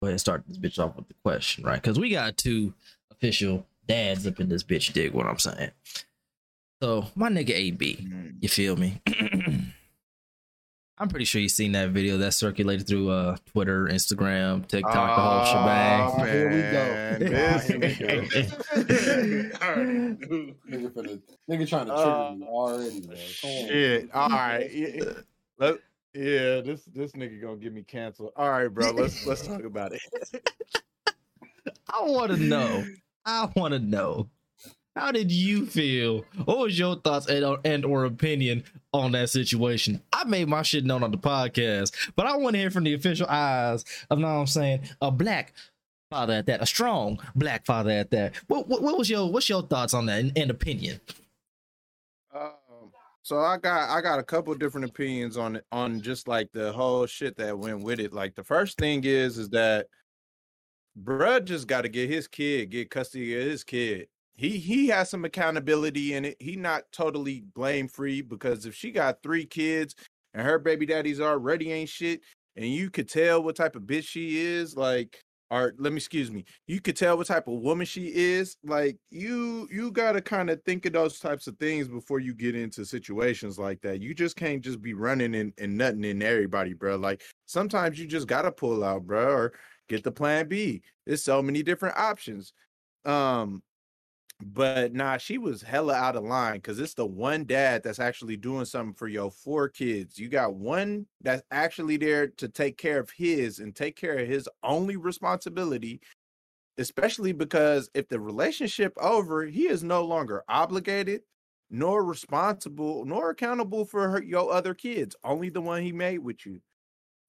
go ahead and start this bitch off with the question, right? Because we got two official dads up in this bitch. Dig what I'm saying? So my nigga AB, you feel me? I'm pretty sure you've seen that video that circulated through uh Twitter, Instagram, TikTok, the whole shebang. Oh, Here we man. go. This- Nigga, finna, nigga trying to trigger Uh, me already, man. Shit. All right. Yeah, let, yeah, this this nigga gonna get me canceled. All right, bro. Let's let's talk about it. I want to know. I want to know. How did you feel? What was your thoughts and, and or opinion on that situation? I made my shit known on the podcast, but I want to hear from the official eyes of, know what I'm saying, a black father at that, a strong black father at that. What what, what was your what's your thoughts on that and, and opinion? Um, so I got I got a couple different opinions on on just like the whole shit that went with it. Like the first thing is is that bruh just got to get his kid, get custody of his kid. He he has some accountability in it. He not totally blame free because if she got three kids and her baby daddy's already ain't shit, and you could tell what type of bitch she is, like or let me excuse me you could tell what type of woman she is like you you got to kind of think of those types of things before you get into situations like that. You just can't just be running and, and nutting in everybody bro like sometimes you just gotta pull out bro or get the plan b. There's so many different options. Um but nah, she was hella out of line because it's the one dad that's actually doing something for your four kids. You got one that's actually there to take care of his and take care of his only responsibility, especially because if the relationship over, he is no longer obligated, nor responsible, nor accountable for her, your other kids. Only the one he made with you.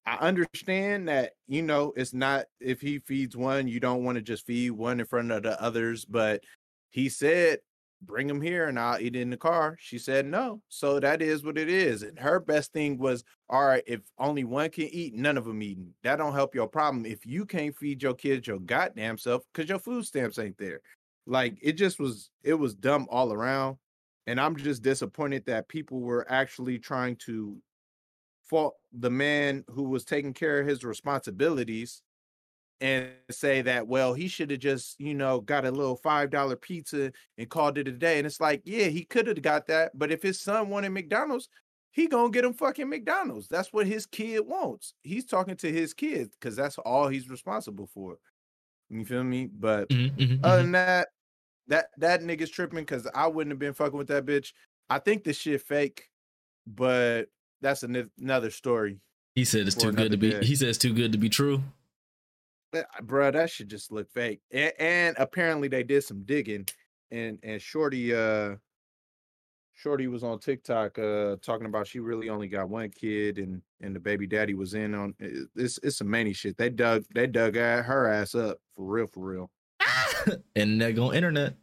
I understand that you know it's not if he feeds one, you don't want to just feed one in front of the others, but he said, Bring him here and I'll eat in the car. She said no. So that is what it is. And her best thing was, all right, if only one can eat, none of them eating. That don't help your problem. If you can't feed your kids your goddamn self, because your food stamps ain't there. Like it just was, it was dumb all around. And I'm just disappointed that people were actually trying to fault the man who was taking care of his responsibilities and say that well he should have just you know got a little five dollar pizza and called it a day and it's like yeah he could have got that but if his son wanted mcdonald's he gonna get him fucking mcdonald's that's what his kid wants he's talking to his kid because that's all he's responsible for you feel me but Mhm, mhm, other mhm. than that that that nigga's tripping because i wouldn't have been fucking with that bitch i think this shit fake but that's ano- another story He said it's too good to be. day. He said it's too good to be true. That- Bruh, that should just look fake. And, and apparently they did some digging, and and Shorty, uh, Shorty was on TikTok, uh, talking about she really only got one kid, and and the baby daddy was in on it- it's it's some many shit. They dug they dug her ass up for real, for real. and they go internet.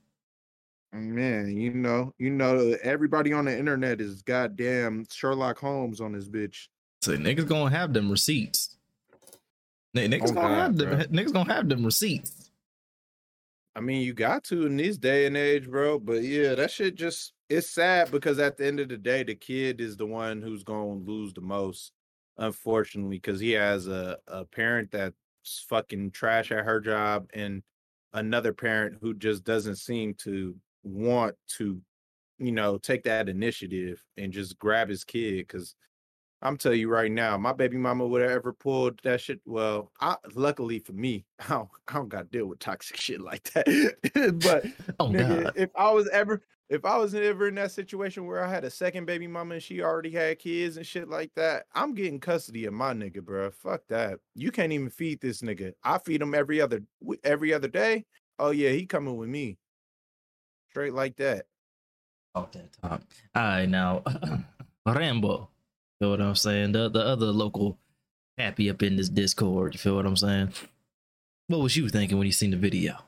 Man, you know, you know, everybody on the internet is goddamn Sherlock Holmes on this bitch. So niggas gonna have them receipts. N- Niggas Oh, gonna have them. Niggas gonna have them receipts. I mean, you got to in this day and age, bro. But yeah, that shit just it's sad because at the end of the day, the kid is the one who's gonna lose the most, unfortunately, because he has a, a parent that's fucking trash at her job and another parent who just doesn't seem to want to, you know, take that initiative and just grab his kid. Cause I'm telling you right now, my baby mama would have ever pulled that shit. Well, I, luckily for me, I don't, I don't got to deal with toxic shit like that. but Oh nigga, god. if I was ever, if I was ever in that situation where I had a second baby mama and she already had kids and shit like that, I'm getting custody of my nigga, bro. Fuck that. You can't even feed this nigga. I feed him every other every other day. Oh yeah, he coming with me. Straight like that. Off that top. All right, now Rambo. Feel what I'm saying? The the other local happy up in this Discord. You feel what I'm saying? What was you thinking when you seen the video?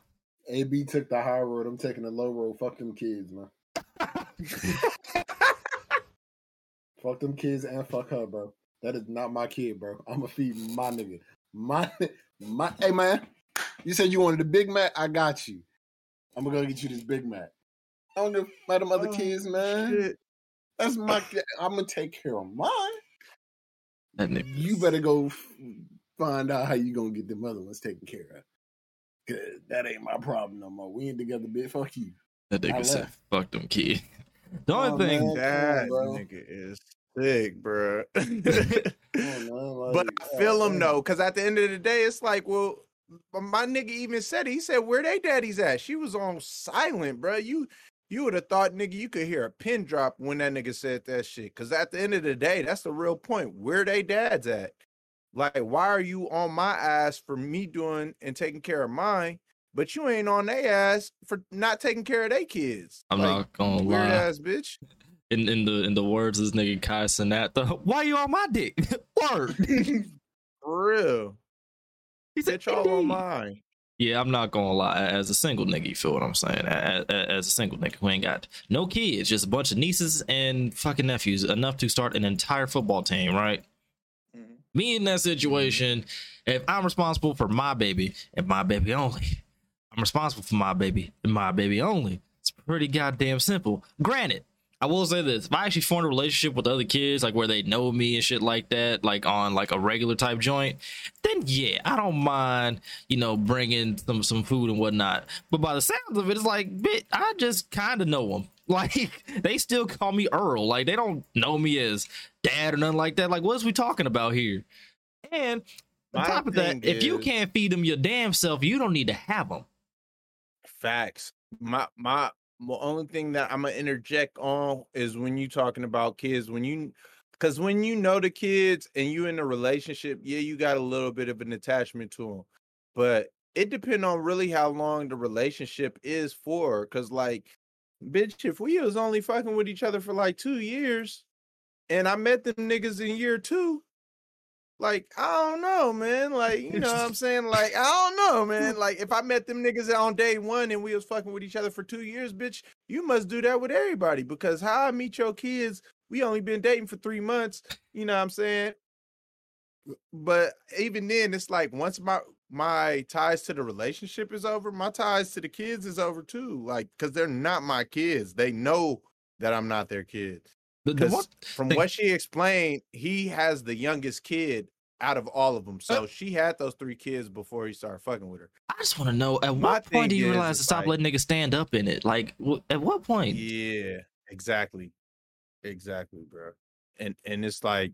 AB took the high road. I'm taking the low road. Fuck them kids, man. fuck them kids and fuck her, bro. That is not my kid, bro. I'ma feed my nigga. My my hey man. You said you wanted a Big Mac. I got you. I'm gonna go get you this Big Mac. I don't give about them other Oh, kids, man. Shit. That's my. I'm gonna take care of mine. That. You better go find out how you gonna get them other ones taken care of. Cause that ain't my problem no more. We ain't together, bitch. Fuck you. That nigga said, "Fuck them kid." The only Oh, thing, man. That bro. nigga is sick, bro. Come on, man, but I feel him man. though, because at the end of the day, it's like, well, my nigga even said it. He said, "Where they daddies at?" She was on silent, bro. You you would have thought, nigga, you could hear a pin drop when that nigga said that shit. Because at the end of the day, that's the real point. Where they dads at? Like, why are you on my ass for me doing and taking care of mine, but you ain't on their ass for not taking care of their kids? I'm Like, not gonna weird lie. ass bitch. In in the in the words of this nigga Kai Cenat, why you on my dick? Word. For real. He said, y'all on mine. Yeah, I'm not gonna lie. As a single nigga, you feel what I'm saying? As, as a single nigga who ain't got no kids, just a bunch of nieces and fucking nephews, enough to start an entire football team, right? Mhm. Me in that situation, if I'm responsible for my baby and my baby only, I'm responsible for my baby and my baby only. It's pretty goddamn simple. Granted, I will say this: if I actually formed a relationship with other kids, like where they know me and shit like that, like on like a regular type joint, then yeah, I don't mind, you know, bringing some some food and whatnot. But by the sounds of it, it's like, bit, I just kind of know them. Like they still call me Earl. Like they don't know me as dad or nothing like that. Like what's we talking about here? And on My top of that, if you can't feed them your damn self, you don't need to have them. Facts. My my the only thing that I'm gonna interject on is when you talking about kids, when you because when you know the kids and you in a relationship, yeah, you got a little bit of an attachment to them, but it depends on really how long the relationship is for. Cause like, bitch, if we was only fucking with each other for like two years, and I met them niggas in year two. Like, I don't know, man. Like, you know what I'm saying? Like, I don't know, man. Like, if I met them niggas on day one and we was fucking with each other for two years, bitch, you must do that with everybody because how I meet your kids, we only been dating for three months. You know what I'm saying? But even then, it's like once my my ties to the relationship is over, my ties to the kids is over too. Like, because they're not my kids. They know that I'm not their kid. Because from what she explained, he has the youngest kid out of all of them. Uh So she had those three kids before he started fucking with her. I just want to know at My what point do you is, realize to stop like- letting niggas stand up in it? Like, at what point? Yeah, exactly, exactly, bro. And and it's like,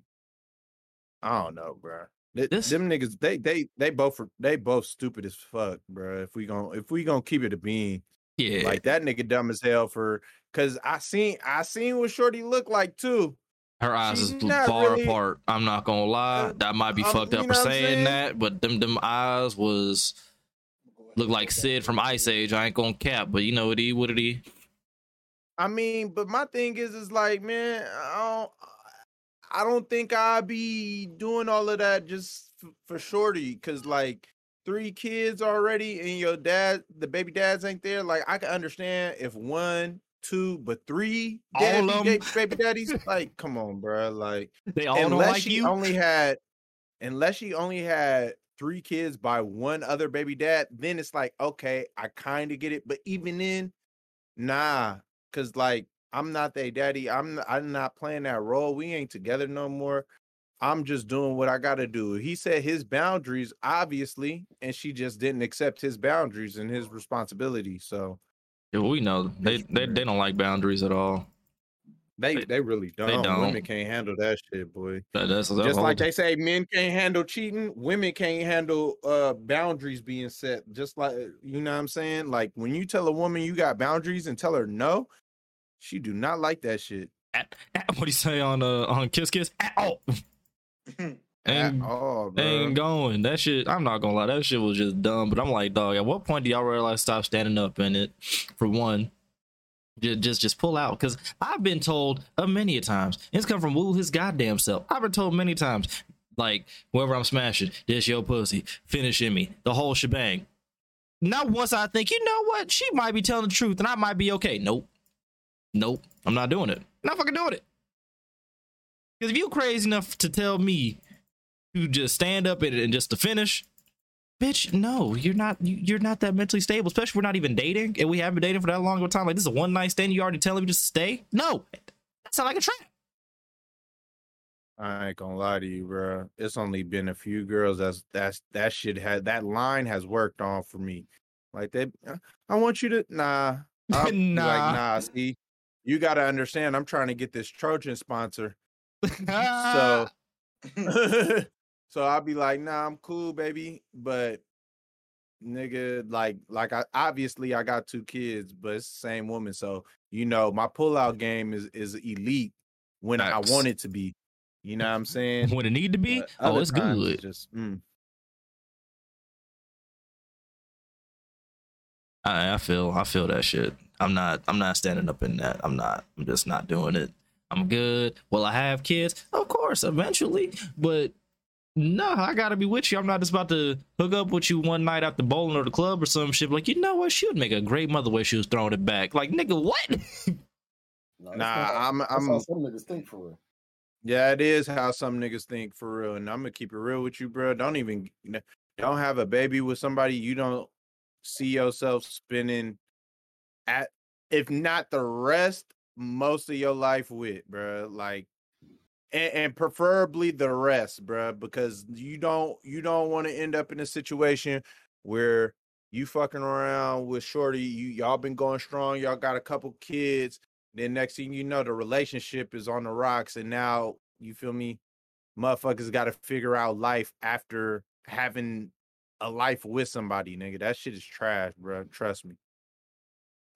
I don't know, bro. Th- This- them niggas, they they they both are- they both stupid as fuck, bro. If we gon' if we gonna keep it a bean, Yeah, like that nigga dumb as hell for. Cause I seen I seen what Shorty look like too. her eyes she's is far really- apart. I'm not gonna lie. That might be um, fucked up for saying saying? that, but them them eyes was look like Sid from Ice Age. I ain't gonna cap, but you know what he what he I mean, but my thing is, is like, man, I don't, I don't think I'd be doing all of that just f- for shorty, because like three kids already, and your dad, the baby dads ain't there. Like, I can understand if one, two, but three, All daddy, of 'em? da- baby daddies, like, come on, bro, like, They all don't unless like she you. only had, unless she only had three kids by one other baby dad, then it's like, okay, I kind of get it. But even then, nah, cause like I'm not their daddy. I'm I'm not playing that role. We ain't together no more. I'm just doing what I gotta do. He set his boundaries, obviously, and she just didn't accept his boundaries and his responsibility. So Yeah, we know they, they they don't like boundaries at all. they They- they really don't. don't. Women can't handle that shit, boy. That- that's, that's just like they say men can't handle cheating women can't handle uh boundaries being set just like you know what i'm saying like when you tell a woman you got boundaries and tell her no she do not like that shit at, at- what do you say on uh on Kiss Kiss? At all. Ain't- all ain't going. That shit, I'm not gonna lie, that shit was just dumb. But I'm like, dog, at what point do y'all realize stop standing up in it? For one, just just, just pull out. Cause I've been told uh, many a times, it's come from Woo his goddamn self. I've been told many times, like, whoever I'm smashing, this your pussy, finishing me, the whole shebang. Not once I think, you know what, she might be telling the truth and I might be okay. Nope. Nope. I'm not doing it. Not fucking doing it. Because if you crazy enough to tell me to just stand up it and just to finish, bitch, no, you're not. you- You're not that mentally stable. Especially if we're not even dating and we haven't been dating for that long of a time. Like this is a one night stand. You already telling me just to stay? No, that sounds like a trap. I ain't gonna lie to you, bro. It's only been a few girls that's that's that shit had that line has worked on for me. Like they, I want you to nah, Nah. like nah. See, you got to understand. I'm trying to get this Trojan sponsor, so so I'll be like, nah, I'm cool, baby, but nigga, like like I obviously I got two kids, but it's the same woman, so you know my pullout game is is elite when Facts. I want it to be. You know what I'm saying? when it need to be, But oh, it's good. Just mm. I, I feel I feel that shit. I'm not I'm not standing up in that. I'm not. I'm just not doing it. I'm good. Will I have kids? Of course, eventually. But no, I gotta be with you. I'm not just about to hook up with you one night after bowling or the club or some shit. Like, you know what? She would make a great mother way she was throwing it back. Like, nigga, what? No, Nah, how- I'm that's I'm how some niggas think for real. Yeah, it is how some niggas think for real. And I'm gonna keep it real with you, bro. Don't even don't have a baby with somebody you don't see yourself spending at if not the rest, most of your life with, bro. Like and, and preferably the rest, bro, because you don't you don't want to end up in a situation where you fucking around with shorty, you y'all been going strong, y'all got a couple kids, then next thing you know, the relationship is on the rocks, and now you feel me, motherfuckers got to figure out life after having a life with somebody, nigga. That shit is trash, bro. Trust me.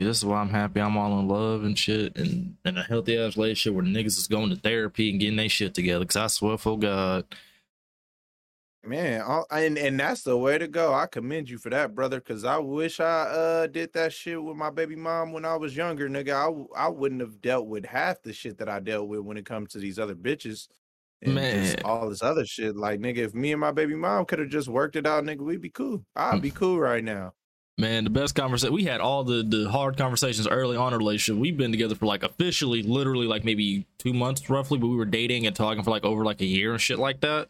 This is why I'm happy I'm all in love and shit and in a healthy ass relationship where niggas is going to therapy and getting their shit together. Cause I swear for God, Man, all- and and that's the way to go. I commend you for that, brother. Cause I wish I uh did that shit with my baby mom when I was younger, nigga. I, I wouldn't have dealt with half the shit that I dealt with when it comes to these other bitches and Man. all this other shit. Like, nigga, if me and my baby mom could have just worked it out, nigga, we'd be cool. I'd Mm. be cool right now. Man, the best conversation we had all the the hard conversations early on in relationship. We've been together for like officially, literally like maybe two months roughly, but we were dating and talking for like over like a year and shit like that.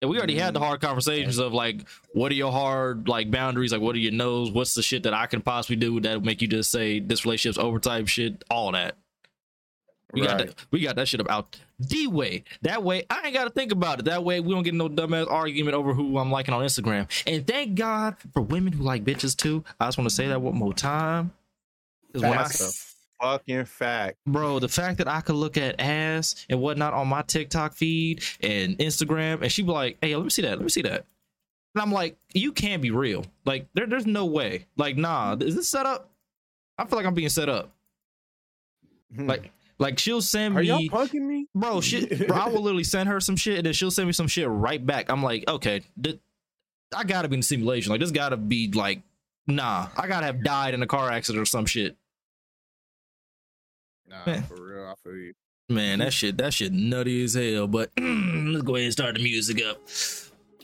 And we already had the mm-hmm. hard conversations of like, what are your hard like boundaries? Like, what are your no's? What's the shit that I can possibly do that would make you just say this relationship's over type shit? All that. We got that. We got that shit about the way. That way, I ain't got to think about it. That way, we don't get no dumbass argument over who I'm liking on Instagram. And thank God for women who like bitches too. I just want to say that one more time. 'Cause when I, fucking fact. bro, the fact that I could look at ass and whatnot on my TikTok feed and Instagram, and she be like, "Hey, let me see that. Let me see that." And I'm like, "You can't be real. Like, there, there's no way. Like, nah, is this set up? I feel like I'm being set up. Hmm. Like, like she'll send Hmm. are y'all me." punking me? bro shit bro i will literally send her some shit and then she'll send me some shit right back i'm like okay th- i gotta be in simulation like this gotta be like nah i gotta have died in a car accident or some shit Nah, Man. for real. I feel you. man that shit that shit nutty as hell but let's go ahead and start the music up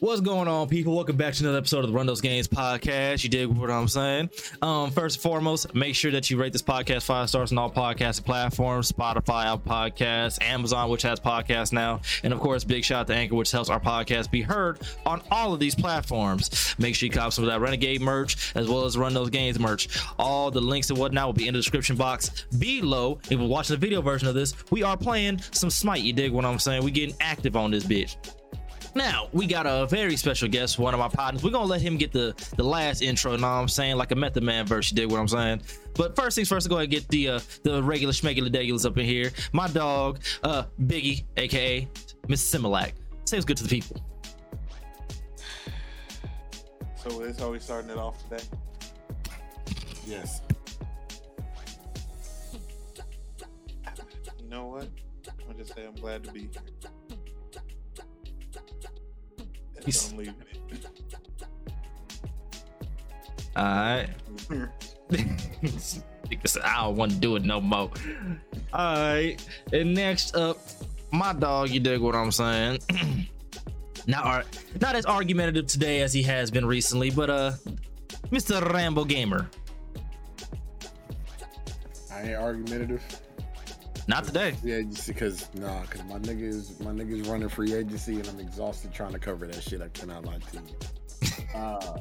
What's going on, people? Welcome back to another episode of the Run Those Games podcast. You dig what I'm saying? Um, first and foremost, make sure that you rate this podcast five stars on all podcast platforms: Spotify, Apple Podcasts, Amazon, which has podcasts now, and of course, big shout out to Anchor, which helps our podcast be heard on all of these platforms. Make sure you cop some of that Renegade merch as well as Run Those Games merch. All the links and whatnot will be in the description box below. If you're watching the video version of this, we are playing some Smite. You dig what I'm saying? We getting active on this bitch. Now we got a very special guest, one of my partners. We're gonna let him get the the last intro. Know what I'm saying? Like a Method Man verse. You dig what I'm saying? But first things first, go ahead and get the uh, the regular schmegular degulars up in here. My dog, uh, Biggie, aka Mr. Similac. Say what's good to the people. So that's how we starting it off today. Yes. You know what? I'll just say I'm glad to be here. And He's- so I'm leaving it. All right. because I don't want to do it no more. All right. And next up, my dog. You dig what I'm saying? not ar- not as argumentative today as he has been recently, but uh, Mr. Rambo Gamer. I ain't argumentative. Not today. Yeah, just because nah, because my niggas, my niggas running free agency, and I'm exhausted trying to cover that shit. I cannot lie to you. Uh,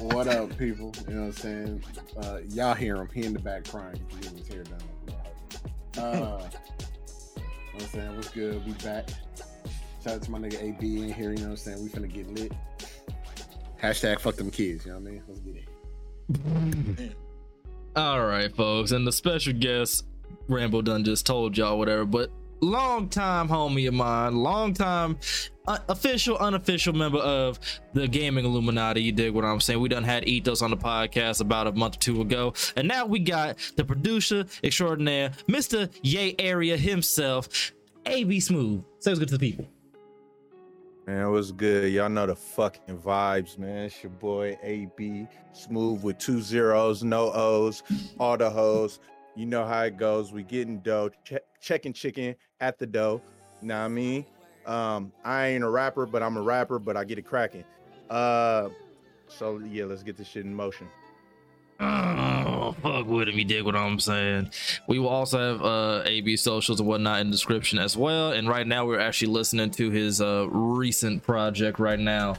what up, people? You know what I'm saying? Uh, y'all hear him? He in the back crying. Getting his hair done. Uh, what I'm saying? What's good? We back. Shout out to my nigga AB in here, you know what I'm saying? We finna get lit. Hashtag fuck them kids, you know what I mean? Let's get it. All right, folks, and the special guest Rambo done just told y'all whatever, but long time homie of mine, long time uh, official, unofficial member of the gaming Illuminati. You dig what I'm saying? We done had Ethos on the podcast about a month or two ago, and now we got the producer extraordinaire, Mr. Yay Area himself, AB Smooth. Say what's good to the people. Man, it was good. Y'all know the fucking vibes, man. It's your boy AB, smooth with two zeros, no O's, all the hoes. You know how it goes. We getting dough, che- checking chicken at the dough. What I mean? Um, I ain't a rapper, but I'm a rapper, but I get it cracking. Uh, so yeah, let's get this shit in motion. Oh, fuck with him. You dig what I'm saying? We will also have uh AB socials and whatnot in the description as well. And right now we're actually listening to his uh recent project right now.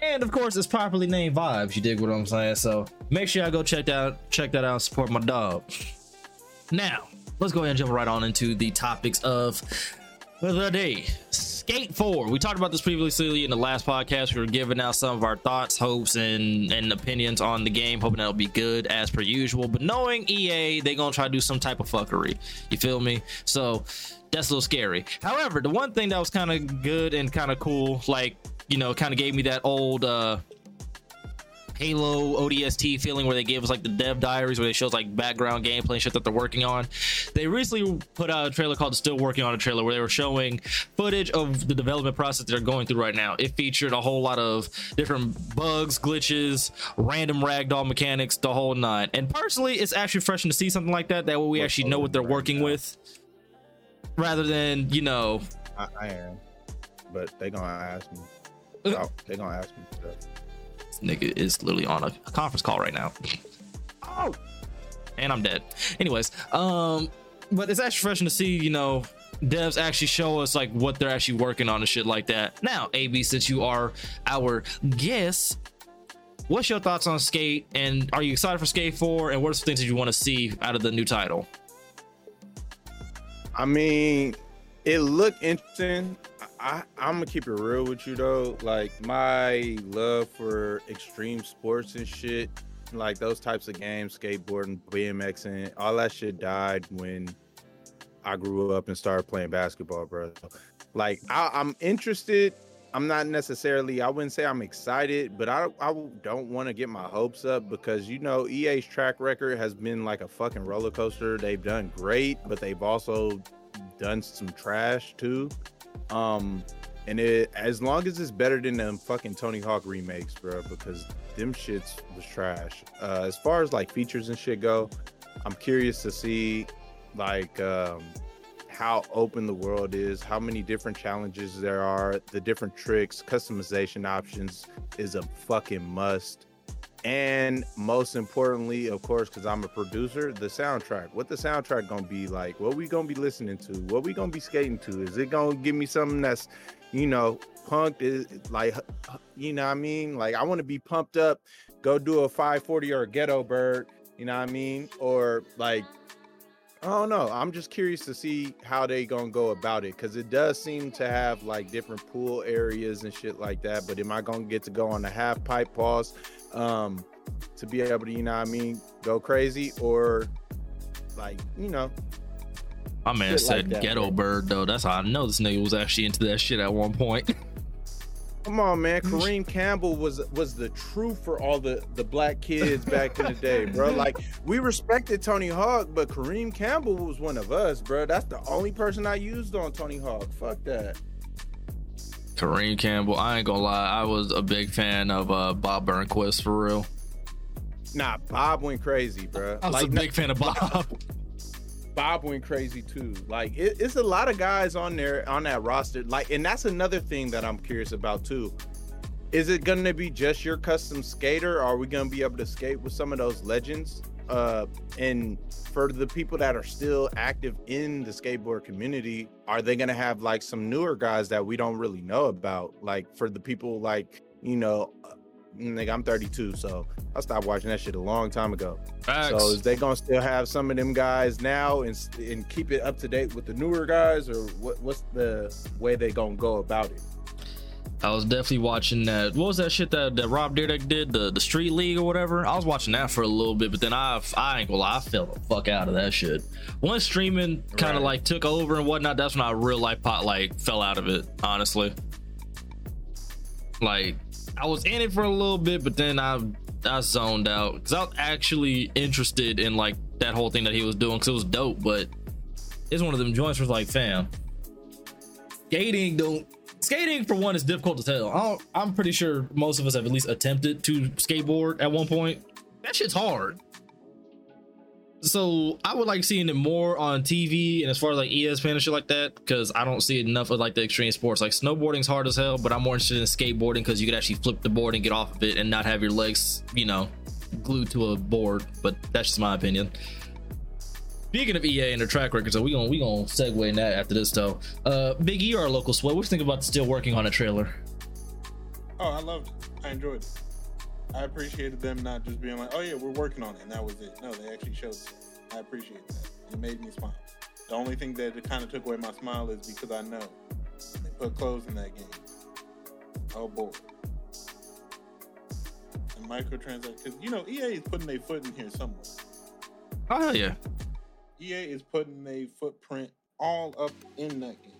And of course it's properly named Vibes. You dig what I'm saying? So make sure y'all go check that out, check that out support my dog. Now, let's go ahead and jump right on into the topics of the day. Skate 4. We talked about this previously in the last podcast. We were giving out some of our thoughts, hopes, and, and opinions on the game, hoping that'll be good as per usual. But knowing EA, they gonna try to do some type of fuckery. You feel me? So that's a little scary. However, the one thing that was kind of good and kind of cool, like, you know, kind of gave me that old uh Halo ODST feeling where they gave us like the dev diaries where they shows like background gameplay and shit that they're working on. They recently put out a trailer called Still Working on a Trailer where they were showing footage of the development process they're going through right now. It featured a whole lot of different bugs, glitches, random ragdoll mechanics, the whole nine. And personally, it's actually refreshing to see something like that. That way we actually know what they're working with rather than, you know, I, I am, but they're gonna ask me. Oh, they're gonna ask me. stuff. This nigga is literally on a, a conference call right now. Oh, and I'm dead. Anyways, um, but it's actually refreshing to see, you know, devs actually show us like what they're actually working on and shit like that. Now, AB, since you are our guest, what's your thoughts on Skate? And are you excited for Skate 4? And what are some things that you want to see out of the new title? I mean, it looked interesting. I, I'm gonna keep it real with you though. Like my love for extreme sports and shit, like those types of games, skateboarding, BMXing, all that shit died when I grew up and started playing basketball, bro. Like I, I'm interested. I'm not necessarily. I wouldn't say I'm excited, but I I don't want to get my hopes up because you know EA's track record has been like a fucking roller coaster. They've done great, but they've also done some trash too. Um, and it as long as it's better than them fucking Tony Hawk remakes, bro, because them shits was trash. Uh, as far as like features and shit go, I'm curious to see like um how open the world is, how many different challenges there are, the different tricks, customization options is a fucking must. And most importantly, of course, because I'm a producer, the soundtrack. What the soundtrack gonna be like? What we gonna be listening to? What we gonna be skating to? Is it gonna give me something that's, you know, punked? Is like, you know what I mean? Like I want to be pumped up, go do a 540 or a ghetto bird. You know what I mean? Or like I don't know. I'm just curious to see how they gonna go about it because it does seem to have like different pool areas and shit like that. But am I gonna get to go on the half pipe pause um to be able to, you know what I mean, go crazy or like, you know, My man Shit like said that, ghetto bro. bird though. That's how I know this nigga was actually into that shit at one point. come on, man. Kareem Campbell was was the truth for all the the black kids back in the day, bro. Like we respected Tony Hawk, but Kareem Campbell was one of us, bro. That's the only person I used on Tony Hawk. Fuck that. Kareem Campbell. I ain't gonna lie, I was a big fan of uh, Bob Burnquist for real. Nah, Bob went crazy, bro. I was a big fan of Bob. Bob went crazy too. Like it, it's a lot of guys on there on that roster. Like, and that's another thing that I'm curious about too. Is it gonna be just your custom skater? Or are we gonna be able to skate with some of those legends? Uh, and for the people that are still active in the skateboard community, are they gonna have like some newer guys that we don't really know about? Like for the people like you know, nigga, I'm 32, so I stopped watching that shit a long time ago. Facts. So is they gonna still have some of them guys now and and keep it up to date with the newer guys, or what? What's the way they gonna go about it? I was definitely watching that. What was that shit that, that Rob Dyrdek did? The the Street League or whatever. I was watching that for a little bit, but then I I ain't gonna lie, I fell the fuck out of that shit. Once streaming kind of Right. like took over and whatnot, that's when I real life pot like fell out of it. Honestly, like I was in it for a little bit, but then I I zoned out because I was actually interested in like that whole thing that he was doing because it was dope. But it's one of them joints where it's like, fam, skating don't skating for one is difficult to tell. I I'm pretty sure most of us have at least attempted to skateboard at one point. That shit's hard. So I would like seeing it more on TV and as far as like ESPN and shit like that, because I don't see enough of like the extreme sports. Like snowboarding's hard as hell, but I'm more interested in skateboarding because you could actually flip the board and get off of it and not have your legs, you know, glued to a board. But that's just my opinion. Speaking of EA and their track record, so we gonna we gonna segue in that after this though. Uh, Big E, our local sweat. What you think about still working on a trailer? Oh, I loved it. I enjoyed it. I appreciated them not just being like, "Oh yeah, we're working on it," and that was it. No, they actually showed it. I appreciate that. It made me smile. The only thing that it kind of took away my smile is because I know they put clothes in that game. Oh boy. And microtransactions, because you know EA is putting their foot in here somewhere. Oh hell yeah! EA is putting their footprint all up in that game.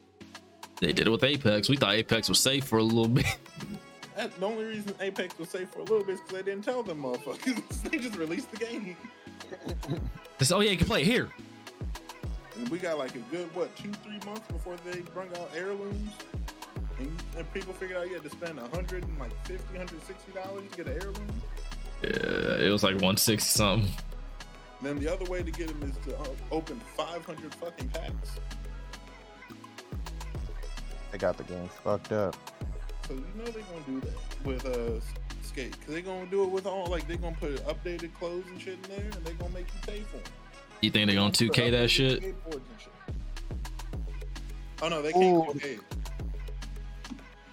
They did it with Apex. We thought Apex was safe for a little bit. That, the only reason Apex was safe for a little bit is because they didn't tell them motherfuckers. they just released the game. They said, oh yeah, you can play it here. And we got like a good, what, two, three months before they brought out heirlooms? And, and people figured out you had to spend a hundred and like fifty, hundred sixty dollars to get an heirloom. Yeah, it was like 160 something. And then the other way to get them is to uh, open five hundred fucking packs. They got the game fucked up. So you know they're gonna do that with uh skate, cause they're gonna do it with all like they're gonna put updated clothes and shit in there, and they're gonna make you pay for them. You think they're gonna 2K that shit? Oh no, they can't Ooh. 2K.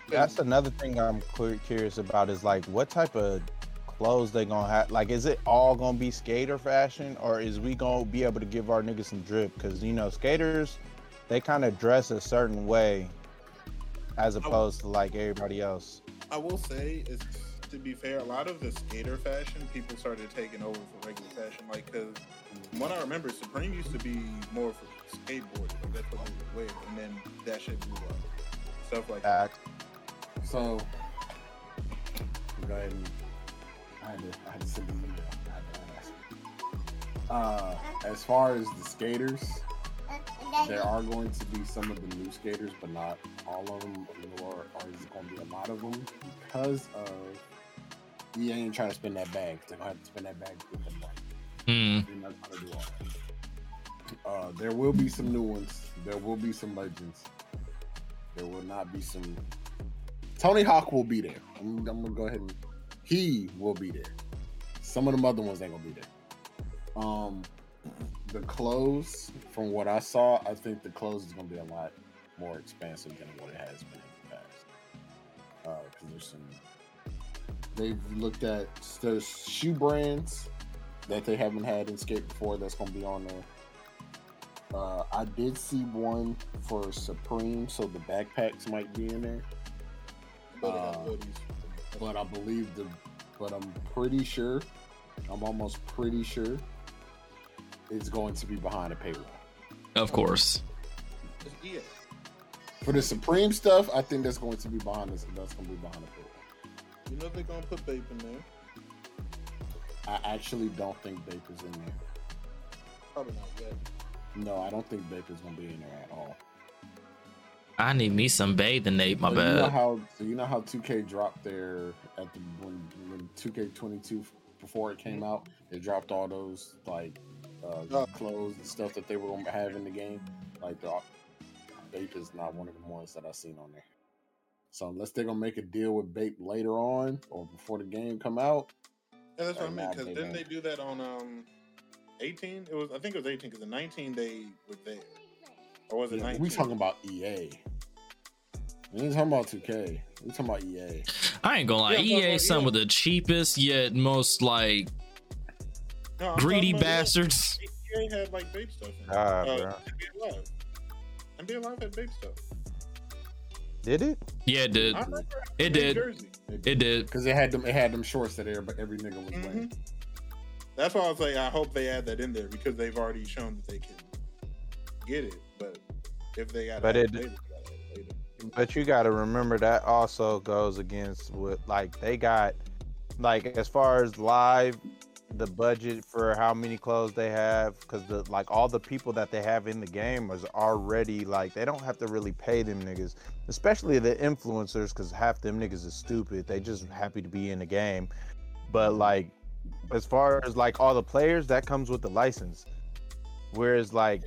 That's another thing I'm cu- curious about is like what type of clothes they gonna have. Like, is it all gonna be skater fashion, or is we gonna be able to give our niggas some drip? Because you know, skaters they kind of dress a certain way, as opposed to like everybody else. I will say, is to be fair, a lot of the skater fashion people started taking over for regular fashion. Like, cause from what I remember, Supreme used to be more for skateboarding. Like that's what they would wear, and then that shit blew up. Stuff like that. Act. So, go ahead and I had to, I had to send an email. I had to ask. Uh, as far as the skaters, there are going to be some of the new skaters, but not all of them, nor are going to be a lot of them because of EA ain't trying to spend that bag. They're gonna have to spend that bag to get the money. Hmm. They're not gonna do all that. Uh, there will be some new ones. There will be some legends. There will not be some. Tony Hawk will be there. I'm, I'm gonna go ahead and he will be there. Some of them other ones ain't gonna be there. Um, the clothes, from what I saw, I think the clothes is gonna be a lot more expansive than what it has been in the past. Because there's some. They've looked at there's shoe brands that they haven't had in skate before that's going to be on there. Uh, I did see one for Supreme, so the backpacks might be in there. But they got Uh. But I believe the, but I'm pretty sure, I'm almost pretty sure, it's going to be behind a paywall. Of course. It's EA. For the Supreme stuff, I think that's going to be behind this. That's going to be behind a paywall. You know they're gonna put Bape in there. I actually don't think Baker's in there. Probably not yet. No, I don't think Baker's going to be in there at all. I need me some Bathing Ape. My so You know bad. how so you know how 2K dropped their at the when when 2K22 before it came mm-hmm. out, they dropped all those like uh, clothes and stuff that they were gonna have in the game. Like the Bape is not one of the ones that I seen on there. So unless they're gonna make a deal with Bape later on or before the game come out, Yeah, that's what I Like, mean. Because they didn't they do that on um 18? It was I think it was 18 because the 19 they were there. Or was it yeah, 19? we talking about EA. We ain't talking about 2K. We talking about EA. I ain't gonna lie. Yeah, EA but, some of the cheapest yet most like No, greedy talking about, yeah, bastards. EA had like Bape stuff. In. Ah, uh, bro. NBA Live. NBA Live had Bape stuff. Did it? Yeah, it did. I remember It did. It did. because it had them. It had them shorts that every, every nigga was wearing. Mhm. That's why I was like, I hope they add that in there because they've already shown that they can get it. But if they got But it it- later, gotta add it later. But you got to remember that also goes against what like they got like as far as live the budget for how many clothes they have because the like all the people that they have in the game is already like they don't have to really pay them niggas especially the influencers because half them niggas is stupid they just happy to be in the game but like as far as like all the players that comes with the license whereas like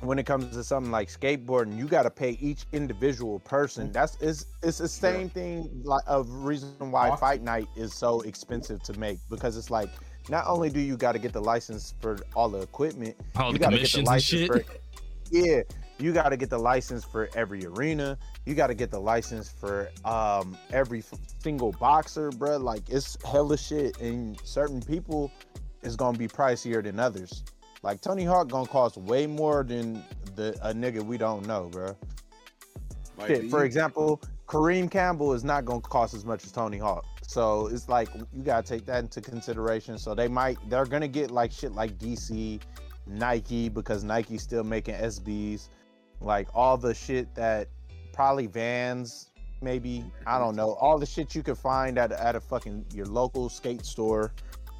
when it comes to something like skateboarding, you got to pay each individual person. That's it's it's the same thing like of reason why Boxing. fight night is so expensive to make because it's like not only do you got to get the license for all the equipment, All you the gotta get the commissions and license shit. for yeah, you got to get the license for every arena. You got to get the license for um every f- single boxer, bruh. Like it's hella shit, and certain people is gonna be pricier than others. Like Tony Hawk gonna cost way more than the a nigga we don't know, bruh. Like, Shit, for example, Kareem Campbell is not gonna cost as much as Tony Hawk. So it's like you gotta take that into consideration. So they might they're gonna get like shit like DC, Nike because Nike's still making SBs, like all the shit that probably Vans, maybe I don't know, all the shit you can find at at a fucking your local skate store,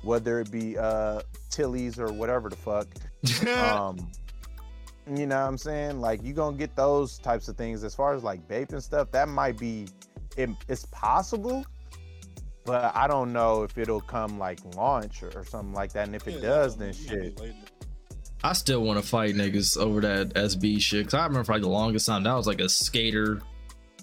whether it be uh Tilly's or whatever the fuck. Um you know what i'm saying? Like you gonna get those types of things. As far as like Bape and stuff that might be it, it's possible but i don't know if it'll come like launch or, or something like that and if it Yeah, does then shit. I still want to fight niggas over that SB shit. Cause I remember for like the longest time that was like a skater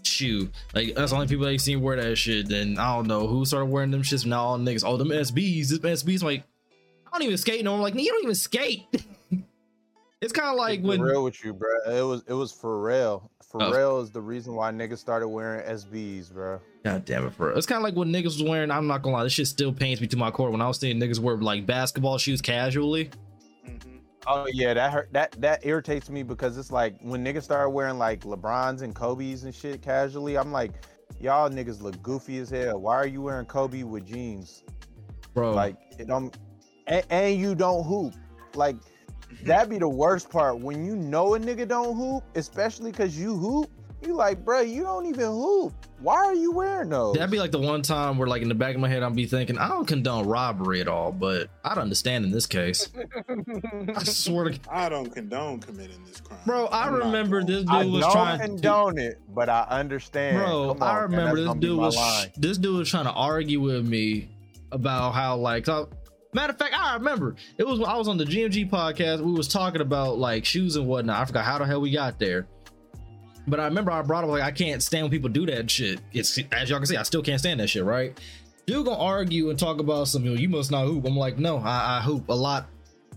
shoe. Like that's the only people I seen wear that shit. Then I don't know who started wearing them shits. Now all niggas, oh them SBs, this SBs. I'm like, I don't even skate no. I'm like, you don't even skate. it's kind of like Be when real with you bro it was it was Pharrell Oh. Pharrell is the reason why niggas started wearing sbs bro God damn it, bro. It's kind of like what niggas was wearing. I'm not gonna lie, this shit still pains me to my core. When I was seeing niggas wear like basketball shoes casually. Mhm. Oh yeah, that hurt. That that irritates me because it's like when niggas start wearing like LeBrons and Kobe's and shit casually. I'm like, y'all niggas look goofy as hell. Why are you wearing Kobe with jeans? Bro, Like it don't, and, and you don't hoop. Like that'd be the worst part when you know a nigga don't hoop, especially because you hoop. You like, bro, you don't even hoop. Why are you wearing those? That'd be like the one time where, like, in the back of my head, I'd be thinking, I don't condone robbery at all, but I'd understand in this case. I swear to I don't condone committing this crime. Bro, I I'm remember going- this I dude was don't trying to. condone it, but I understand. Bro, Come on, I remember this dude was line. this dude was trying to argue with me about how like so, matter of fact, I remember it was when I was on the GMG podcast. We was talking about like shoes and whatnot. I forgot how the hell we got there. But I remember I brought up like I can't stand when people do that shit. It's as y'all can see, I still can't stand that shit, right? Dude gonna argue and talk about something. You must not hoop. I'm like, no, I, I hoop a lot,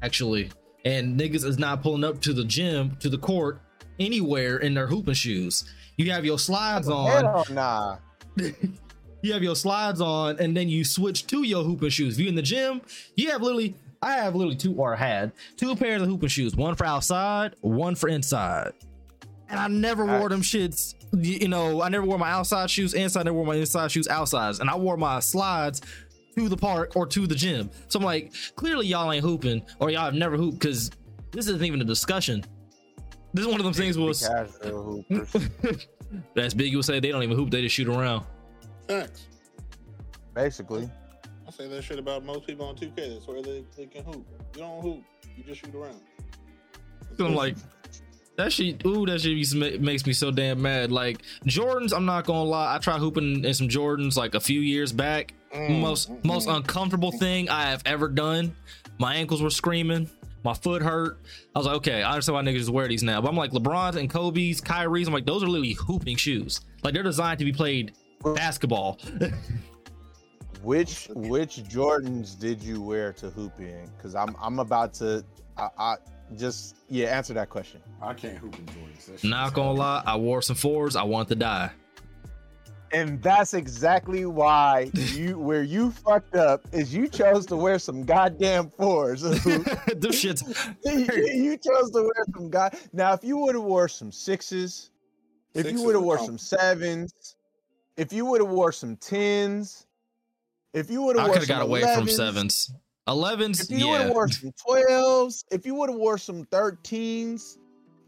actually. And niggas is not pulling up to the gym, to the court, anywhere in their hooping shoes. You have your slides on Hell nah. you have your slides on and then you switch to your hooping shoes. If you in the gym, you have literally I have literally two or had two pairs of hooping shoes, one for outside, one for inside. And I never wore them shits. You you know, I never wore my outside shoes inside, I never wore my inside shoes outside. And I wore my slides to the park or to the gym. So I'm like, clearly y'all ain't hooping or y'all have never hooped because this isn't even a discussion. This is one of them things was Casual hoopers. that's big. You would say they don't even hoop, they just shoot around. Facts. Basically. I say that shit about most people on 2K. That's where they, they can hoop. You don't hoop. You just shoot around. So I'm like, that shit, ooh, that shit used to ma- makes me so damn mad. Like Jordans, I'm not gonna lie, I tried hooping in some Jordans like a few years back. Mm, most most uncomfortable thing I have ever done. My ankles were screaming. My foot hurt. I was like, okay, I understand why niggas just wear these now. But I'm like, LeBron's and Kobe's, Kyrie's. I'm like, those are literally hooping shoes. Like they're designed to be played basketball. Which which Jordans did you wear to hoop in? Because I'm I'm about to I, I just yeah answer that question. I can't hoop in Jordans. That shit not is gonna hard. lie, I wore some fours. I want to die. And that's exactly why you where you fucked up is you chose to wear some goddamn fours. Them shits. you chose to wear some god. Now, if you would have wore some sixes, if Sixes you would have wore some sevens, if you would have wore some tens, if you would have, I have could wore have some got away from sevens. Elevens, if you would yeah. have wore some twelves, if you would have wore some thirteens,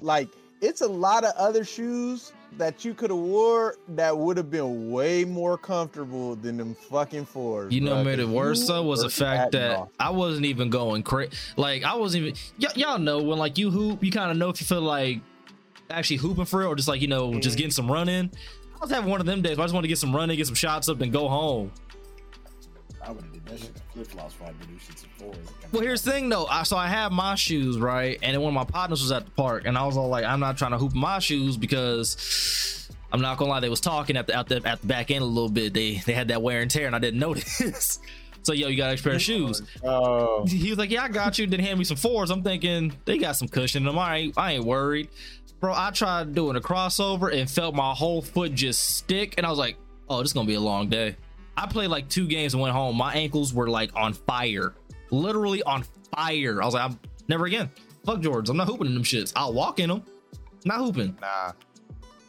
like it's a lot of other shoes that you could have wore that would have been way more comfortable than them fucking fours. You know, made it worse though was the fact that off. I wasn't even going crazy. Like I wasn't even. Y- y'all know when like you hoop, you kind of know if you feel like actually hooping for it or just like you know just Mhm. getting some run in. I was having one of them days. Where I just want to get some running, get some shots up, and go home. I would have did that shit flip flops before I did those shits in fours. Well, here's the thing though. I, so I had my shoes right, and then one of my partners was at the park, and I was all like, I'm not trying to hoop my shoes because I'm not gonna lie, they was talking at the at the at the back end a little bit. They they had that wear and tear, and I didn't notice. so yo, you got an extra pair of shoes. Oh, He was like, "Yeah, I got you." Then hand me some fours. I'm thinking they got some cushion in them. I ain't, I ain't worried, bro. I tried doing a crossover and felt my whole foot just stick, and I was like, "Oh, this is gonna be a long day." I played like two games and went home. My ankles were like on fire, literally on fire. I was like, "I'm never again." Fuck Jordans. I'm not hooping in them shits. I'll walk in them. Not hooping. nah,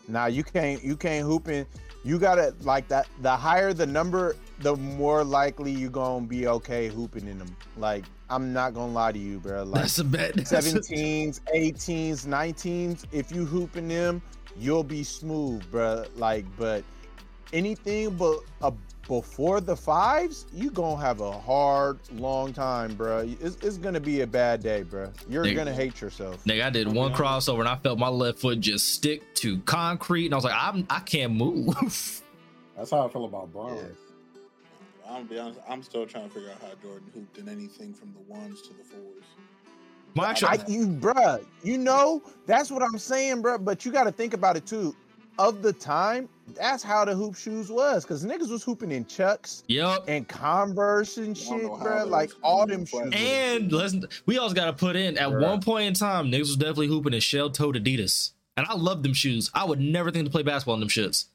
nah. You can't. You can't hooping. You gotta like that. The higher the number, the more likely you're gonna be okay hooping in them. Like I'm not gonna lie to you, bro. Like That's a bet. 17s, 18s, 19s. If you hooping them, you'll be smooth, bro. Like, but anything but uh, before the fives, you gonna have a hard, long time, bro. It's, it's gonna be a bad day, bro. You're Nigga. gonna hate yourself. Nigga, I did one crossover and I felt my left foot just stick to concrete, and I was like, I'm I can't move. That's how I feel about Braun. I'm gonna be honest. I'm still trying to figure out how Jordan hooped in anything from the ones to the fours. well, actually, I, you, bruh, you know, that's what I'm saying, bruh. But you got to think about it too. Of the time, that's how the hoop shoes was, because niggas was hooping in Chucks yep. and Converse and shit, know how bruh. those Like all them shoes. platforms- And listen, we also got to put in at Bruh. one point in time, niggas was definitely hooping in shell toed Adidas, and I love them shoes. I would never think to play basketball in them shits.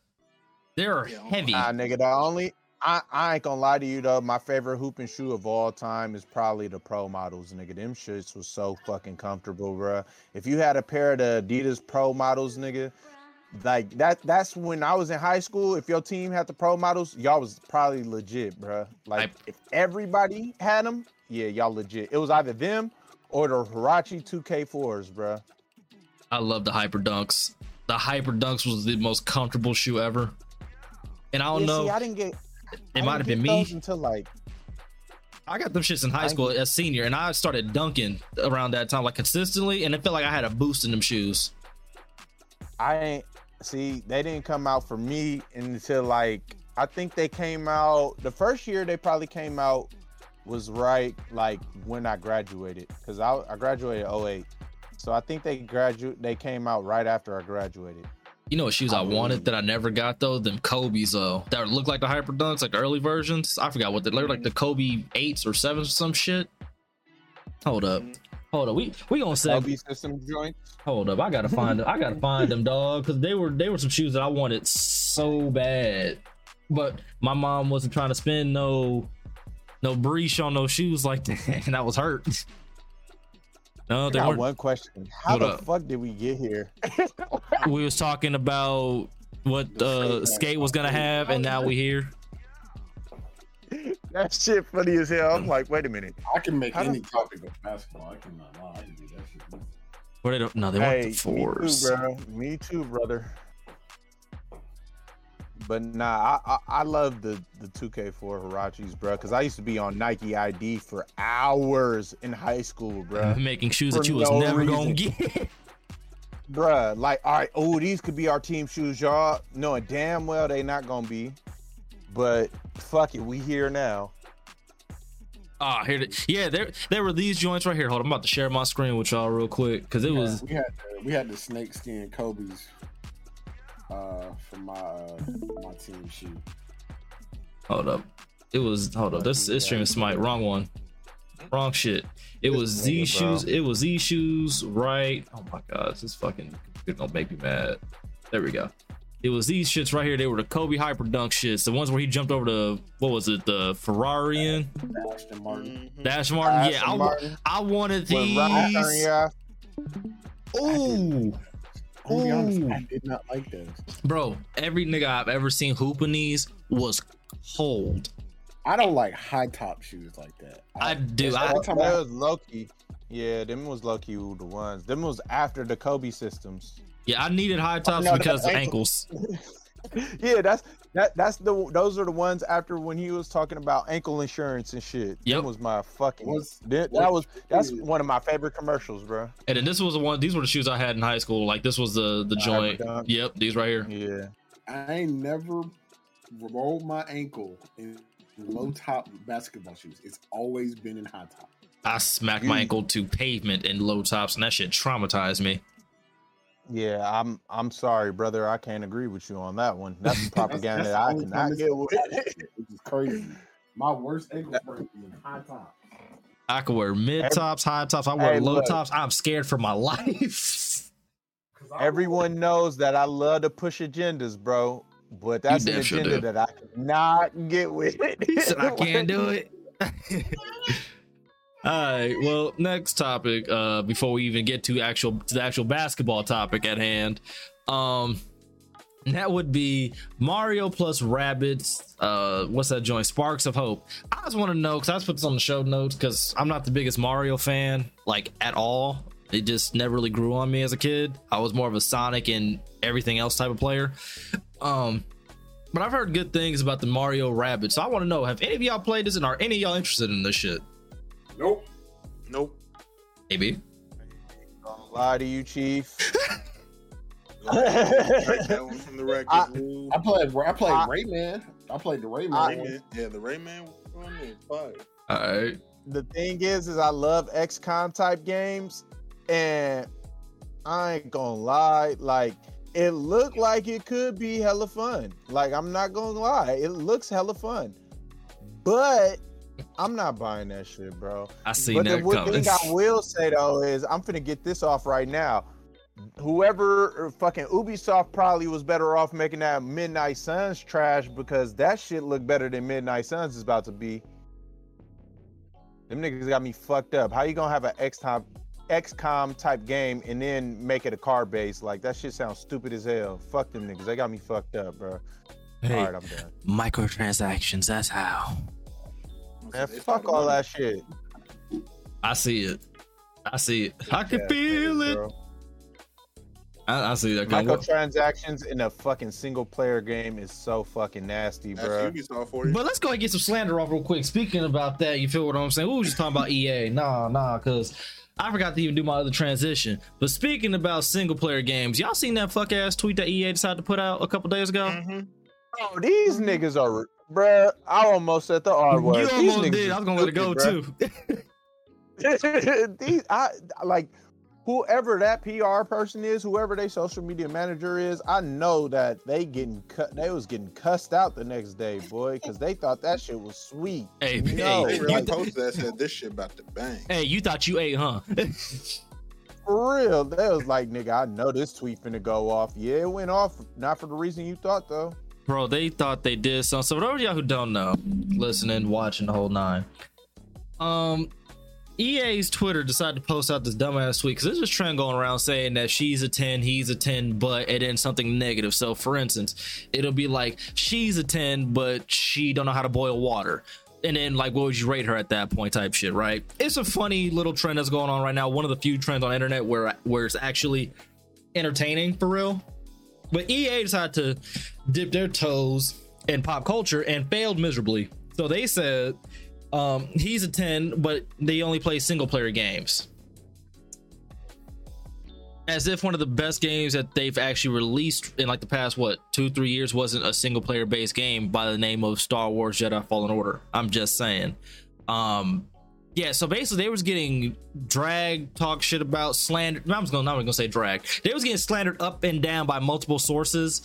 They're Yeah, heavy. Nah, nigga, the only I, I ain't gonna lie to you though. My favorite hooping shoe of all time is probably the Pro models, nigga. Them shits was so fucking comfortable, bruh. If you had a pair of the Adidas Pro models, nigga, like that that's when I was in high school. If your team had the Pro models, y'all was probably legit, bruh. Like I- if everybody had them, yeah, y'all legit. It was either them or the Huarache 2K4s, bruh. I love the Hyper Dunks. The Hyper Dunks was the most comfortable shoe ever. And I don't Yeah, know, see, I didn't get. it might have been me. until like I got them shits in high school as senior, and I started dunking around that time, like consistently, and it felt like I had a boost in them shoes. I ain't see they didn't come out for me until like I think they came out the first year they probably came out was right like when I graduated because I, I graduated 08. So I think they graduate they came out right after I graduated. You know what shoes I, I wanted believe- that I never got though? Them Kobe's though. That look like the Hyper Dunks, like the early versions. I forgot what they look like the Kobe eights or sevens or some shit. Hold up. Mm-hmm. Hold up. We we gonna say LB system joints. hold up. I gotta find them. I gotta find them, dog. Cause they were they were some shoes that I wanted so bad. But my mom wasn't trying to spend no no breach on those shoes like that. And I was hurt. No, I they weren't. one question. How the up? fuck did we get here? we was talking about what uh skate skate was gonna have and now we here that shit funny as hell. I'm like, wait a minute. I can make How any the- topic of basketball. I cannot lie. I can do that shit. Where they don't no they weren't Hey, the me too, bro. Me too, brother. But nah, I I, I love the the 2K4 Huaraches, bro, because I used to be on Nike ID for hours in high school, bro. making shoes For that you was no never gonna reason. get Bruh, like, all right, oh, these could be our team shoes, y'all. Knowing damn well they not gonna be. But fuck it, we here now. ah here they, yeah there there were these joints right here. Hold on I'm about to share my screen with y'all real quick because it was we had the, we had the snake skin Kobe's uh for my uh, my team shoe. hold up. It was hold up. This this stream is smite. Wrong one. Wrong shit. It This was Z shoes. it was Z shoes. right? Oh my god this is fucking computer gonna make me mad. There we go It was these shits right here. They were the Kobe Hyper Dunk shits. The ones where he jumped over the what was it? The Ferrari in Ashton Martin. Mhm. Dash Martin. Aston yeah, I, Martin. I wanted When Ryan turned, these. yeah. Ooh, I'm be honest, Ooh. I did not like those. bro. Every nigga I've ever seen hooping these was cold. I don't like high top shoes like that. I do. I, Every That time I- was Loki. Yeah, them was lucky the ones. Them was after the Kobe systems. yeah, I needed high tops no, the because of ankle- ankles. yeah, that's that. That's the. Those are the ones after when he was talking about ankle insurance and shit. Yep. That was my fucking. Was- that, that was that's one of my favorite commercials, bro. And then this was the one. These were the shoes I had in high school. Like this was the the joint. Yep, these right here. Yeah. I ain't never rolled my ankle in low top basketball shoes. It's always been in high top. I smacked my ankle to pavement in low tops, and that shit traumatized me. Yeah, I'm I'm sorry, brother. I can't agree with you on that one. That's propaganda that's that I the only cannot get with. Which is crazy. My worst ankle sprain is in high top. I could wear mid tops, high tops. I wear Hey, low look. tops. I'm scared for my life. Everyone knows that I love to push agendas, bro. But that's an damn sure agenda that I cannot get with. He said I can't do it. All right. Well, next topic. Uh, before we even get to actual to the actual basketball topic at hand, um, that would be Mario plus Rabbids. Uh, what's that joint? Sparks of Hope. I just want to know because I just put this on the show notes because I'm not the biggest Mario fan, like at all. It just never really grew on me as a kid. I was more of a Sonic and everything else type of player. Um, but I've heard good things about the Mario Rabbid. So I want to know: Have any of y'all played this, and are any of y'all interested in this shit? Nope. Nope. Maybe. Don't lie to you, Chief. Strike that one from the record. I- I played. I played I- Rayman. I played the Rayman. I- Rayman. Yeah, the Rayman one is fire. All right. the thing is, is I love XCOM type games, and I ain't gonna lie, like it looked like it could be hella fun. Like I'm not gonna lie, it looks hella fun, but I'm not buying that shit, bro. I see but the that one coming. thing I will say though is I'm finna get this off right now. Whoever uh, fucking Ubisoft probably was better off making that Midnight Suns trash because that shit looked better than Midnight Suns is about to be. Them niggas got me fucked up. How you gonna have an XCOM XCOM type game and then make it a car base? Like that shit sounds stupid as hell. Fuck them niggas. They got me fucked up, bro. Hey, All right, I'm done. microtransactions. That's how. Man, They fuck all about that shit. I see it. I see it. I can Yeah, feel it. bro. I, I see that coming. Microtransactions in a fucking single player game is so fucking nasty, bro. For you. But let's go and get some slander off real quick. Speaking about that, you feel what I'm saying? We were just talking about EA. Nah, nah, because I forgot to even do my other transition. But speaking about single player games, y'all seen that fuck ass tweet that EA decided to put out a couple days ago? Mhm. Oh, these niggas are, bruh. I almost said the R word. You These almost niggas did. are I was gonna let it go stupid, too. these, I like whoever that PR person is, whoever their social media manager is. I know that they getting cut. They was getting cussed out the next day, boy, because they thought that shit was sweet. Hey, no, They hey, really you- posted that said this shit about the bang. hey, you thought you ate, huh? for real. that was like, nigga, I know this tweet finna go off. Yeah, it went off. Not for the reason you thought though. Bro, they thought they did something. So for those of y'all who don't know, listening, watching the whole nine, um, EA's Twitter decided to post out this dumbass tweet because there's this trend going around saying that she's a 10, he's a 10, but and then something negative. So for instance, it'll be like she's a 10, but she don't know how to boil water. And then like what would you rate her at that point type shit, right? It's a funny little trend that's going on right now. One of the few trends on internet where where it's actually entertaining for real. But EA decided to dip their toes in pop culture and failed miserably. So they said um, he's a 10, but they only play single player games. As if one of the best games that they've actually released in like the past, what, two, three years wasn't a single player based game by the name of Star Wars Jedi Fallen Order. I'm just saying. Um, yeah, so basically they was getting dragged, talk shit about slander. I'm just gonna not gonna say dragged. They was getting slandered up and down by multiple sources.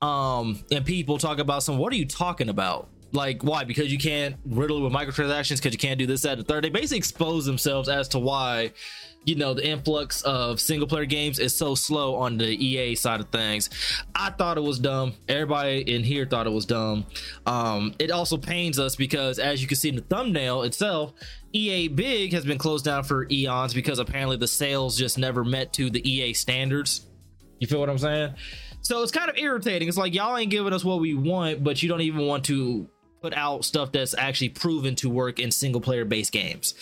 Um, and people talk about some. What are you talking about? Like why? Because you can't riddle it with microtransactions. Because you can't do this, that, and the third. They basically expose themselves as to why, you know, the influx of single player games is so slow on the EA side of things. I thought it was dumb. Everybody in here thought it was dumb. Um, it also pains us because, as you can see in the thumbnail itself, EA Big has been closed down for eons because apparently the sales just never met to the EA standards. You feel what I'm saying? So it's kind of irritating. It's like y'all ain't giving us what we want, but you don't even want to put out stuff that's actually proven to work in single player based games.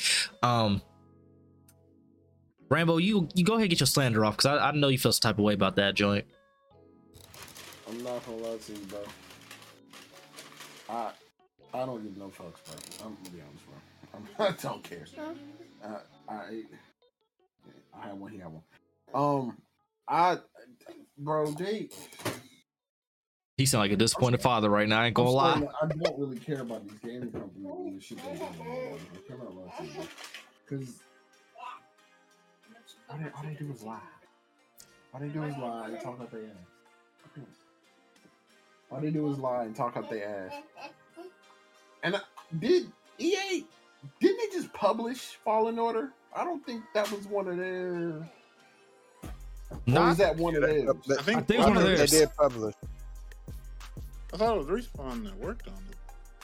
Um Rambo, you you go ahead and get your slander off because I, I know you feel some type of way about that joint. I'm not gonna lie to you, bro. I I don't give no fucks, bro. I'm gonna be honest, bro. I'm, I don't care. I I I have one. He have one. Um, I bro, they. He sound like a disappointed father right now. I ain't I'm gonna lie. starting to- I don't really care about these gaming companies and the shit they do. I cannot lie to. Cause all they, all they do is lie. All they do is lie and talk out their ass. All they do is lie and talk out their ass. And I, did EA? Didn't they just publish Fallen Order? I don't think that was one of their. Or Not- was that one of theirs? I think, I think one of theirs. They theirs. did publish. I thought it was Respawn that worked on it.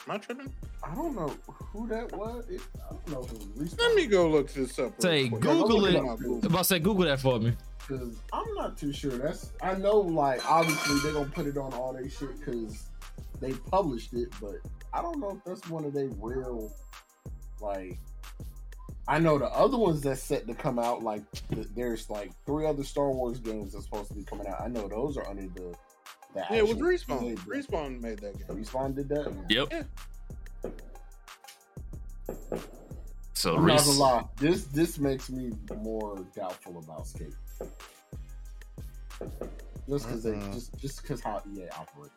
Am I tripping? I don't know who that was. It, I don't know if it was Let me go look this up. real Say, quick. Google it. it Google. I'm about to say Google that for me. Cause I'm not too sure. That's I know like obviously they're gonna put it on all their shit because they published it, but I don't know if that's one of their real like. I know the other ones that's set to come out. Like th- there's like three other Star Wars games that's supposed to be coming out. I know those are under the. The Yeah, it was Respawn. EA. Respawn made that game. Respawn did that. Yep. So I'm not Reese, gonna lie. This this makes me more doubtful about Skate. Just because they Mm-mm. just just because how EA operates.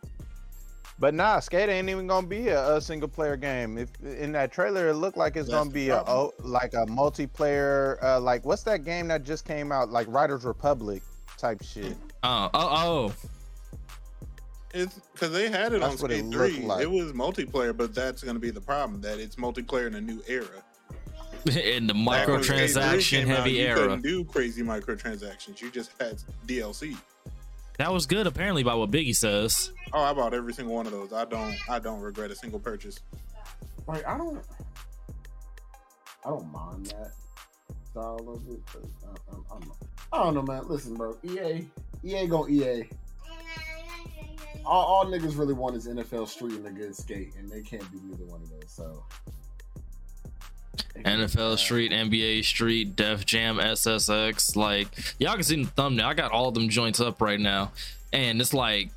But nah, Skate ain't even gonna be a, a single player game. If in that trailer, it looked like it's That's gonna be a oh, like a multiplayer. Uh, like what's that game that just came out? Like Riders Republic type shit. Oh, oh, oh, It's because they had it That's on what it Skate looked Three. like. It was multiplayer, but that's going to be the problem. That it's multiplayer in a new era. in the Back when Skate 3 microtransaction came out, heavy you era. couldn't do crazy microtransactions. You just had DLC. That was good, apparently, by what Biggie says. Oh, I bought every single one of those. I don't. I don't regret a single purchase. Like I don't, I don't mind that style of it, but I, I, I don't know. I don't know, man. Listen, bro. EA, EA gon' EA. All, all niggas really want is NFL Street and a good skate, and they can't do neither one of those. So NFL Street, NBA Street, Def Jam, SSX. Like, y'all can see the thumbnail. I got all them joints up right now. And it's like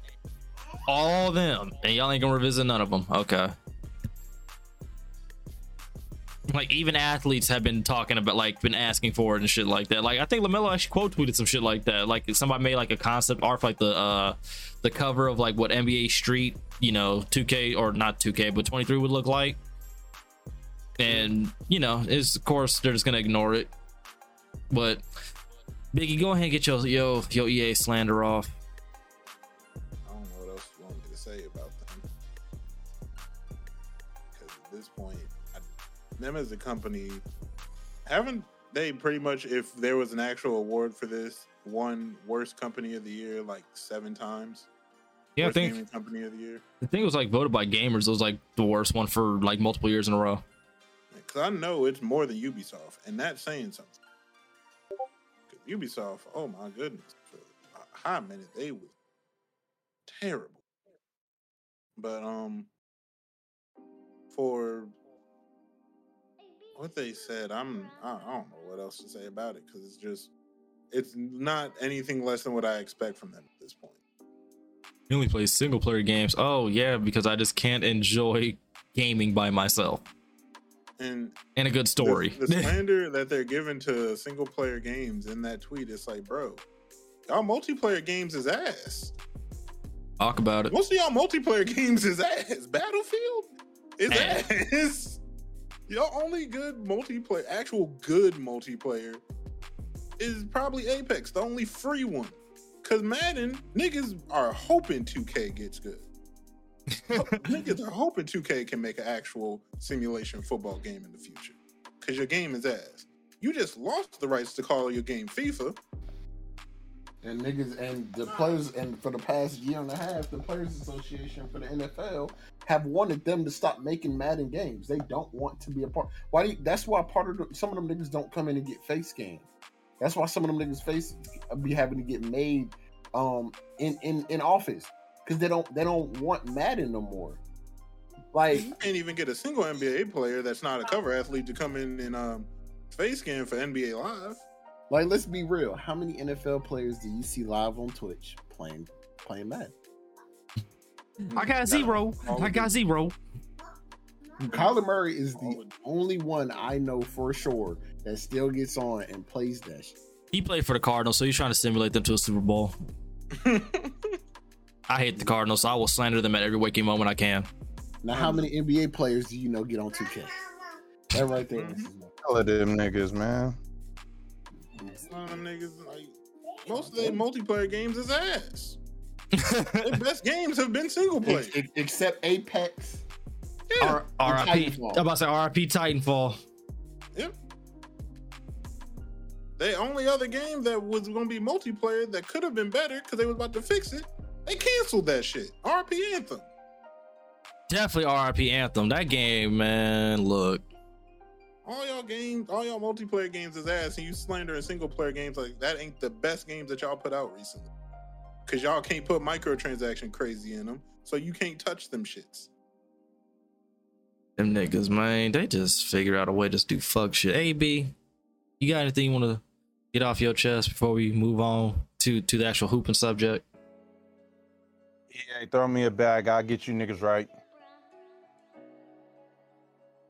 all them. And y'all ain't gonna revisit none of them. Okay. Like, even athletes have been talking about, like, been asking for it and shit like that. Like, I think LaMelo actually quote tweeted some shit like that. Like, somebody made, like, a concept art for, like, the, uh, the cover of, like, what NBA Street, you know, 2K, or not 2K, but 23 would look like and you know, is of course they're just gonna ignore it. But Biggie, go ahead and get your yo your EA slander off. Them as a company, haven't they pretty much, if there was an actual award for this, won worst company of the year like seven times? Yeah, I think company of the year. I think it was like voted by gamers. It was like the worst one for like multiple years in a row. Because I know it's more than Ubisoft, and that's saying something. Ubisoft, oh my goodness, for a hot minute they were terrible. But um, for what they said, I'm I, I don't know what else to say about it because it's just it's not anything less than what I expect from them at this point. He only plays single player games. Oh yeah, because I just can't enjoy gaming by myself. And And a good story. The, the slander that they're giving to single player games in that tweet, it's like, bro, y'all multiplayer games is ass. Talk about it. Most of y'all multiplayer games is ass. Battlefield is Ass. ass. Y'all only good multiplayer, actual good multiplayer, is probably Apex, the only free one. Cause Madden, niggas are hoping 2K gets good. Niggas are hoping 2K can make an actual simulation football game in the future. Because your game is ass. You just lost the rights to call your game FIFA. And niggas and the players and for the past year and a half, the Players Association for the NFL have wanted them to stop making Madden games. They don't want to be a part. Why? You, that's why part of the, some of them niggas don't come in and get face scanned. That's why some of them niggas face be having to get made um in in in office because they don't they don't want Madden no more. Like You can't even get a single NBA player that's not a cover athlete to come in and um, face scan for NBA Live. Like let's be real. How many NFL players do you see live on Twitch playing playing Madden? I got zero. I got zero. Kyler Murray is the only one I know for sure that still gets on and plays that shit. He played for the Cardinals, so he's trying to simulate them to a Super Bowl. I hate the Cardinals, so I will slander them at every waking moment I can. Now, how many NBA players do you know get on 2K? That right there. Mhm. is Hell of them niggas, man. Some of them niggas, like, most of their multiplayer games is ass. Their best games have been single player. Ex- ex- except Apex. Yeah. R- RIP. Titanfall. I'm about to say RIP Titanfall. Yep. The only other game that was going to be multiplayer that could have been better because they was about to fix it, they canceled that shit. RP Anthem. Definitely RIP Anthem. That game, man. Look, All y'all games, all y'all multiplayer games is ass, and you slandering single player games like that ain't the best games that y'all put out recently. Cause y'all can't put microtransaction crazy in them, so you can't touch them shits. them niggas, man. They just figure out a way to just do fuck shit. AB, you got anything you want to get off your chest before we move on to to the actual hooping subject? Yeah, throw me a bag. I'll get you niggas right.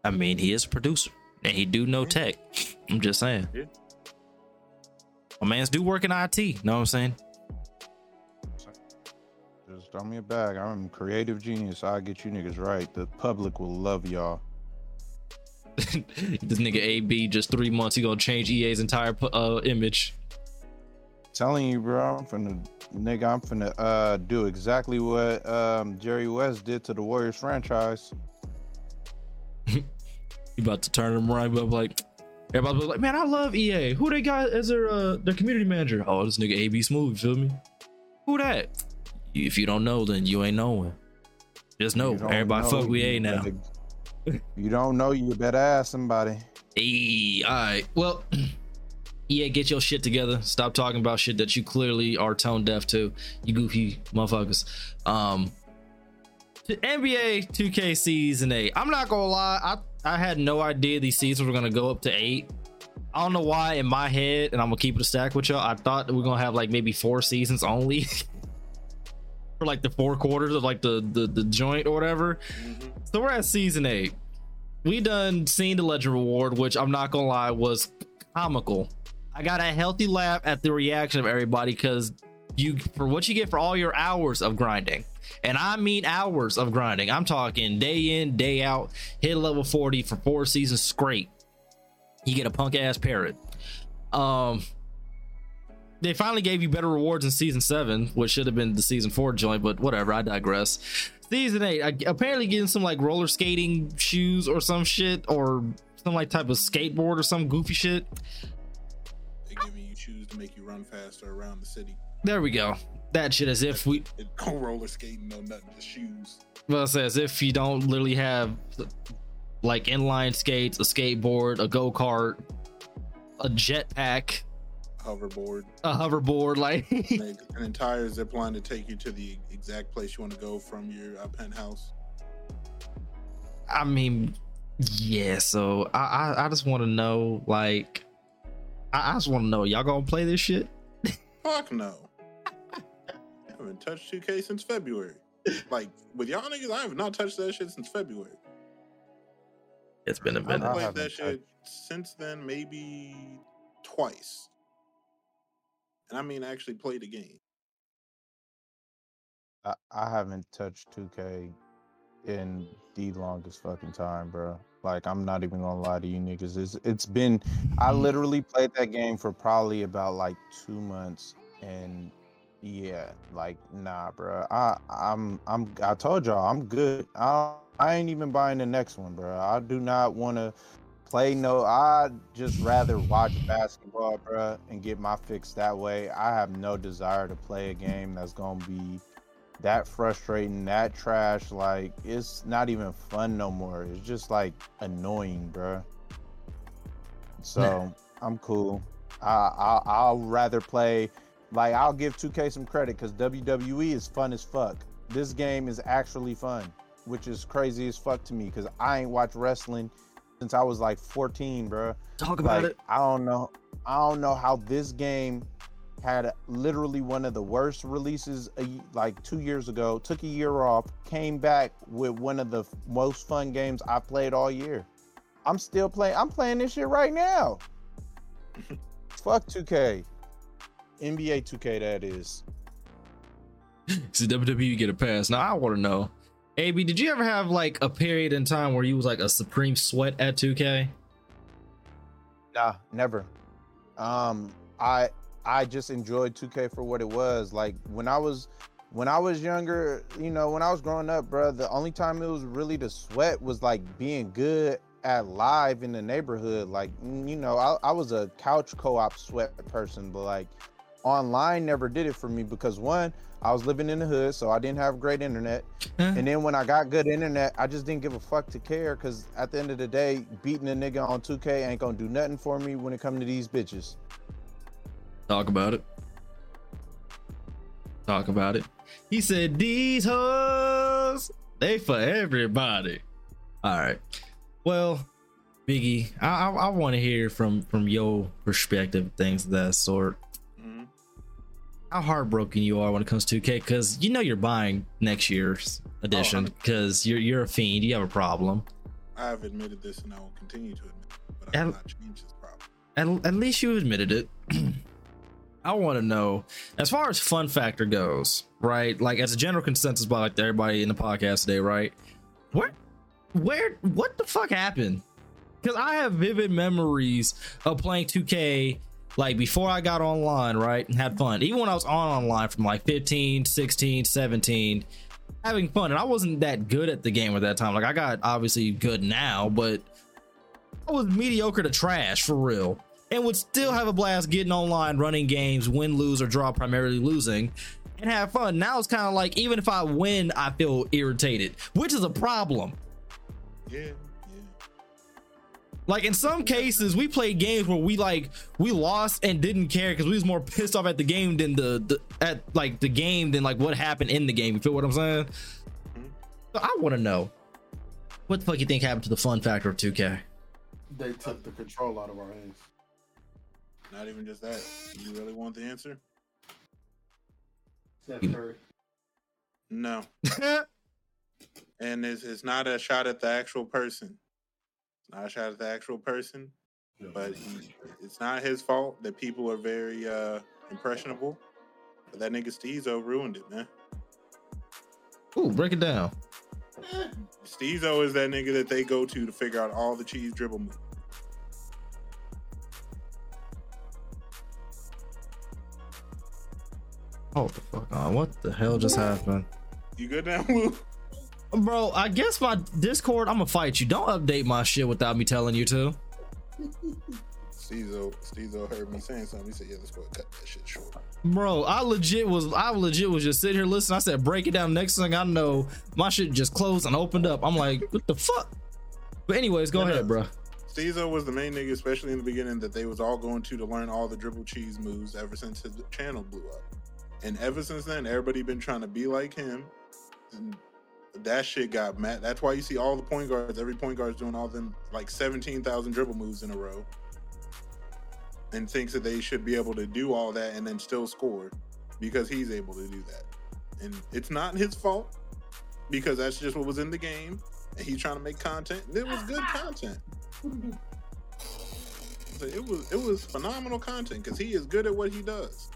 I mean, he is a producer and he do know tech. I'm just saying. Yeah. My man's do work in IT. Know what I'm saying? Just throw me a bag. I'm a creative genius. I'll get you niggas right. The public will love y'all. this nigga AB just three months. He gonna change EA's entire uh, image. Telling you, bro, I'm finna nigga, I'm finna uh do exactly what um Jerry West did to the Warriors franchise. You about to turn him right but like everybody was like, man, I love EA. Who they got as their uh their community manager? Oh, this nigga AB Smooth. You feel me? Who that? If you don't know, then you ain't knowing. Just know, everybody know, fuck with EA now. better- You don't know, you better ask somebody. Hey, all right. Well, EA, get your shit together. Stop talking about shit that you clearly are tone deaf to. You goofy motherfuckers. Um, NBA 2K season eight. I'm not gonna lie. I I had no idea these seasons were gonna go up to eight. I don't know why in my head, and I'm gonna keep it a stack with y'all. I thought that we are gonna have like maybe four seasons only for like the four quarters of like the the, the joint or whatever. Mhm. So we're at season eight. We done seen the Legend Reward, which I'm not gonna lie was comical. I got a healthy laugh at the reaction of everybody because you for what you get for all your hours of grinding, and I mean hours of grinding. I'm talking day in, day out, hit level 40 for four seasons straight. You get a punk ass parrot. Um, they finally gave you better rewards in season seven, which should have been the season four joint, but whatever. I digress. Season eight, I, apparently getting some like roller skating shoes or some shit, or some like type of skateboard or some goofy shit. They giving you shoes to make you run faster around the city. There we go. That shit as if we, no roller skating, no nothing, just shoes. well, it says if you don't literally have like inline skates, a skateboard, a go kart, a jetpack, Hoverboard, a hoverboard, like an entire zip line to take you to the exact place you want to go from your uh, penthouse. I mean, yeah. So I I, I just want to know, like, I, I just want to know, y'all gonna play this shit? Fuck no. I haven't touched 2K since February. Like with y'all niggas, I have not touched that shit since February. It's been a I've minute. I played haven't that shit since then, maybe twice. And I mean, actually played the game. I, I haven't touched 2K in the longest fucking time, bro. Like I'm not even gonna lie to you niggas. It's it's been I mm-hmm. literally played that game for probably about like two months and Yeah, like nah, bro. I I'm I'm I told y'all I'm good. I I ain't even buying the next one, bro. I do not want to play no. I just rather watch basketball, bro, and get my fix that way. I have no desire to play a game that's gonna be that frustrating, that trash. Like it's not even fun no more. It's just like annoying, bro. So I'm cool. I, I I'll rather play. Like I'll give 2K some credit because WWE is fun as fuck. This game is actually fun, which is crazy as fuck to me because I ain't watched wrestling since I was like 14, bro. Talk about Like it. I don't know. I don't know how this game had literally one of the worst releases a, like two years ago. Took a year off, came back with one of the f- most fun games I played all year. I'm still playing. I'm playing this shit right now. Fuck 2K. NBA 2K that is. So WWE get a pass. Now I want to know, AB, did you ever have like a period in time where you was like a supreme sweat at 2K? Nah, never. Um, I I just enjoyed 2K for what it was. Like when I was when I was younger, you know, when I was growing up, bro, the only time it was really to sweat was like being good at live in the neighborhood. Like, mm, you know, I, I was a couch co-op sweat person, but like online never did it for me because one, I was living in the hood, so I didn't have great internet. And then when I got good internet, I just didn't give a fuck to care because at the end of the day, beating a nigga on 2K ain't gonna do nothing for me when it come to these bitches. Talk about it. Talk about it. He said these hoes, they for everybody. All right. Well, Biggie, I I, I want to hear from from your perspective, things of that sort. Mhm. How heartbroken you are when it comes to 2K, because you know you're buying next year's edition, because you're you're a fiend, you have a problem. I have admitted this and I will continue to admit it, but I will not change this problem. at, at least you admitted it. I want to know, as far as fun factor goes, right? Like as a general consensus by like everybody in the podcast today, right? Where, where, what the fuck happened? Because I have vivid memories of playing 2K like before I got online, right? And had fun. Even when I was on online from like 15, 16, 17, having fun. And I wasn't that good at the game at that time. Like I got obviously good now, but I was mediocre to trash for real, and would still have a blast getting online, running games, win, lose, or draw, primarily losing, and have fun. Now it's kind of like even if I win, I feel irritated, which is a problem. Yeah, yeah. Like in some cases, we played games where we like we lost and didn't care because we was more pissed off at the game than the, the at like the game than like what happened in the game. You feel what I'm saying? Mm-hmm. So I want to know what the fuck you think happened to the fun factor of 2K. They took the control out of our hands. Not even just that. You really want the answer? Steph You- Curry. No. And it's, it's not a shot at the actual person. It's not a shot at the actual person, but he, it's not his fault that people are very uh, impressionable. But that nigga Steezo ruined it, man. Ooh, break it down. Steezo is that nigga that they go to to figure out all the cheese dribble moves. On. What the hell just happened? You good now, Woo? Bro, I guess my Discord, I'm gonna fight you. Don't update my shit without me telling you to. Steezo, Steezo heard me saying something. He said, "Yeah, let's go ahead and cut that shit short." Bro, I legit was I legit was just sitting here listening. I said break it down. Next thing I know, my shit just closed and opened up. I'm like, what the fuck? But anyways, go Yeah. ahead, bro. Steezo was the main nigga, especially in the beginning, that they was all going to to learn all the dribble cheese moves ever since his channel blew up. And ever since then, everybody been trying to be like him. And that shit got mad. That's why you see all the point guards, every point guard's doing all them like 17,000 dribble moves in a row. And thinks that they should be able to do all that and then still score because he's able to do that. And it's not his fault because that's just what was in the game. And he's trying to make content. And It was good content. So it was it was phenomenal content because he is good at what he does.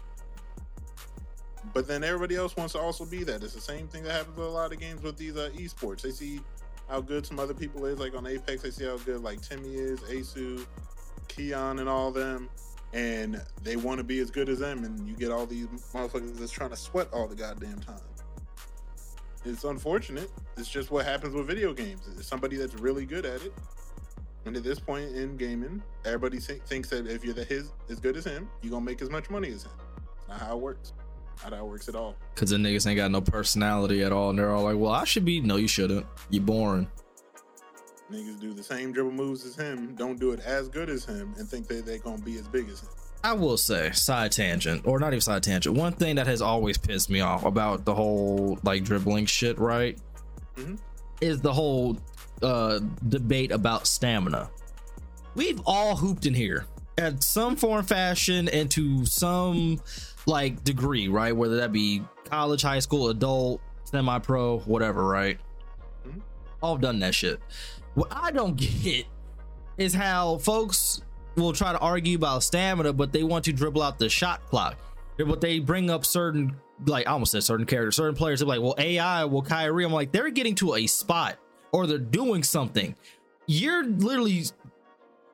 But then everybody else wants to also be that. It's the same thing that happens with a lot of games with these uh, esports. They see how good some other people is, like on Apex. They see how good like Timmy is, Aceu, Keon, and all them. and they want to be as good as them, and you get all these motherfuckers that's trying to sweat all the goddamn time. It's unfortunate. It's just what happens with video games. It's somebody that's really good at it. And at this point in gaming, everybody think, thinks that if you're the, his as good as him, you're gonna make as much money as him. It's not how it works. How it works at all. Cause the niggas ain't got no personality at all, and they're all like, "Well, I should be." No, you shouldn't. You're boring. Niggas do the same dribble moves as him, don't do it as good as him, and think that they're gonna be as big as him. I will say, side tangent, or not even side tangent. One thing that has always pissed me off about the whole like dribbling shit, right, Mhm. is the whole uh debate about stamina. We've all hooped in here at some form, fashion, and to some like degree, right? Whether that be college, high school, adult, semi-pro, whatever, right? Mhm. All done that shit. What I don't get is how folks will try to argue about stamina, but they want to dribble out the shot clock. But they bring up certain, like I almost said certain characters, certain players. They're like, well, AI, well, Kyrie. I'm like, they're getting to a spot or they're doing something. You're literally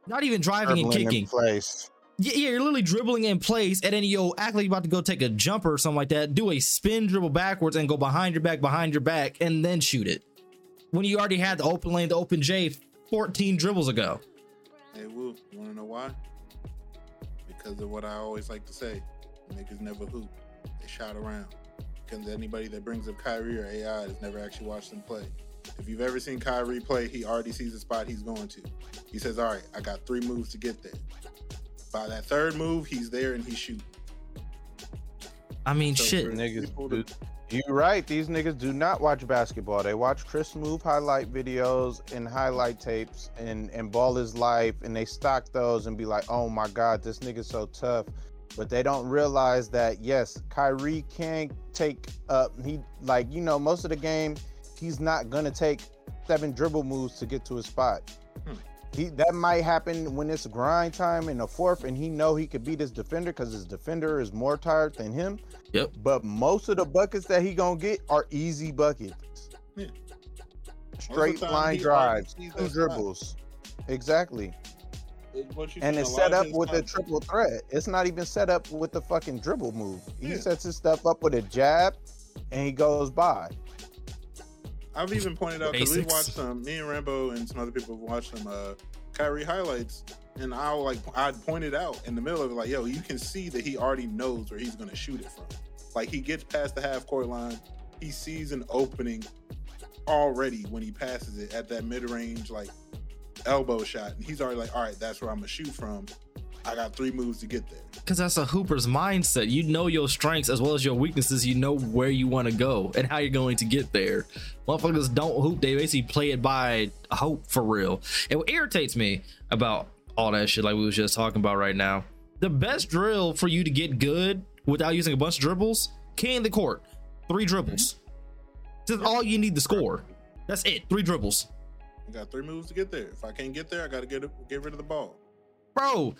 not even driving and Dribbling in kicking. place. Yeah, you're literally dribbling in place, and then you'll act like you're about to go take a jumper or something like that. Do a spin dribble backwards and go behind your back, behind your back, and then shoot it. When you already had the open lane, the open J 14 dribbles ago. Hey, Woo, you wanna know why? Because of what I always like to say. Niggas never hoop. They shot around. Because anybody that brings up Kyrie or AI has never actually watched them play. If you've ever seen Kyrie play, he already sees the spot he's going to. He says, All right, I got three moves to get there. By that third move, he's there and he shoots. I mean, So shit. Niggas people to- You're right. These niggas do not watch basketball. They watch Chris Move highlight videos and highlight tapes and and Ball is Life, and they stock those and be like, "Oh my God, this nigga's so tough." But they don't realize that yes, Kyrie can take up. He like you know most of the game, he's not gonna take seven dribble moves to get to his spot. Hmm. He that might happen when it's grind time in the fourth, and he know he could beat his defender because his defender is more tired than him. Yep. But most of the buckets that he gonna get are easy buckets. Yeah. Straight line drives, two that spot. dribbles. Exactly. What And it's set up of his with a triple threat. It's not even set up with the fucking dribble move. He sets his stuff up with a jab and he goes by. I've even pointed out because we watched some. Me and Rambo and some other people have watched some uh, Kyrie highlights, and I like I'd pointed out in the middle of it, like, yo, you can see that he already knows where he's gonna shoot it from. Like he gets past the half court line, he sees an opening already when he passes it at that mid range like elbow shot, and he's already like, all right, that's where I'm gonna shoot from. I got three moves to get there. Because that's a Hooper's mindset. You know your strengths as well as your weaknesses. You know where you want to go and how you're going to get there. Motherfuckers don't hoop. They basically play it by hope for real. And what irritates me about all that shit, like we was just talking about right now, the best drill for you to get good without using a bunch of dribbles, can the court. Three dribbles. That's all you need to score. That's it. Three dribbles. I got three moves to get there. If I can't get there, I got to get get rid of the ball. bro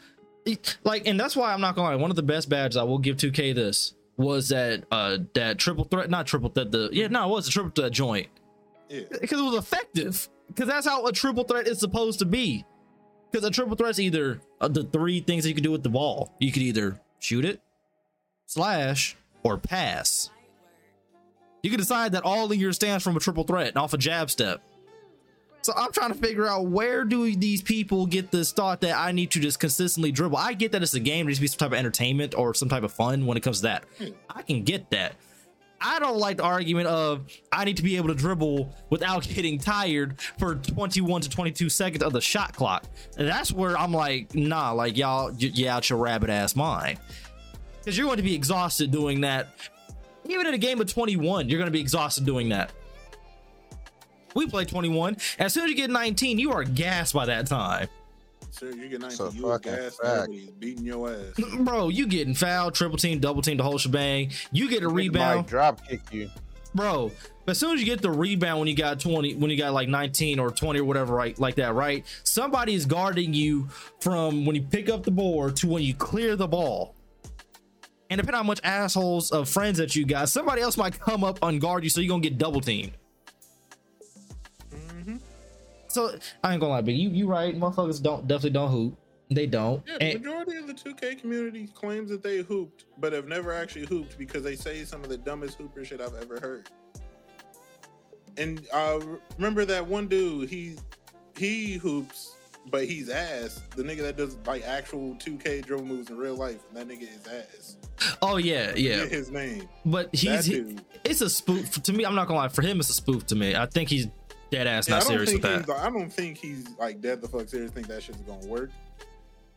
like and that's why i'm not gonna lie one of the best badges i will give 2k this was that uh that triple threat not triple threat the yeah no it was a triple threat joint. Yeah, because it was effective. Because that's how a triple threat is supposed to be. Because a triple threat's either uh, the three things that you can do with the ball. You could either shoot it slash or pass. You can decide that all of your stands from a triple threat and off a jab step so I'm trying to figure out where do these people get this thought that I need to just consistently dribble. I get that it's a game, there needs to be some type of entertainment or some type of fun when it comes to that. I can get that. I don't like the argument of I need to be able to dribble without getting tired for 21 to 22 seconds of the shot clock. And that's where I'm like, nah, like y'all, y- you out your rabbit ass mind. Because you're going to be exhausted doing that. Even in a game of 21, you're going to be exhausted doing that. We play 21. As soon as you get 19, you are gassed by that time. sir, you get 19, So you a fucking fact. nobody's beating your ass. Bro, you getting fouled, triple team, double team, the whole shebang. You get a Nigga might rebound. drop kick you. bro. As soon as you get the rebound when you got 20, when you got like 19 or 20 or whatever, right? Like that, right? Somebody is guarding you from when you pick up the board to when you clear the ball. And depending on how much assholes of friends that you got, somebody else might come up and guard you, so you're gonna get double teamed. So I ain't gonna lie, but you you right, motherfuckers don't definitely don't hoop. They don't. Yeah, the And- majority of the 2K community claims that they hooped, but have never actually hooped because they say some of the dumbest hooper shit I've ever heard. And uh, remember that one dude? He he hoops, but he's ass. The nigga that does like actual 2K dribble moves in real life, and that nigga is ass. oh yeah, yeah. His name. But he's he- it's a spoof to me. I'm not gonna lie. For him, it's a spoof to me. I think he's dead ass Yeah, not serious with that. I don't think he's like dead the fuck serious. Think that shit's gonna work.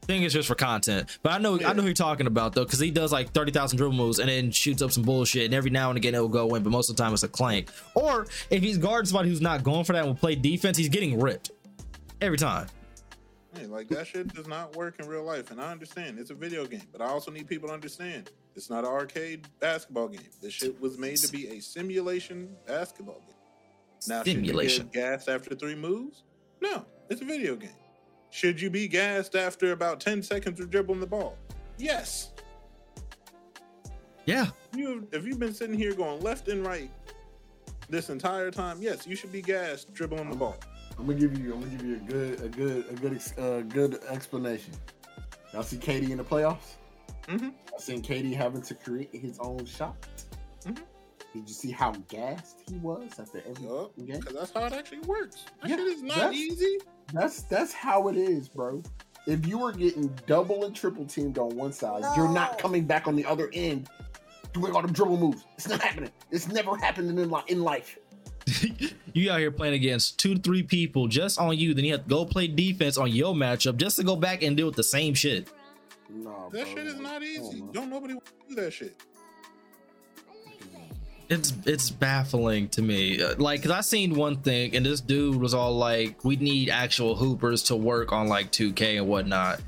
I think it's just for content. But I know I know who you're talking about though, because he does like thirty thousand dribble moves and then shoots up some bullshit, and every now and again it'll go in, but most of the time it's a clank. Or if he's guarding somebody who's not going for that and will play defense, he's getting ripped every time. Hey, like that shit does not work in real life, and I understand it's a video game, but I also need people to understand it's not an arcade basketball game. This shit was made to be a simulation basketball game. Now, Simulation. should you get gassed after three moves? No, it's a video game. Should you be gassed after about ten seconds of dribbling the ball? Yes. Yeah, You if you've been sitting here going left and right this entire time, yes, you should be gassed dribbling the ball. I'm gonna give you. I'm gonna give you a good, a good, a good, ex- uh, good explanation. Y'all see KD in the playoffs? Mm-hmm. I seen KD having to create his own shot. Mhm. Did you see how gassed he was after every Yup, game? because that's how it actually works. That Yeah, shit is not that's- easy. That's that's how it is, bro. If you were getting double and triple teamed on one side, you're not coming back on the other end doing all the dribble moves. It's not happening. It's never happened in li- in life. you out here playing against two to three people just on you, then you have to go play defense on your matchup just to go back and deal with the same shit. No, That bro. shit is not easy. on, man. Don't nobody do that shit. It's it's baffling to me Uh, like because i seen one thing and this dude was all like we need actual hoopers to work on like 2k and whatnot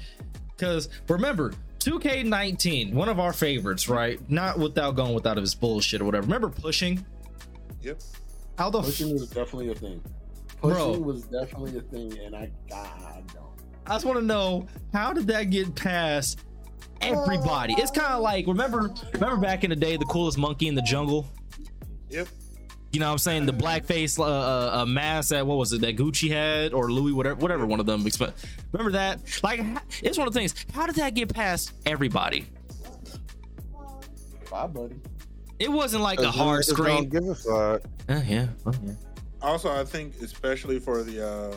because remember 2k19 one of our favorites right not without going without his bullshit or whatever remember pushing Yep. how the Pushing f- was definitely a thing. Bro. Pushing was definitely a thing, and I, God, I don't. i just want to know how did that get past everybody it's kind of like remember remember back in the day the coolest monkey in the jungle Yep. you know what I'm saying? The blackface uh, uh, uh, mask that what was it that Gucci had or Louis whatever whatever one of them. exp- Remember that? Like it's one of the things. How did that get past everybody? Bye, buddy. It wasn't like a hard screen. Don't give a fuck. Uh, yeah, well, yeah. Also, I think especially for the uh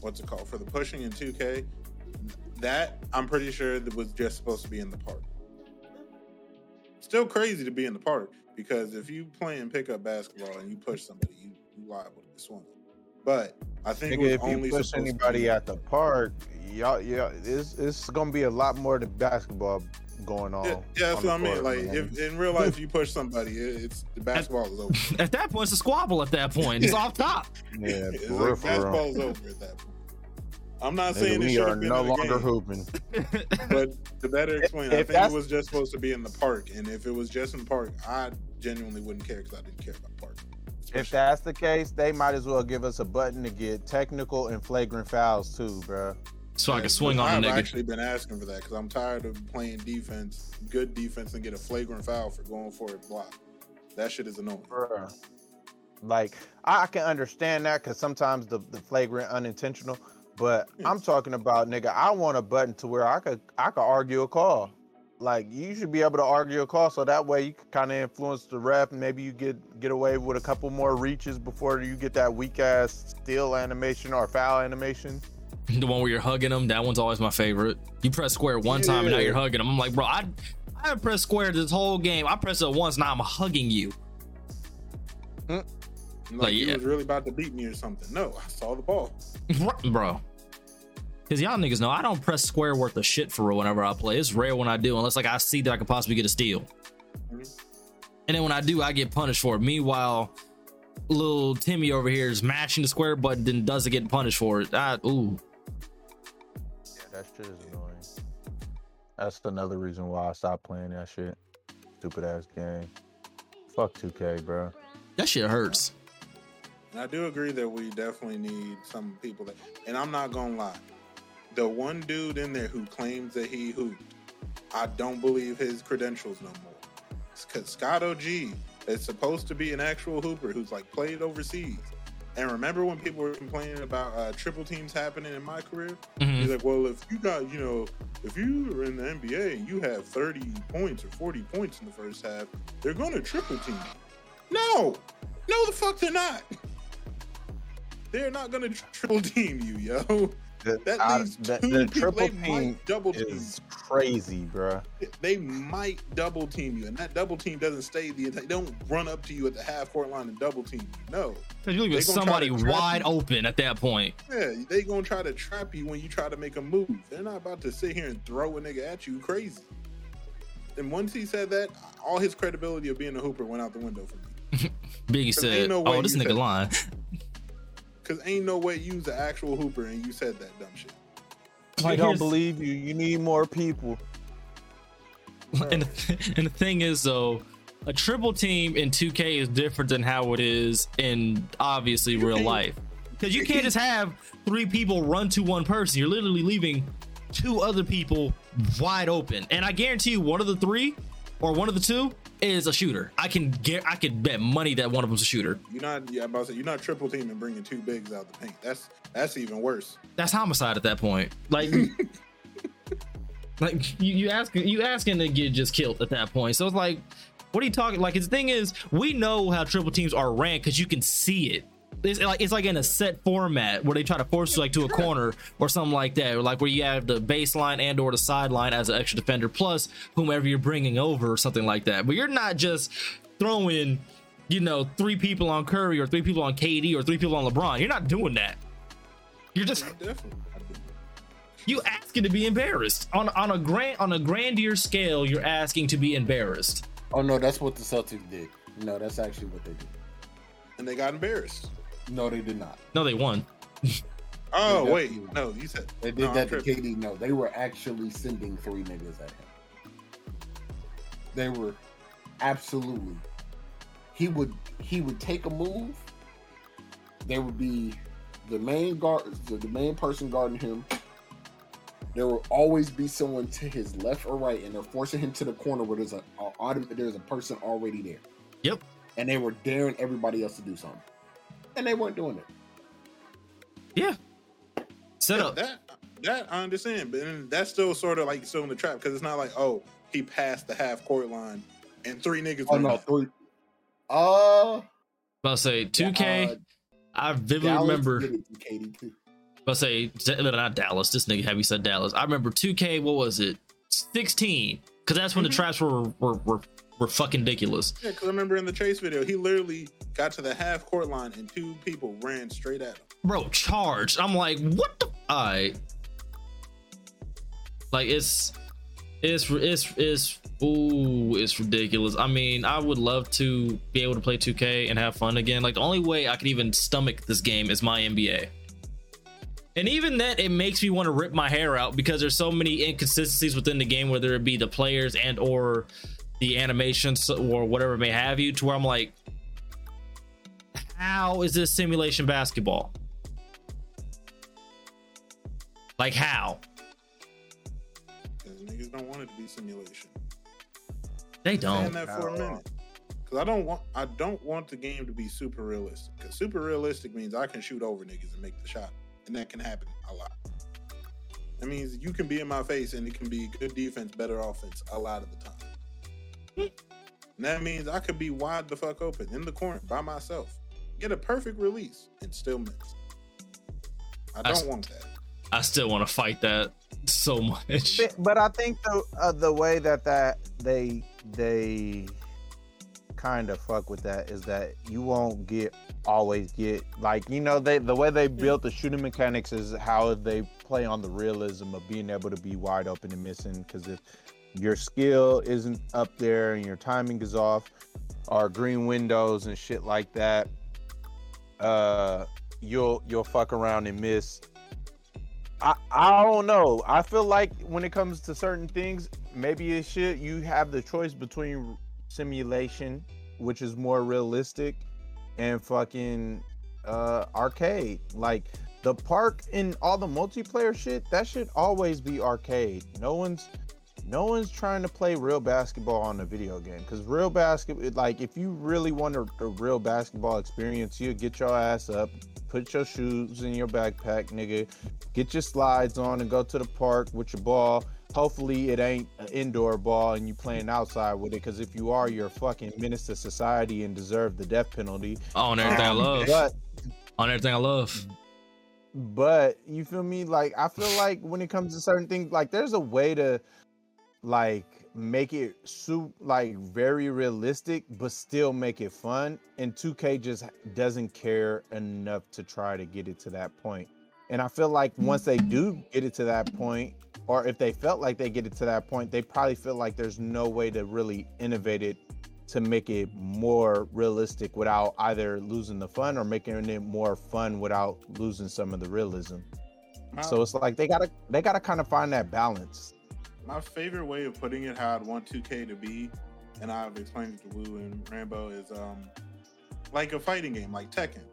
what's it called for the pushing in 2K, that I'm pretty sure that was just supposed to be in the park. Still crazy to be in the park because if you playing pickup basketball and you push somebody, you, you liable to get swung. But I think it Nigga, was if only you push supposed to anybody be- at the park, y'all, yeah, it's it's gonna be a lot more to basketball going on. Yeah, yeah, that's on what I mean. Like, if in real life you push somebody, it, it's the basketball is over. At that point, it's a squabble. At that point, it's off top. yeah, It's like real, for real. basketball is over at that point. I'm not saying we are been no in longer game, hooping. but to better explain, I if think it was just supposed to be in the park. And if it was just in the park, I genuinely wouldn't care because I didn't care about the park. If that's the case, they might as well give us a button to get technical and flagrant fouls too, bro. So I can Yeah, swing I've on a nigga. actually been asking for that because I'm tired of playing defense, good defense, and get a flagrant foul for going for a block. That shit is annoying. Bruh. Like I I can understand that because sometimes the, the flagrant unintentional, but I'm talking about nigga. I want a button to where I could I could argue a call. Like you should be able to argue a call so that way you can kind of influence the ref. and Maybe you get get away with a couple more reaches before you get that weak ass steal animation or foul animation. The one where you're hugging them. That one's always my favorite. You press square one time and now you're hugging them. I'm like, bro, I I haven't pressed square this whole game. I pressed it once. Now I'm hugging you. Mm. Like, Like, you yeah. was really about to beat me or something. No, I saw the ball. bro. Because y'all niggas know I don't press square worth of shit for real whenever I play. It's rare when I do, unless like I see that I could possibly get a steal. Mhm. And then when I do, I get punished for it. Meanwhile, little Timmy over here is matching the square button, then doesn't get punished for it. I, ooh, Yeah, that shit is annoying. That's another reason why I stopped playing that shit. Stupid ass game. Fuck 2K, bro. that shit hurts. And I do agree that we definitely need some people that. And I'm not gonna lie, the one dude in there who claims that he hooped, I don't believe his credentials no more. Because Scott OG is supposed to be an actual hooper who's like played overseas. And remember when people were complaining about uh, triple teams happening in my career? Mhm. He's like, well, if you got, you know, if you are in the NBA and you have 30 points or 40 points in the first half, they're going to triple team. No, no, the fuck they're not. They're not going to triple team you, yo. The, That I- leaves the, two the people. triple They team double team. is crazy, bruh. They might double team you, and that double team doesn't stay the entire. They don't run up to you at the half court line and double team you. No, Because you're leaving gonna try somebody to trap wide you. open at that point. yeah, they gonna try to trap you when you try to make a move. They're not about to sit here and throw a nigga at you crazy. And once he said that, all his credibility of being a hooper went out the window for me. Biggie said, no "Oh, this nigga said- lying." Cause ain't no way you was an actual hooper and you said that dumb shit. I don't believe you. You need more people. and, the, and the thing is though a triple team in 2k is different than how it is in obviously real life because you can't just have three people run to one person you're literally leaving two other people wide open and i guarantee you one of the three or one of the two is a shooter i can get i could bet money that one of them's a shooter You're not. Yeah, I'm about to say you're not triple teaming bringing two bigs out the paint. That's that's even worse. that's homicide at that point like like you, you asking you asking to get just killed at that point so it's like what are you talking like his thing is we know how triple teams are ranked because you can see it it's like it's like in a set format where they try to force you like to a corner or something like that or like where you have the baseline and or the sideline as an extra defender plus whomever you're bringing over or something like that but you're not just throwing you know three people on curry or three people on kd or three people on lebron you're not doing that you're just Definitely. I do. you asking to be embarrassed on on a grand on a grandeur scale. You're asking to be embarrassed. Oh no, that's what the Celtics did. No, that's actually what they did. And they got embarrassed. No, they did not. No, they won. Oh They wait, definitely- no, you said They did no, I'm that to tripping. KD. No, they were actually sending three niggas at him. They were absolutely. He would he would take a move. There would be the main guard, the, the main person guarding him. There will always be someone to his left or right, and they're forcing him to the corner where there's a, a there's a person already there. Yep. And they were daring everybody else to do something, and they weren't doing it. Yeah. Set Yeah, up. That that I understand, but that's still sort of like still in the trap because it's not like oh he passed the half court line and three niggas. Oh no, up. three. Uh, I'll say 2K. uh, I vividly Dallas remember. did it to KD too. I'll say not Dallas. This nigga have you said Dallas. I remember 2K. What was it? 16. Because that's when the traps were were were, were fucking ridiculous. Yeah, because I remember in the chase video, he literally got to the half court line and two people ran straight at him. bro charged i'm like what the i like it's it's it's it's ooh it's ridiculous i mean i would love to be able to play 2k and have fun again like the only way i could even stomach this game is my nba and even then it makes me want to rip my hair out because there's so many inconsistencies within the game whether it be the players and or the animations or whatever may have you to where i'm like how is this simulation basketball like how? Because niggas don't want it to be simulation. They don't. that for a minute. Because I don't want I don't want the game to be super realistic. Because super realistic means I can shoot over niggas and make the shot, and that can happen a lot. That means you can be in my face and it can be good defense, better offense a lot of the time. And that means I could be wide the fuck open in the corner by myself, get a perfect release, and still miss. I I s- don't want that. I still want to fight that so much. But- But I think the uh, the way that that they they kind of fuck with that is that you won't get always get like you know they the way they built the shooting mechanics is how they play on the realism of being able to be wide open and missing because if your skill isn't up there and your timing is off or green windows and shit like that uh you'll you'll fuck around and miss I, I don't know. I feel like when it comes to certain things, maybe it should you have the choice between simulation, which is more realistic, and fucking uh arcade. Like the park and all the multiplayer shit, that should always be arcade. No one's no one's trying to play real basketball on a video game because real basketball, like if you really want a, a real basketball experience, you get your ass up, put your shoes in your backpack, nigga, get your slides on, and go to the park with your ball. Hopefully, it ain't an indoor ball and you playing outside with it. Because if you are, you're a fucking menace to society and deserve the death penalty. On everything I um, love. But On everything I love. but you feel me like i feel like when it comes to certain things like there's a way to like make it soup like very realistic but still make it fun and 2k just doesn't care enough to try to get it to that point and i feel like hmm. once they do get it to that point or if they felt like they get it to that point they probably feel like there's no way to really innovate it to make it more realistic without either losing the fun or making it more fun without losing some of the realism. My, So it's like they gotta they gotta kind of find that balance. My favorite way of putting it, how I'd want 2K to be, and I've explained it to Wu and Rambo, is um like a fighting game, like Tekken,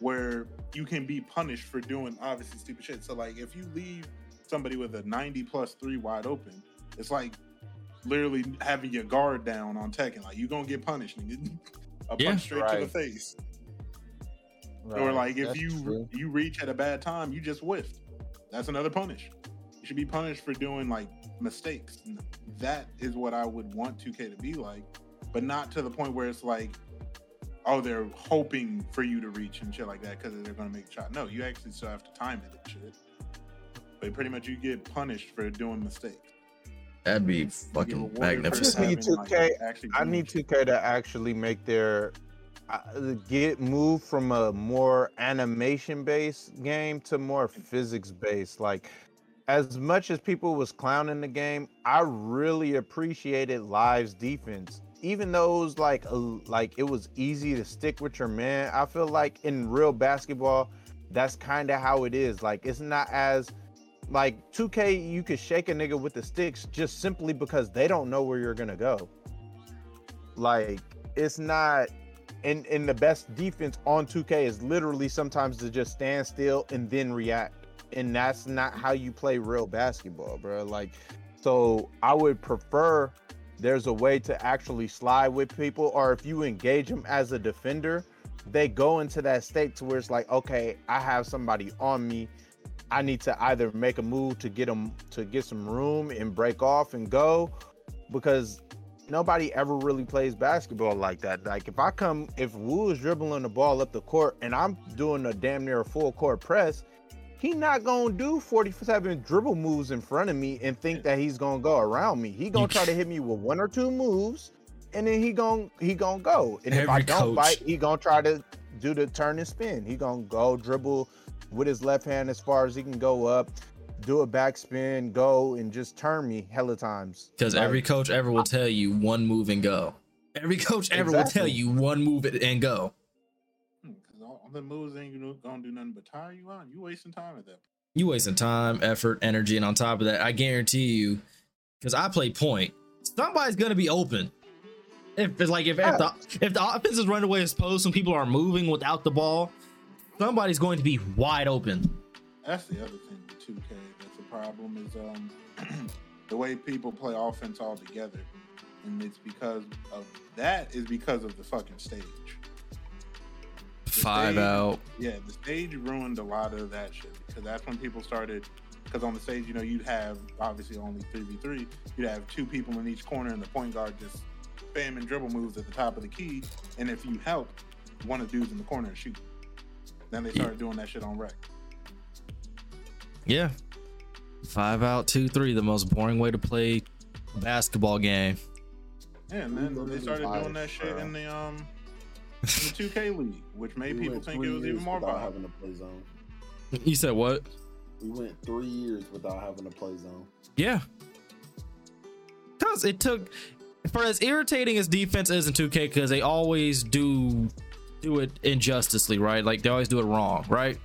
where you can be punished for doing obviously stupid shit. So like if you leave somebody with a 90 plus three wide open, it's like literally having your guard down on Tekken. Like you're gonna get punished. nigga. A punch Yeah. straight to the Right. face. Or like if That's you true. you reach at a bad time, you just whiffed. That's another punish. You should be punished for doing like mistakes. That is what I would want 2K to be like, but not to the point where it's like, oh, they're hoping for you to reach and shit like that because they're gonna make a shot. No, you actually still have to time it and shit. But pretty much you get punished for doing mistakes. That'd be fucking rewarded for magnificent. need 2K actually I need 2K to actually make their uh, get move from a more animation based game to more physics based. Like as much as people was clowning the game, I really appreciated Live's defense. Even though it was like like it was easy to stick with your man, I feel like in real basketball, that's kind of how it is. Like it's not as like 2K, you could shake a nigga with the sticks just simply because they don't know where you're gonna go. Like it's not and and the best defense on 2K is literally sometimes to just stand still and then react. And that's not how you play real basketball, bro. Like so I would prefer there's a way to actually slide with people or if you engage them as a defender, they go into that state to where it's like, okay, I have somebody on me. I need to either make a move to get them to get some room and break off and go because nobody ever really plays basketball like that. Like if I come, if Wu is dribbling the ball up the court and I'm doing a damn near full court press, he not gonna do 47 dribble moves in front of me and think that he's gonna go around me. He gonna try to hit me with one or two moves, and then he gonna he gonna go. And if I don't coach- bite, he gonna try to do the turn and spin. He gonna go dribble with his left hand as far as he can go up, do a backspin, go and just turn me hella times. Because Like, every coach ever will tell you one move and go. Every coach ever will tell you one move and go. Because all, all the moves ain't gonna, gonna do nothing but tire you out. You wasting time at that. point. You wasting time, effort, energy, and on top of that, I guarantee you, because I play point, somebody's gonna be open. If it's like if, if the if the offense is running away as opposed and people are moving without the ball, somebody's going to be wide open. That's the other thing with 2K. That's a problem is um the way people play offense all together, and it's because of that is because of the fucking stage. Five stage- out. Yeah, the stage ruined a lot of that shit because that's when people started. Because on the stage, you know, you'd have obviously only three v three. You'd have two people in each corner, and the point guard just spamming dribble moves at the top of the key. And if you help, one of the dudes in the corner shoot. Then they started doing that shit on rec. Yeah. Five out, two, three. The most boring way to play a basketball game. Yeah, and then they started doing that shit in the um the 2K league, which made We people think it was even more without violent. having a play zone. You said what? We went three years without having a play zone. Yeah. Because it took, for as irritating as defense is in 2K, because they always do do it injusticely, right? Like they always do it wrong, right?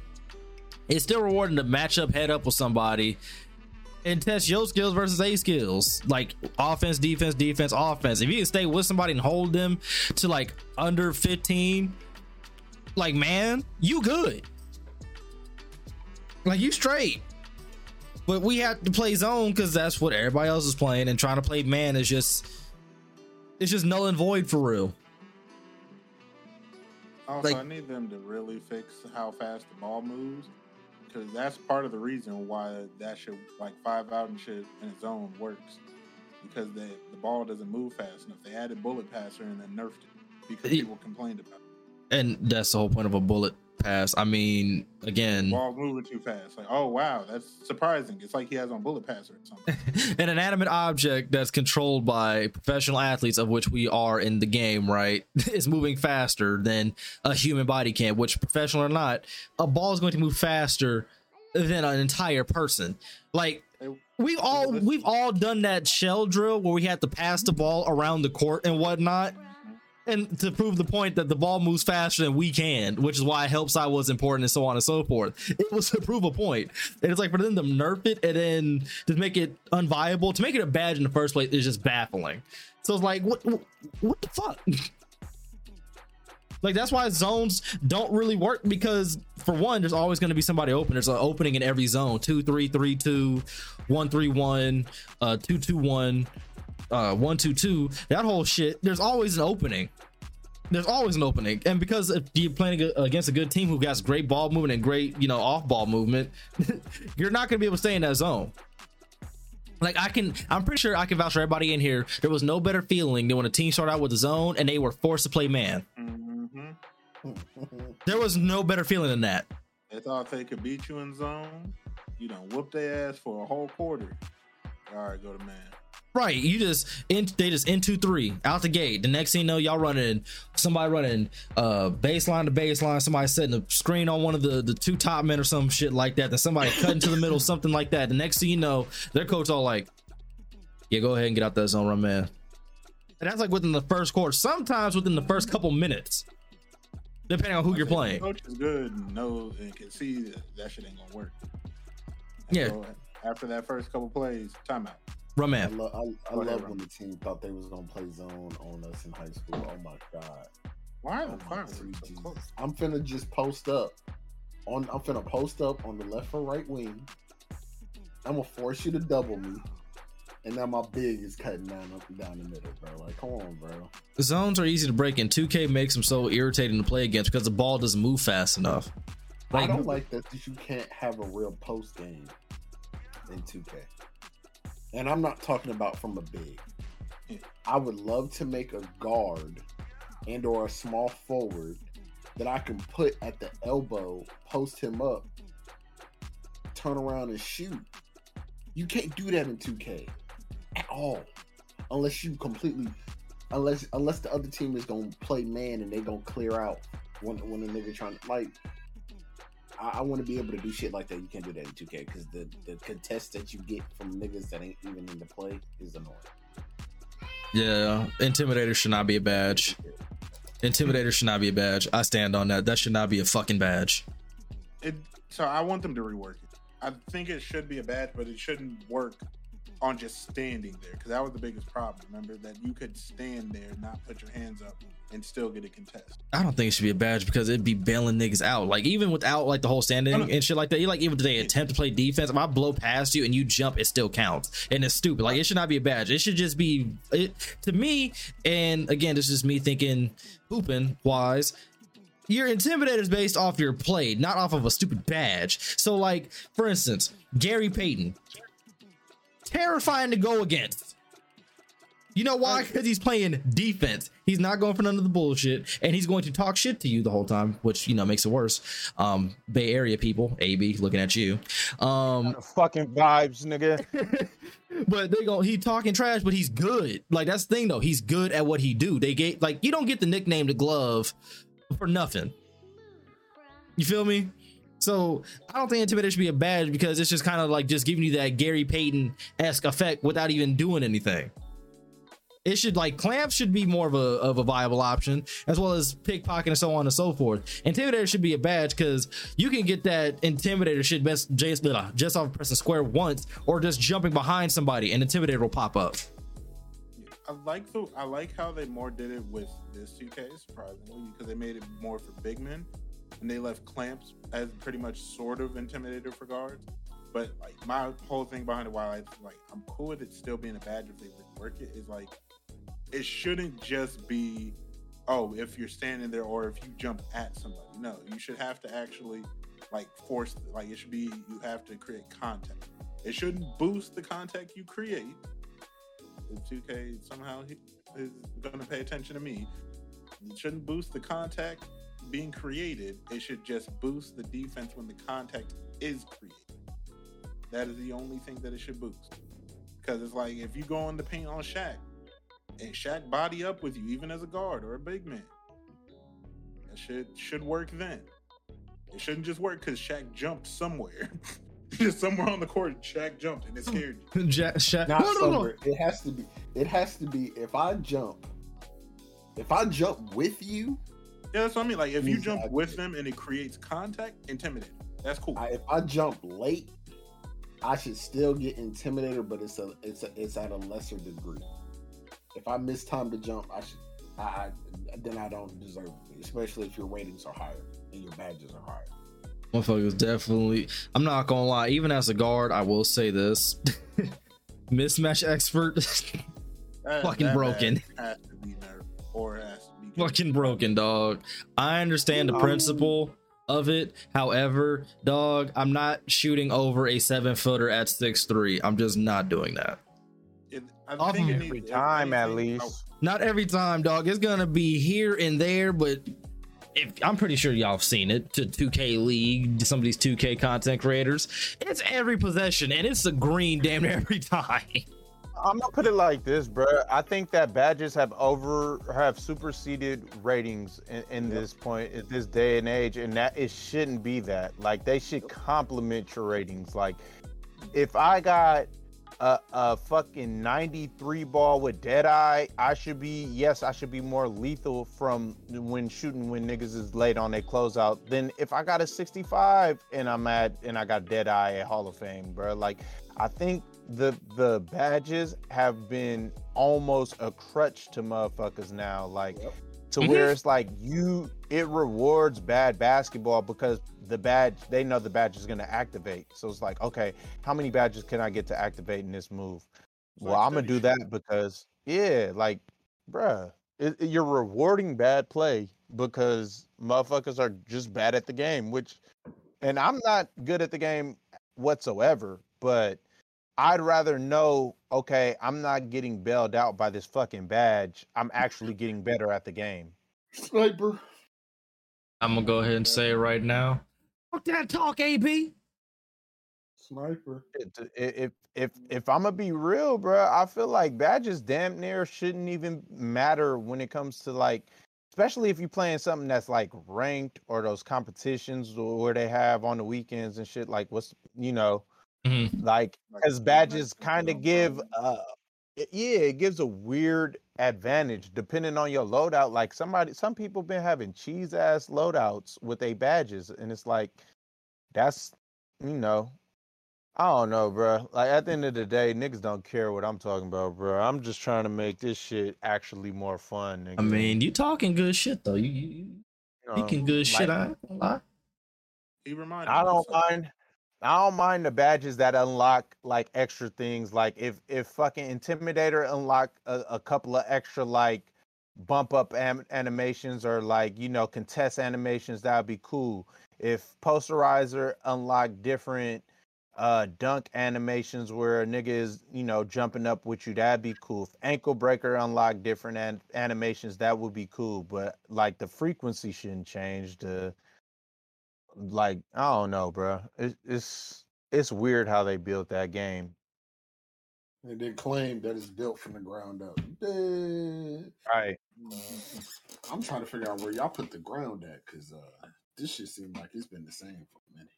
It's still rewarding to match up head up with somebody and test your skills versus A skills, like offense, defense, defense, offense. If you can stay with somebody and hold them to like under 15, like man, you good. Like you straight. But we have to play zone because that's what everybody else is playing, and trying to play man is just it's just null and void for real. Also, Like- I need them to really fix how fast the ball moves because that's part of the reason why that shit, like five out and shit in its own works because the the ball doesn't move fast enough. They added bullet passer and then nerfed it because Ye- people complained about it. And that's the whole point of a bullet pass. I mean, again, ball moving too fast. Like, oh wow, that's surprising. It's like he has on bullet passer or something. an inanimate object that's controlled by professional athletes, of which we are in the game, right, is moving faster than a human body can, which professional or not, a ball is going to move faster than an entire person. Like we've all we've all done that shell drill where we had to pass the ball around the court and whatnot. And to prove the point that the ball moves faster than we can, which is why help side was important and so on and so forth. It was to prove a point. And it's like for them to nerf it and then to make it unviable, to make it a badge in the first place is just baffling. So it's like, what what, what the fuck? Like that's why zones don't really work because for one, there's always going to be somebody open. There's an opening in every zone: two, three, three, two, one, three, one, uh, two, two, one, uh, one, two, two. That whole shit. There's always an opening. There's always an opening, and because if you're playing against a good team who has great ball movement and great, you know, off ball movement, you're not going to be able to stay in that zone. Like I can, I'm pretty sure I can vouch for everybody in here. There was no better feeling than when a team started out with a zone and they were forced to play man. hmm There was no better feeling than that. They thought they could beat you in zone. You don't whoop their ass for a whole quarter. All right, go to man. Right, you just in they just in two three out the gate. The next thing you know, y'all running somebody running uh baseline to baseline, somebody setting a screen on one of the the two top men or some shit like that. Then somebody cutting to the middle, something like that. The next thing you know, their coach all like, "Yeah, go ahead and get out that zone, run man." And that's like within the first quarter. Sometimes within the first couple minutes, depending on who you're playing. Coach is good and knows and can see that, that shit ain't gonna work. Yeah. so after that first couple plays, timeout. Run I, lo- I, I love when the team thought they was gonna play zone on us in high school. Oh my god. Why are Oh the my fireworks sweet so close? I'm finna just post up on. I'm finna post up on the left or right wing. I'm gonna force you to double me, and now my big is cutting down up and down the middle, bro. Like, come on, bro. The Zones are easy to break, and 2K makes them so irritating to play against because the ball doesn't move fast enough. I don't like that you can't have a real post game in 2K. And I'm not talking about from a big. I would love to make a guard and or a small forward that I can put at the elbow, post him up, turn around and shoot. You can't do that in 2K at all. Unless you completely unless unless the other team is gonna play man and they gonna clear out when when a nigga trying to like I, I want to be able to do shit like that. You can't do that in 2K because the the contest that you get from niggas that ain't even in the play is annoying. Yeah, Intimidator should not be a badge. Intimidator should not be a badge. I stand on that. That should not be a fucking badge. It. So I want them to rework it. I think it should be a badge, but it shouldn't work on just standing there because that was the biggest problem. Remember that you could stand there, not put your hands up, and still get a contest. I don't think it should be a badge because it'd be bailing niggas out. Like even without like the whole standing and shit like that. You like even if they attempt to play defense, if I blow past you and you jump, it still counts. And it's stupid. Like it should not be a badge. It should just be it to me. And again, this is me thinking hooping wise. Your intimidator is based off your play, not off of a stupid badge. So, like, for instance, Gary Payton, terrifying to go against. You know why? Because he's playing defense. He's not going for none of the bullshit, and he's going to talk shit to you the whole time, which you know makes it worse. Um, Bay Area people, AB, looking at you. Um, fucking vibes, nigga. but they go, he talking trash, but he's good. Like that's the thing though. He's good at what he do. They get like you don't get the nickname the glove for nothing. You feel me? So I don't think Intimidator should be a badge because it's just kind of like just giving you that Gary Payton esque effect without even doing anything. It should like clamps should be more of a of a viable option, as well as pickpocket and so on and so forth. Intimidator should be a badge because you can get that intimidator shit best just, just off pressing square once, or just jumping behind somebody, and intimidator will pop up. I like the I like how they more did it with this 2K surprisingly because they made it more for big men and they left clamps as pretty much sort of intimidator for guards. But like my whole thing behind it, why I like I'm cool with it still being a badge if they rework it, is like it shouldn't just be oh if you're standing there or if you jump at somebody. No, you should have to actually like force like it should be you have to create contact. It shouldn't boost the contact you create. If 2K somehow is going to pay attention to me, it shouldn't boost the contact being created. It should just boost the defense when the contact is created. That is the only thing that it should boost. Because it's like if you go in the paint on Shaq and Shaq body up with you, even as a guard or a big man, that should should work then. It shouldn't just work because Shaq jumped somewhere. just somewhere on the court, Shaq jumped and it scared you. Jack, Shaq, Not no, no, no. It has to be. It has to be. If I jump, if I jump with you, Yeah, that's what I mean. Like if you jump I- with them and it creates contact, intimidating. That's cool. I, if I jump late, I should still get intimidated, but it's a it's a it's at a lesser degree. If I miss time to jump, I should. I, I then I don't deserve it, especially if your ratings are higher and your badges are higher. Motherfuckers definitely. I'm not gonna lie. Even as a guard, I will say this: mismatch expert, That- fucking that broken. Has to be nerfed or has to be fucking broken, dog. I understand the principle of it. However, dog, I'm not shooting over a seven footer at six three. I'm just not doing that. It, I Off think Every needs- if time, at anything- least. Oh. Not every time, dog. It's gonna be here and there, but if I'm pretty sure y'all have seen it to 2K League, some of these 2K content creators, it's every possession and it's a green damn every time. I'm gonna put it like this, bro. I think that badges have over have superseded ratings in, in Yep. this point at this day and age, and that it shouldn't be that. Like they should complement your ratings. Like if I got a, a fucking 93 ball with dead eye, I should be yes, I should be more lethal from when shooting when niggas is late on their closeout than if I got a 65 and I'm at and I got dead eye at Hall of Fame, bro. Like I think the the badges have been almost a crutch to motherfuckers now. Like Yep. to Mhm. where it's like you it rewards bad basketball because the badge they know the badge is gonna activate. So it's like, okay, how many badges can I get to activate in this move? It's well, like I'm gonna do that because yeah, like, bruh, it, it- you're rewarding bad play because motherfuckers are just bad at the game. Which, and I'm not good at the game whatsoever, but I'd rather know, okay, I'm not getting bailed out by this fucking badge. I'm actually getting better at the game. Sniper. I'm gonna go ahead and say it right now. Fuck that talk, AB. Sniper. it- to- i- if if if I'm gonna be real, bro, I feel like badges damn near shouldn't even matter when it comes to like, especially if you're playing something that's like ranked or those competitions where they have on the weekends and shit. Like, what's you know, Mhm. like Like, as badges kind of give uh it- yeah it gives a weird advantage depending on your loadout like somebody some people been having cheese ass loadouts with their badges and it's like that's you know i don't know bro like at the end of the day niggas don't care what i'm talking about bro i'm just trying to make this shit actually more fun I mean, you talking good shit though. You you, you You know, speaking good shit. I ain't gonna lie. He reminded I don't something. mind. I don't mind the badges that unlock like extra things. Like if if fucking Intimidator unlock a, a couple of extra like bump up am- animations or like you know contest animations, that would be cool. If Posterizer unlock different uh dunk animations where a nigga is you know jumping up with you, that'd be cool. If Ankle Breaker unlock different an- animations, that would be cool. But like the frequency shouldn't change. The like I don't know, bro. It, it's it's weird how they built that game. And then claim that it's built from the ground up. Dead. Right. I'm trying to figure out where y'all put the ground at because uh, this shit seemed like it's been the same for a minute.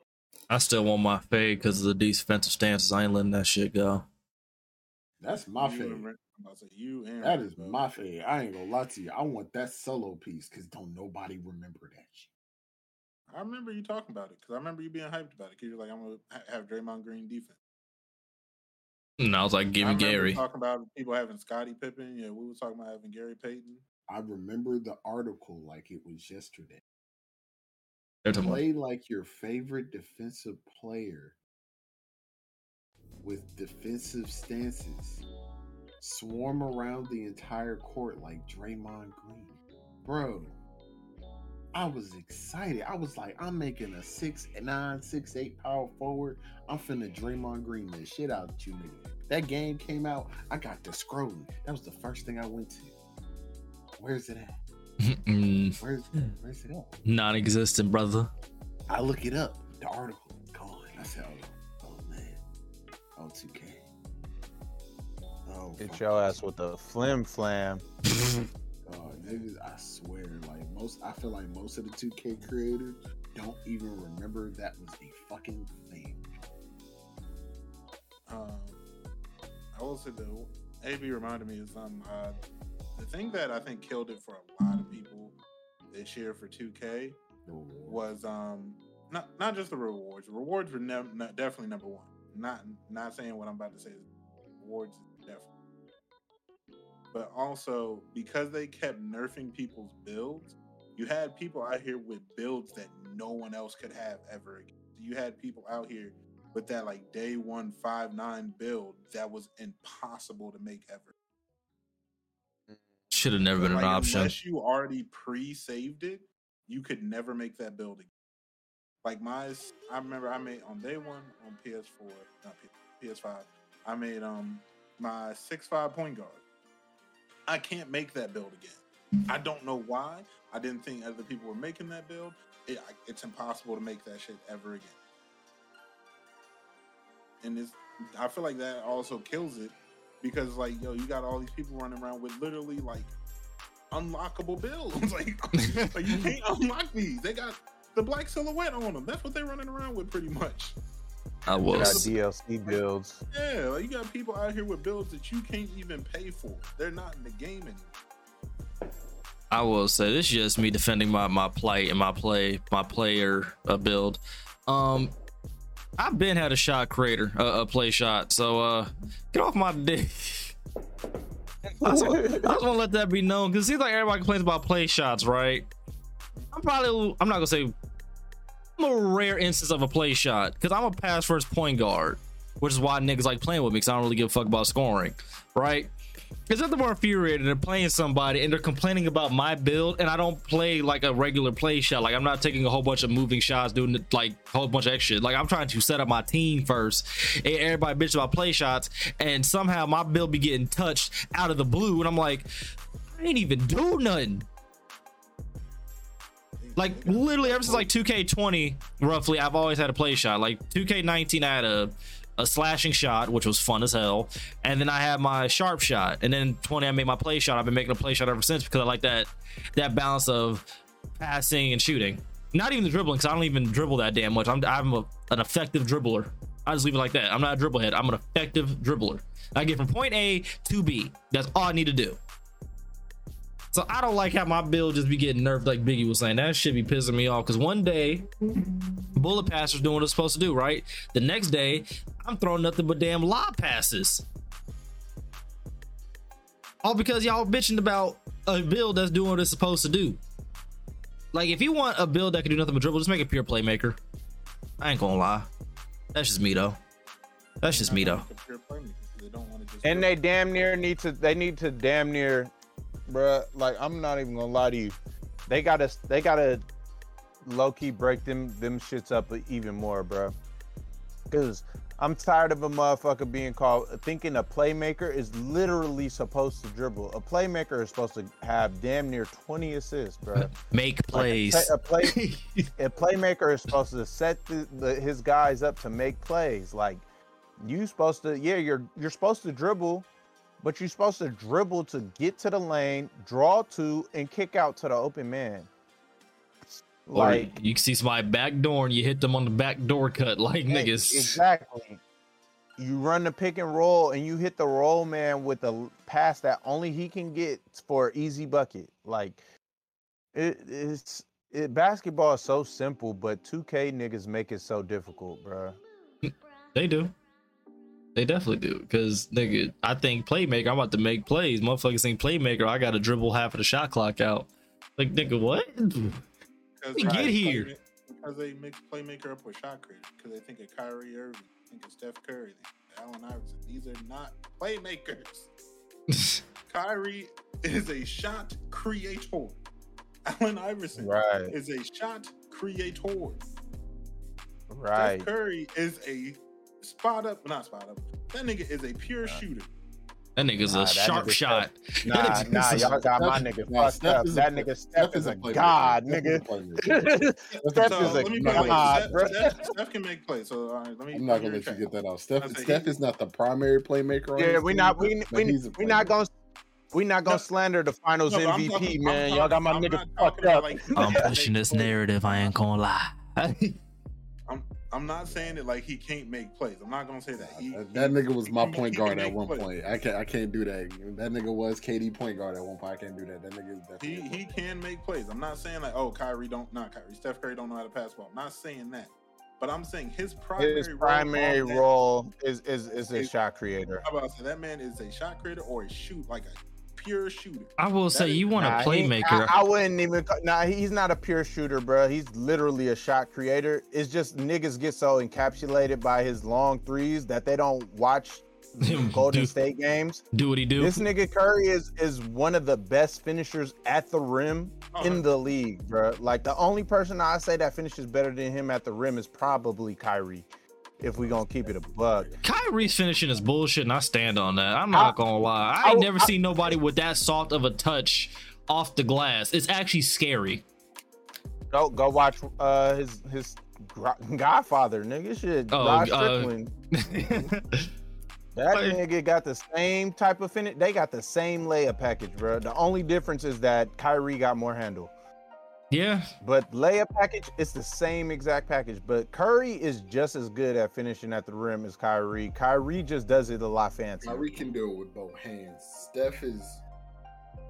I still want my fade because of the defensive stances. I ain't letting that shit go. That's my You favorite. and Ren- I'm about to say you and That Ren, is bro. my fade. I ain't gonna lie to you. I want that solo piece because don't nobody remember that shit. I remember you talking about it because I remember you being hyped about it. Because you're like, I'm gonna ha- have Draymond Green defense. And I was like, give me remember Gary. talking about people having Scottie Pippen. Yeah, we were talking about having Gary Payton. I remember the article like it was yesterday. They're talking about- Play like your favorite defensive player with defensive stances swarm around the entire court like Draymond Green. Bro, I was excited. I was like, I'm making a six nine, six eight power forward. I'm finna Draymond Green the shit out of you niggas. That game came out. I got the scrolling. That was the first thing I went to. Where's it at? Mm, Where's where's it at? non-existent, brother. I look it up. The article gone. I said, oh, oh man, oh 2K. Oh, Hit fuck. your ass with a flim flam. Oh, niggas, I swear, like most, I feel like most of the 2K creators don't even remember that was a fucking thing. Um, I will say though, AB reminded me of something. Uh, the thing that I think killed it for a lot of people this year for 2K was um not not just the rewards. Rewards were nev- not, definitely number one. Not not saying what I'm about to say. is Rewards definitely, but also because they kept nerfing people's builds, you had people out here with builds that no one else could have ever again. You had people out here with that like day one five nine build that was impossible to make ever. Should have never been an option. Unless you already pre-saved it, you could never make that build again. Like my, I remember I made on day one on PS4, not P- PS5. I made um my six five point guard. I can't make that build again. I don't know why. I didn't think other people were making that build. It, I- it's impossible to make that shit ever again. And it's, I feel like that also kills it because like yo, you got all these people running around with literally like unlockable builds. like, like you can't unlock these. They got the black silhouette on them. That's what they're running around with pretty much. I Got was. DLC builds. Yeah, like you got people out here with builds that you can't even pay for. They're not in the game anymore. I will say this is just me defending my my plight and my play my player uh, build. Um, I've been had a shot creator, a play shot. So uh, get off my dick. I just, want, just want to let that be known because it seems like everybody complains about play shots, right? I'm probably I'm not gonna say I'm a rare instance of a play shot because I'm a pass first point guard, which is why niggas like playing with me because I don't really give a fuck about scoring, right? It's nothing more infuriating than playing somebody and they're complaining about my build and I don't play like a regular play shot. Like I'm not taking a whole bunch of moving shots, doing like a whole bunch of extra. Like I'm trying to set up my team first. And everybody bitch about play shots and somehow my build be getting touched out of the blue and I'm like, I ain't even do nothing. Like literally ever since like 2K20, roughly, I've always had a play shot. Like 2K19, I had a a slashing shot, which was fun as hell, and then I had my sharp shot, and then 20, I made my play shot. I've been making a play shot ever since because I like that that balance of passing and shooting. Not even the dribbling, because I don't even dribble that damn much. I'm I'm a, an effective dribbler. I just leave it like that. I'm not a dribble head. I'm an effective dribbler. I get from point A to B. That's all I need to do. So I don't like how my build just be getting nerfed like Biggie was saying. That should be pissing me off. Cause one day, bullet passers doing what it's supposed to do, right? The next day, I'm throwing nothing but damn lob passes. All because y'all bitching about a build that's doing what it's supposed to do. Like if you want a build that can do nothing but dribble, just make a pure playmaker. I ain't gonna lie. That's just me though. That's just me though. And they damn near need to. They need to damn near, bruh. Like I'm not even gonna lie to you. They gotta. They gotta low key break them them shits up even more, bruh. Cause I'm tired of a motherfucker being called thinking a playmaker is literally supposed to dribble. A playmaker is supposed to have damn near 20 assists, bruh. Make Like, plays. a, play, a playmaker is supposed to set the, the, his guys up to make plays. Like you supposed to, yeah, you're you're supposed to dribble, but you're supposed to dribble to get to the lane, draw to, and kick out to the open man. Or Like you can see somebody back door and you hit them on the back door cut like e- niggas. exactly. You run the pick and roll, and you hit the roll man with a pass that only he can get for easy bucket. Like it, it's it, basketball is so simple, but 2K niggas make it so difficult, bruh. They do. They definitely do. Cause nigga, I think playmaker, I'm about to make plays. Motherfuckers think playmaker, I gotta dribble half of the shot clock out. Like nigga, what? because me get they here. play- Because they mix playmaker up with shot creator. Because they think of Kyrie Irving, think of Steph Curry. They think Allen Iverson. These are not playmakers. Kyrie is a shot creator. Allen Iverson Right, is a shot creator. right. Steph Curry is a spot up, not spot up. That nigga is a pure shooter. That nigga's Nah, a that sharp nigga shot. Nah, nah, y'all got my nigga nah, fucked Steph up. is a That nigga Steph is a god, Steph is a nigga. Steph So is a let me put it God, like god, this. bro. Steph, Steph, Steph can make plays. So all right, let me. I'm not gonna let you get that out. Steph, Steph he- is not the primary playmaker. On Yeah, this we team, not we we, we not gonna we not gonna No. slander the Finals No, MVP, talking- man. I'm Y'all got my nigga I'm not fucked up. like- I'm pushing this narrative. I ain't gonna lie. I'm I'm not saying that like he can't make plays. I'm not gonna say that. He, That, that nigga was my can- point he guard at one plays. point. I can't. I can't do that. That nigga was KD point guard at one point. I can't do that. That nigga is He definitely. he can make plays. I'm not saying like oh Kyrie don't not Kyrie Steph Curry don't know how to pass ball. I'm not saying that, but I'm saying his primary His role primary on that- role is is is a is- shot creator. How about I say that man is a shot creator or a shoot like a pure shooter. I will say, is- you want Nah, a playmaker. I, I wouldn't even. Nah, he's not a pure shooter, bro. He's literally a shot creator. It's just niggas get so encapsulated by his long threes that they don't watch Him Golden do- State games. do what he do. This nigga Curry is is one of the best finishers at the rim Oh, in the league, bro. Like the only person I say that finishes better than him at the rim is probably Kyrie. If we gonna keep it a buck, Kyrie's finishing is bullshit, and I stand on that. I'm not I- gonna lie. I I- ain't never I- seen nobody with that soft of a touch off the glass. It's actually scary. go go watch uh his his Godfather, nigga. Shit, Oh, Rod uh, That Like- nigga got the same type of finish. They got the same layup package, bro. The only difference is that Kyrie got more handle. Yeah, But layup package, it's the same exact package. But Curry is just as good at finishing at the rim as Kyrie. Kyrie just does it a lot fancier. Kyrie can do it with both hands. Steph is.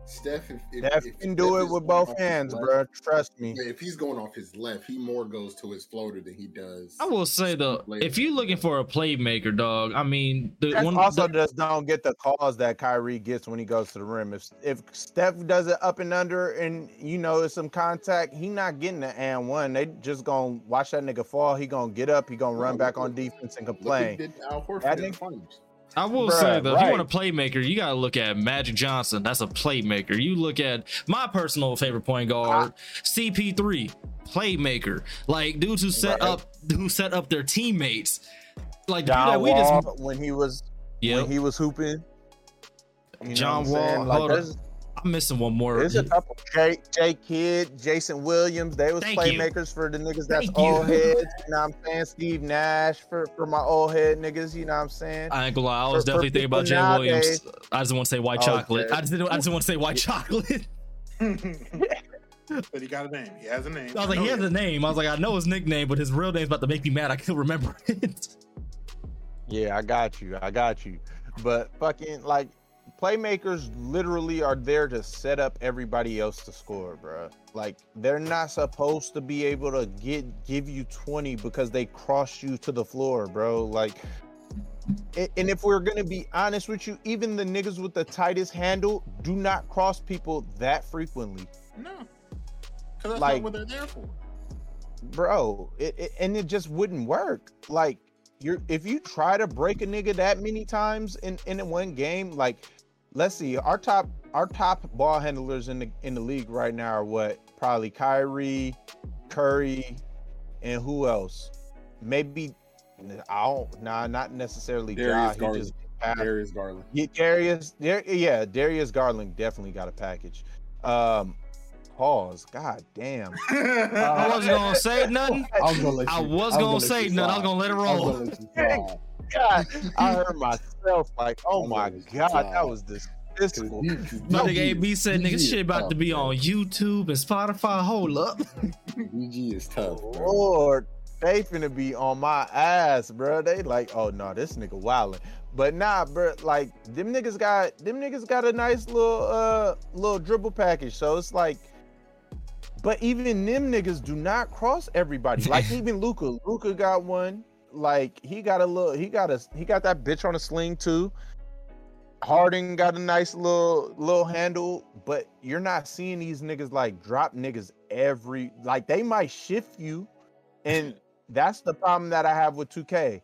Steph, if, if, Steph if can do Steph it is with both hands, left- bro. Trust me. If he's going off his left, he more goes to his floater than he does. I will say though, if you're looking for a playmaker, dog, I mean, the Steph one also the- just don't get the calls that Kyrie gets when he goes to the rim. If if Steph does it up and under, and you know it's some contact, he not getting the and one. They just gonna watch that nigga fall. He gonna get up. He gonna run back on defense and Look what he complain. did Al Horford That in the nigga- finals. I will Bruh, say though, if you want a playmaker, you gotta look at Magic Johnson. That's a playmaker. You look at my personal favorite point guard, CP3, playmaker. Like dudes who set Right. up who set up their teammates. Like dude, John that we Wall just when he was yeah. when he was hooping. You know John what I'm saying? Wall, Like, hold on. there's, I'm missing one more. there's a couple. Jay, Jay Kidd, Jason Williams. They was Thank you. playmakers for the niggas that's Thank you. heads. You know what I'm saying? Steve Nash for, for my old head niggas. You know what I'm saying? I ain't gonna lie, I was For- for definitely thinking about Jay people Williams. I just want to say white Okay. chocolate. I just didn't, I just want to say white chocolate. but he got a name. He has a name. I was like, know he has that. a name. I was like, I know his nickname, but his real name's about to make me mad. I can't remember it. Yeah, I got you. I got you. But fucking like playmakers literally are there to set up everybody else to score, bro. Like they're not supposed to be able to get give you 20 because they cross you to the floor, bro. Like and if we're gonna be honest with you, even the niggas with the tightest handle do not cross people that frequently. No, because that's Like- not what they're there for. bro it, it- and it just wouldn't work like you're if you try to break a nigga that many times in in one game like let's see our top our top ball handlers in the in the league right now are what probably Kyrie Curry and who else maybe I don't nah not necessarily Darius Ja, he Garland. just. Darius Garland. Yeah, Darius, Dar- yeah, Darius Garland definitely got a package. Um, pause. God damn. I wasn't gonna say nothing. I was gonna let you. I was I gonna let say nothing. I was gonna let it I was roll. Gonna let you slide. God, I heard myself like, oh my gonna let you god, that was distasteful. you- 'cause My you- nigga AB said, nigga, shit about to be on YouTube and Spotify. Hold up. BG is tough. bro. Lord, they finna be on my ass, bro. They like, oh no, this nigga wildin'. But nah, bro, like them niggas got them niggas got a nice little uh little dribble package. So it's like, but even them niggas do not cross everybody. Like even Luka, Luka got one. Like he got a little, he got a he got that bitch on a sling too. Harden got a nice little little handle, but you're not seeing these niggas like drop niggas every like they might shift you, and that's the problem that I have with 2K.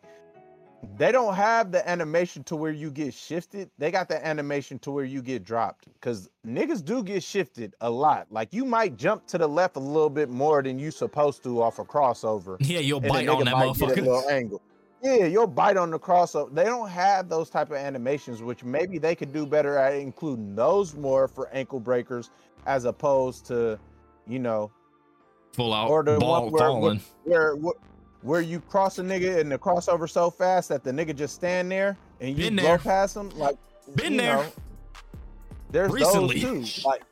They don't have the animation to where you get shifted. They got the animation to where you get dropped. Cause niggas do get shifted a lot. Like you might jump to the left a little bit more than you supposed to off a crossover. Yeah, you'll bite on that motherfucker. little angle. Yeah, you'll bite on the crossover. They don't have those type of animations, which maybe they could do better at including those more for ankle breakers, as opposed to, you know, Full out Or the ball one where- falling. where where, where you cross a nigga and the crossover so fast that the nigga just stand there and you Been blow there. past him. Like Been you there. know, there's Recently. those too. Like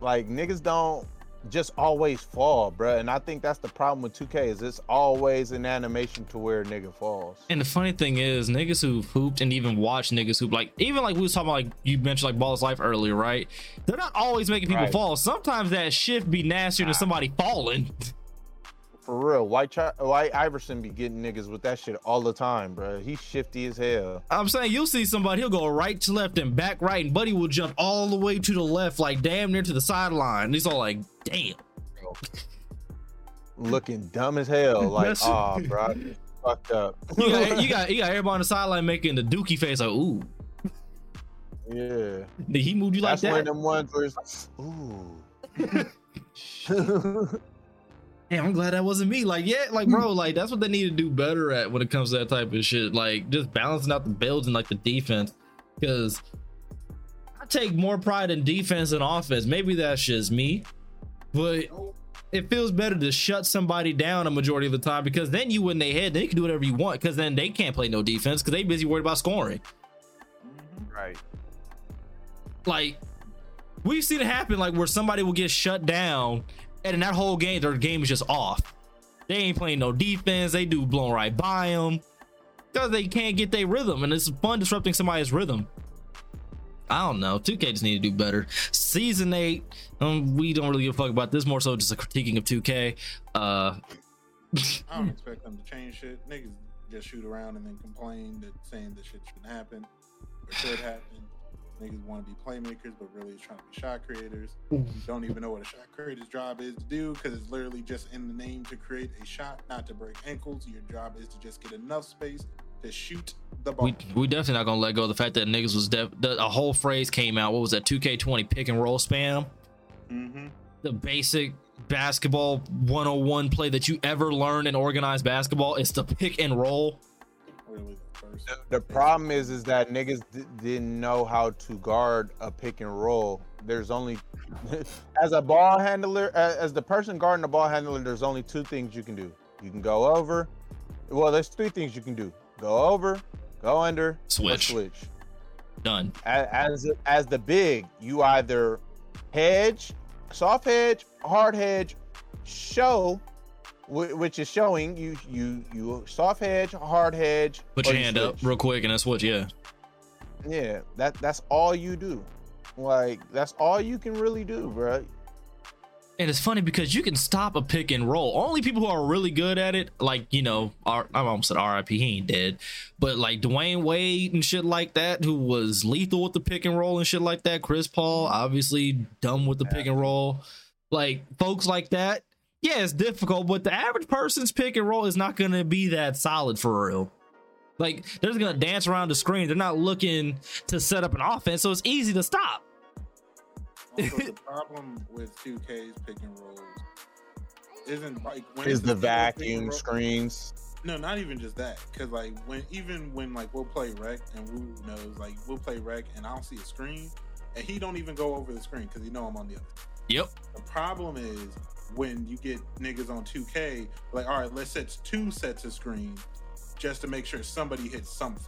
like niggas don't just always fall, bruh. And I think that's the problem with 2K is it's always an animation to where a nigga falls. And the funny thing is, niggas who hooped and even watched niggas hoop, like even like we was talking about, like you mentioned like Ball's Life earlier, right? They're not always making people Right. fall. Sometimes that shift be nastier than somebody falling. For real, why Chi- White Iverson be getting niggas with that shit all the time, bro? He's shifty as hell. I'm saying you'll see somebody, he'll go right to left and back right, and Buddy will jump all the way to the left, like damn near to the sideline. He's all like, damn. Looking dumb as hell. Like, That's- ah, bro, fucked up. You got, you got you got everybody on the sideline making the dookie face, like, ooh. yeah. Did he move you like That's one of them ones where it's ooh. Damn, I'm glad that wasn't me. Like, yeah, like, hmm. bro, like that's what they need to do better at when it comes to that type of shit. Like, just balancing out the builds and like the defense. Because I take more pride in defense than offense. Maybe that's just me, but it feels better to shut somebody down a majority of the time because then you win their head, they can do whatever you want. Because then they can't play no defense because they busy worried about scoring. right. like we've seen it happen like where somebody will get shut down and in that whole game their game is just off they ain't playing no defense they do blown right by them because they can't get their rhythm and it's fun disrupting somebody's rhythm I don't know. 2K just need to do better. Season 8, um, we don't really give a fuck about this. More so just a critiquing of 2K. Uh, I don't expect them to change shit. Niggas just shoot around and then complain that saying that shit shouldn't happen or should happen. Niggas want to be playmakers, but really is trying to be shot creators. You Don't even know what a shot creator's job is to do because it's literally just in the name to create a shot, not to break ankles. Your job is to just get enough space to shoot the ball. we we definitely not gonna let go of the fact that niggas was def- the, a whole phrase came out. What was that? 2K20 pick and roll spam. mm-hmm. the basic basketball 101 play that you ever learn in organized basketball is to pick and roll. Really, the first. The problem is, is that niggas d- didn't know how to guard a pick and roll. There's only, as a ball handler, a- as the person guarding the ball handler, there's only two things you can do. You can go over. Well, there's three things you can do: go over, go under, or Switch. switch. Done. A- As as the big, you either hedge, soft hedge, hard hedge, show, wh- which is showing you you you soft hedge, hard hedge. Put your you hand up real quick and then switch. Yeah. Yeah, that that's all you do. Like that's all you can really do, bro. And it's funny because you can stop a pick and roll. Only people who are really good at it, like, you know, R- I almost said RIP, he ain't dead. But like Dwyane Wade and shit like that, who was lethal with the pick and roll and shit like that. Chris Paul, obviously dumb with the pick and roll. Like folks like that. Yeah, it's difficult, but the average person's pick and roll is not going to be that solid for real. Like they're just going to dance around the screen. They're not looking to set up an offense, so it's easy to stop. Also, the problem with 2K's pick and rolls isn't like when Is the a single pick and vacuum roll- screens? No, not even just that. Cause like when even when like we'll play rec and Woo knows like we'll play rec and I don't see a screen and he don't even go over the screen because he know I'm on the other. Yep. The problem is when you get niggas on 2K, like all right, let's set two sets of screens just to make sure somebody hits something.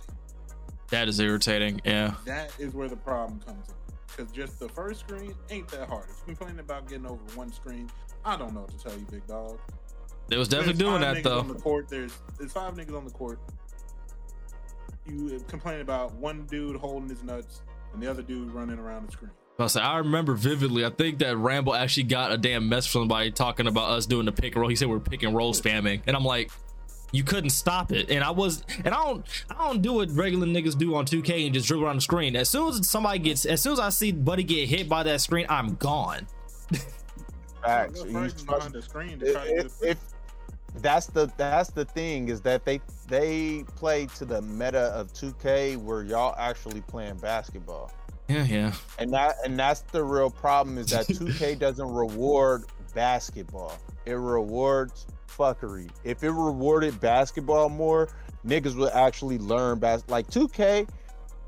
That is irritating. Yeah. That is where the problem comes in. Because just the first screen ain't that hard. If you're complaining about getting over one screen, I don't know what to tell you, big dog. They was definitely There's doing that niggas On though. the court, there's there's five niggas on the court. You complain about one dude holding his nuts and the other dude running around the screen. I say I remember vividly. I think that Rambo actually got a damn message from somebody talking about us doing the pick and roll. He said we're pick and roll spamming, and I'm like, you couldn't stop it. And I was, and I don't, I don't do what regular niggas do on 2K and just dribble around the screen. As soon as somebody gets, as soon as I see Buddy get hit by that screen, I'm gone. Facts. Go You first trust- behind the screen to try to get If, if that's the that's the thing is that they they play to the meta of 2K where y'all actually playing basketball. Yeah, yeah. And that and that's the real problem is that 2K doesn't reward basketball. It rewards fuckery. If it rewarded basketball more, niggas would actually learn bas like 2K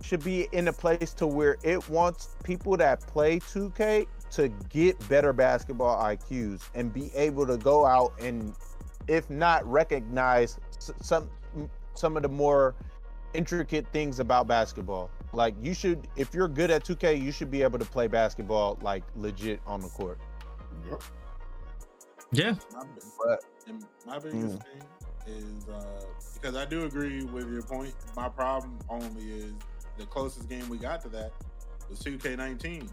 should be in a place to where it wants people that play 2K to get better basketball IQs and be able to go out and if not recognize some some of the more intricate things about basketball. Like you should if you're good at 2K, you should be able to play basketball like legit on the court. Yep. Yeah. My, But and my biggest Mm. thing is uh, because I do agree with your point. My problem only is the closest game we got to that was 2K19,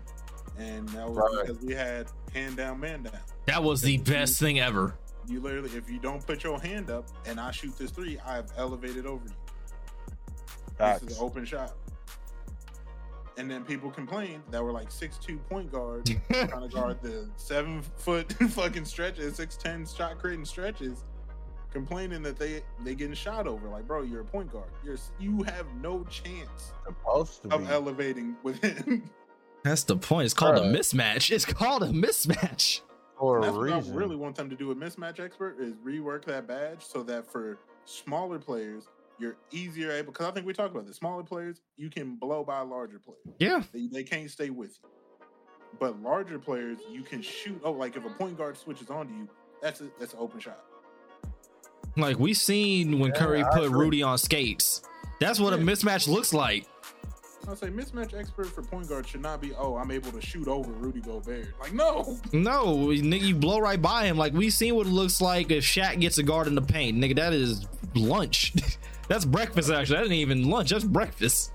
and that was Right. because we had hand down, man down. That was the best thing ever. You literally, if you don't put your hand up and I shoot this three, I've elevated over you. This is an open shot. And then people complained that were like six two point guards trying to guard the seven foot fucking stretches, six ten shot creating stretches, complaining that they they getting shot over. Like, bro, you're a point guard. You're you have no chance supposed to of be. elevating within. That's the point. It's called a mismatch. It's called a mismatch. for That's a what I reason. really want them to do with mismatch expert is rework that badge so that for smaller players you're easier able. Because I think we talked about this. Smaller players you can blow by larger players. Yeah. They, they can't stay with you. But larger players, you can shoot. Oh, like if a point guard switches onto you, that's a, that's an open shot. Like we seen when Yeah, Curry I put agree. Rudy on skates. That's what a mismatch looks like. I'll say mismatch expert for point guard should not be. Oh, I'm able to shoot over Rudy Gobert. Like no, No, nigga, you blow right by him. Like we seen what it looks like if Shaq gets a guard in the paint. Nigga, that is lunch. that's breakfast actually. That ain't even lunch. That's breakfast.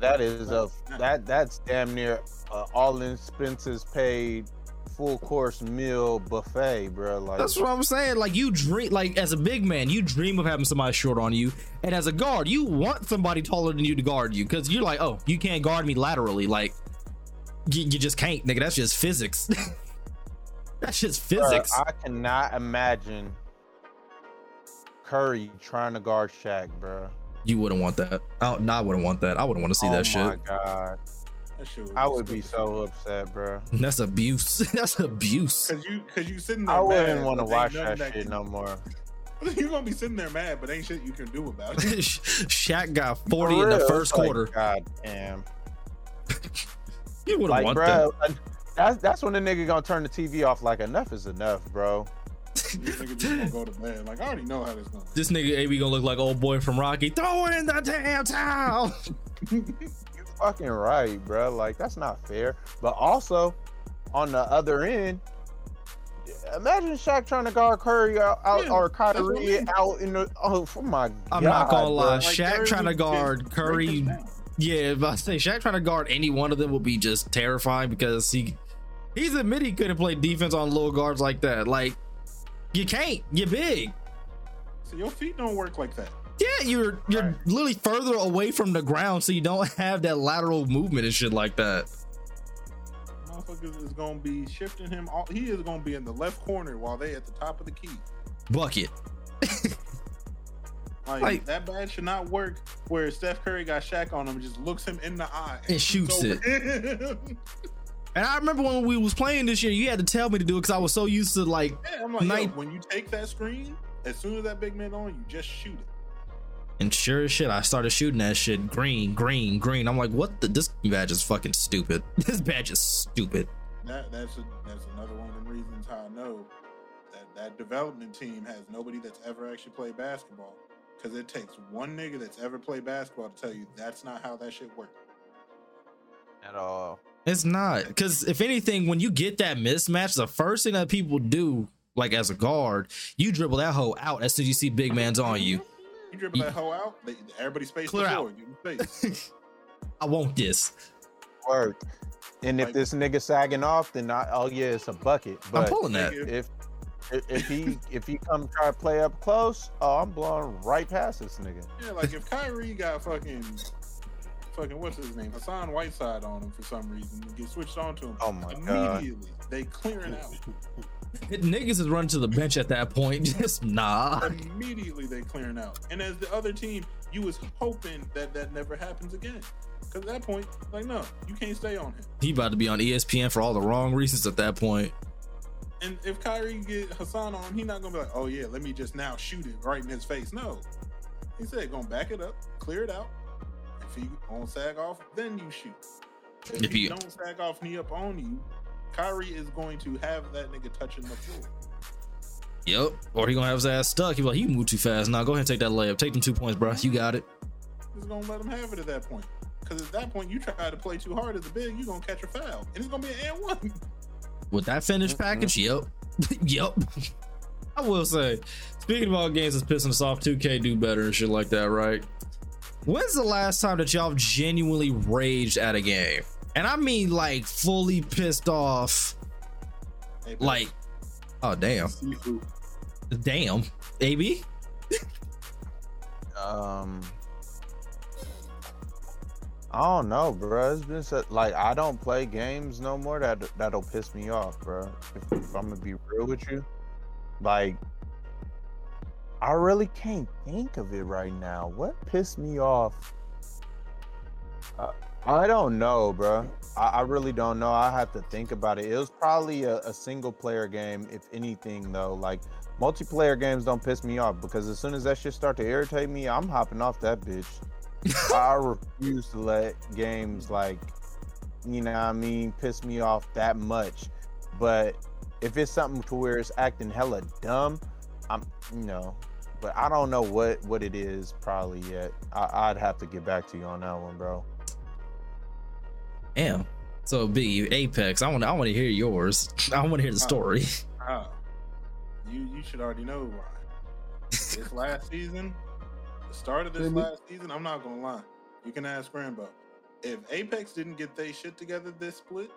That is a that that's damn near uh, all expenses paid full course meal buffet, bro. Like That's what I'm saying. Like you dream, like as a big man, you dream of having somebody short on you, and as a guard, you want somebody taller than you to guard you because you're like, oh, you can't guard me laterally. Like you, you just can't, nigga. That's just physics. that's just physics. I cannot imagine Curry trying to guard Shaq, bro. you wouldn't want that. Oh, no, I wouldn't want that. I wouldn't want to see oh that my shit. god, that shit. I would be so upset, bro. That's abuse. that's abuse. Cause you, cause you sitting there. I wouldn't want to watch that nothing shit can- no more. You're gonna be sitting there mad, but ain't shit you can do about it. Shaq got 40 in the first it's like, quarter. God damn. You wouldn't Like, want bro, uh, that's that's when the nigga gonna turn the TV off. Like, enough is enough, bro. You niggas just gonna go to bed. Like I already know how this going. that. This nigga AB gonna look like old boy from Rocky. Throw in the damn towel. You fucking right, bro. Like that's not fair. But also, on the other end, imagine Shaq trying to guard Curry out, out Yeah, or that's I Kyrie mean. out in the. Oh, oh my I'm not gonna lie. Like, Shaq trying to guard Curry. Yeah, if I say Shaq trying to guard any one of them would be just terrifying because he he's admitted he couldn't play defense on little guards like that. Like you can't. You're big. So your feet don't work like that. Yeah, you're you're Right. literally further away from the ground, so you don't have that lateral movement and shit like that. Motherfuckers is gonna be shifting him. All he is gonna be in the left corner while they at the top of the key. Bucket. Like, Like- that bad should not work. Where Steph Curry got Shaq on him, just looks him in the eye And shoots it. And I remember when we was playing this year, you had to tell me to do it because I was so used to like yeah, I'm like, yo, Night- when you take that screen, as soon as that big man on, you just shoot it. And sure as shit, I started shooting that shit green, green, green. I'm like, what the? This badge is fucking stupid. This badge is stupid. That that's a, that's another one of the reasons how I know that that development team has nobody that's ever actually played basketball. Because it takes one nigga that's ever played basketball to tell you that's not how that shit works. at all. It's not. Because if anything, when you get that mismatch, the first thing that people do, like as a guard, you dribble that hoe out as soon as you see big man's on you. You dribble that hoe out, they, everybody space Clear the out. floor. Space. I want this. Work. And if Like- this nigga sagging off, then I, oh yeah, it's a bucket. But I'm pulling that. If if if he if he come try to play up close, oh, I'm blowing right past this nigga. Yeah, like if Kyrie got fucking, fucking what's his name, Hassan Whiteside on him for some reason, and get switched on to him Oh my God. immediately. They clearing out. Niggas is running to the bench at that point. Just nah. Immediately they clearing out. And as the other team, you was hoping that that never happens again. Because at that point, like, no, you can't stay on him. He about to be on ESPN for all the wrong reasons at that point. And if Kyrie get Hassan on him, he not gonna be like, oh yeah, let me just now shoot it right in his face. No. He said, gonna back it up, clear it out. If he on sag off, then you shoot. If, If he you- don't sag off knee up on you, Kyrie is going to have that nigga touching the floor. Yep. Or he gonna have his ass stuck. He be like, he moved too fast. Nah, go ahead and take that layup. Take them two points, bro. You got it. He's gonna let him have it at that point. Because at that point, you try to play too hard as a big, you're gonna catch a foul. And it's gonna be an and one. With that finished mm-hmm. package, yep. yep. I will say, speaking about games that's pissing us off, 2K do better and shit like that, right? When's the last time that y'all genuinely raged at a game? And I mean like fully pissed off. Hey, Like, oh damn. Damn. AB? Um, I don't know, bro. It's been so, like I don't play games no more. That that'll piss me off, bro. If, if I'm gonna be real with you, like I really can't think of it right now. What pissed me off? Uh, I don't know, bro. I, I really don't know. I have to think about it. It was probably a, a single player game, if anything, though. Like multiplayer games don't piss me off because as soon as that shit start to irritate me, I'm hopping off that bitch. I refuse to let games like, you know what I mean, piss me off that much. But if it's something to where it's acting hella dumb, I'm, you know, but I don't know what what it is probably yet. I, I'd have to get back to you on that one, bro. Damn. So B, Apex, I want I want to hear yours. I want to hear the story. Oh, you you should already know why. this last season, the start of this Didn't last season, I'm not gonna lie. You can ask Rambo. If Apex didn't get their shit together this split,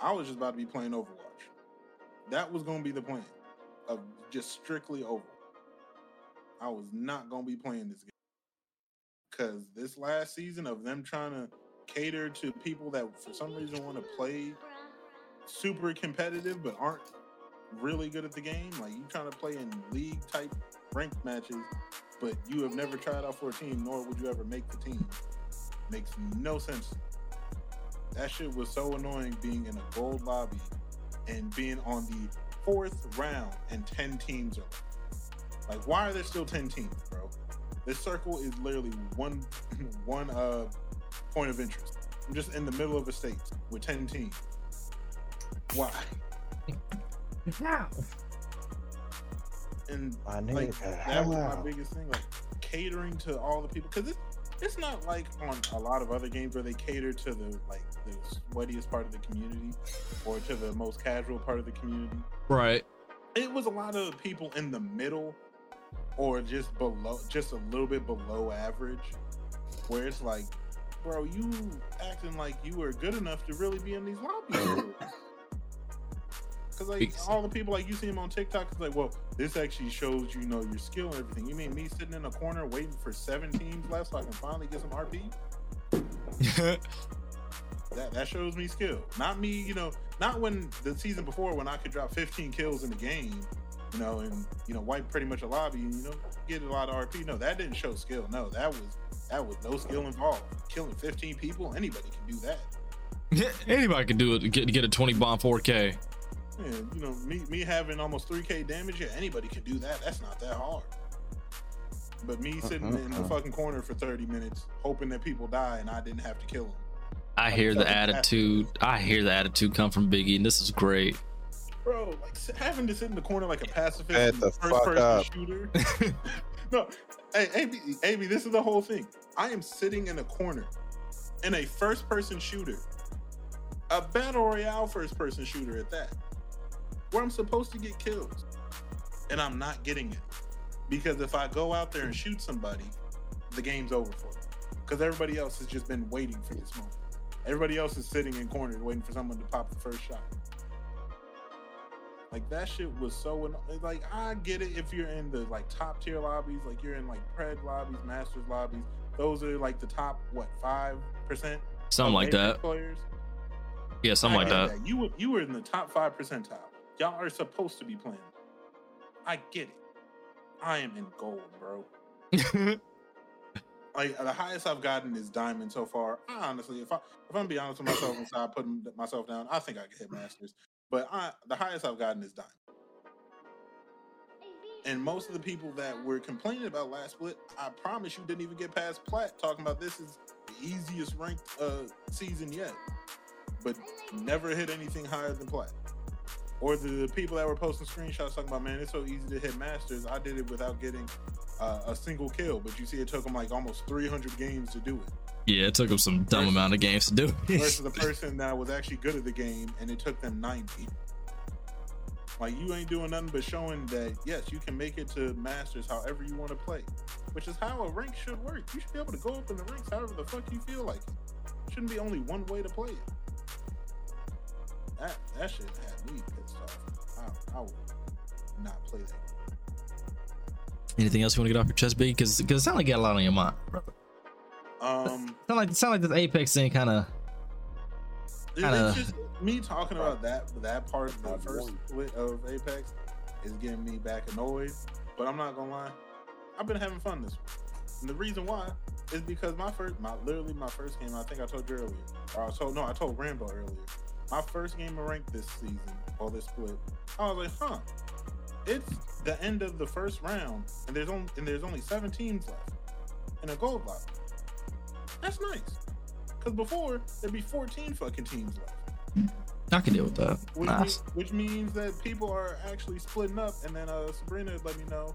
I was just about to be playing Overwatch. That was gonna be the plan of just strictly over. I was not gonna be playing this game because this last season of them trying to cater to people that for some reason want to play super competitive but aren't really good at the game. Like you trying to play in league type ranked matches, but you have never tried out for a team, nor would you ever make the team. Makes no sense. That shit was so annoying being in a gold lobby and being on the fourth round and 10 teams are left. Like, why are there still 10 teams, bro? This circle is literally one one uh point of interest. I'm just in the middle of a state with 10 teams. Why? And My like nigga, that was my biggest thing, like catering to all the people, because it, it's not like on a lot of other games where they cater to the like the sweatiest part of the community or to the most casual part of the community. Right. It was a lot of people in the middle or just below, just a little bit below average, where it's like, bro, you acting like you were good enough to really be in these lobbies. Because like all the people like you see him on TikTok, it's like, well, this actually shows you know your skill and everything. You mean me sitting in a corner waiting for seven teams left so I can finally get some RP? That that shows me skill. Not me, you know, not when the season before when I could drop 15 kills in the game, you know, and you know, wipe pretty much a lobby and you know, get a lot of RP. No, that didn't show skill. No, that was that was no skill involved. Killing 15 people, anybody can do that. Yeah, Anybody can do it. Get get a 20 bomb 4K. Yeah, you know, me me having almost 3k damage, yeah, anybody can do that. That's not that hard. But me sitting in the fucking corner for 30 minutes, hoping that people die and I didn't have to kill them. I hear the fucking attitude. I hear the attitude come from Biggie, and this is great. Bro, like having to sit in the corner like a pacifist Shut and the first fuck person up. shooter. no, hey, AB, AB, this is the whole thing. I am sitting in a corner in a first person shooter, a battle royale first person shooter at that, where I'm supposed to get kills, and I'm not getting it because if I go out there and shoot somebody, the game's over for me. Because everybody else has just been waiting for this moment. Everybody else is sitting in corners waiting for someone to pop the first shot. Like that shit was so anno- like I get it if you're in the like top tier lobbies, like you're in like pred lobbies, masters lobbies. Those are like the top what five percent Something like that. players. Yeah, something I like get that. You were you were in the top five percentile. Y'all are supposed to be playing. I get it. I am in gold, bro. Like the highest I've gotten is diamond so far. I honestly, if I if I'm gonna be honest with myself and start putting myself down, I think I can hit masters. But I the highest I've gotten is diamond. And most of the people that were complaining about last split, I promise you didn't even get past plat talking about this is the easiest ranked uh season yet. But never hit anything higher than plat. Or the, people that were posting screenshots talking about, man, it's so easy to hit masters. I did it without getting uh, a single kill, but you see, it took them like almost 300 games to do it. yeah, it took them some dumb Versus- amount of games to do. Versus the person that was actually good at the game, and it took them 90. Like you ain't doing nothing but showing that yes, you can make it to masters however you want to play, which is how a rank should work. You should be able to go up in the ranks however the fuck you feel like it. Shouldn't be only one way to play it. That that shit had me pissed off. I, I would not play that. Anything else you want to get off your chest, big? Because because it sounds like you got a lot on your mind, brother. Um, Sound like sound like this Apex thing kind of. It's just me talking about that that part of the first of Apex is getting me back annoyed. But I'm not gonna lie, I've been having fun this one. And the reason why is because my first, my literally my first game. I think I told you earlier, or I told no, I told Rambo earlier. My first game of rank this season or this split, I was like, huh. It's the end of the first round, and there's only and there's only seven teams left and a gold lobby. That's nice. Because before there'd be 14 fucking teams left, I can deal with that. which, Nice. mean- which means that people are actually splitting up. And then uh, Sabrina let me know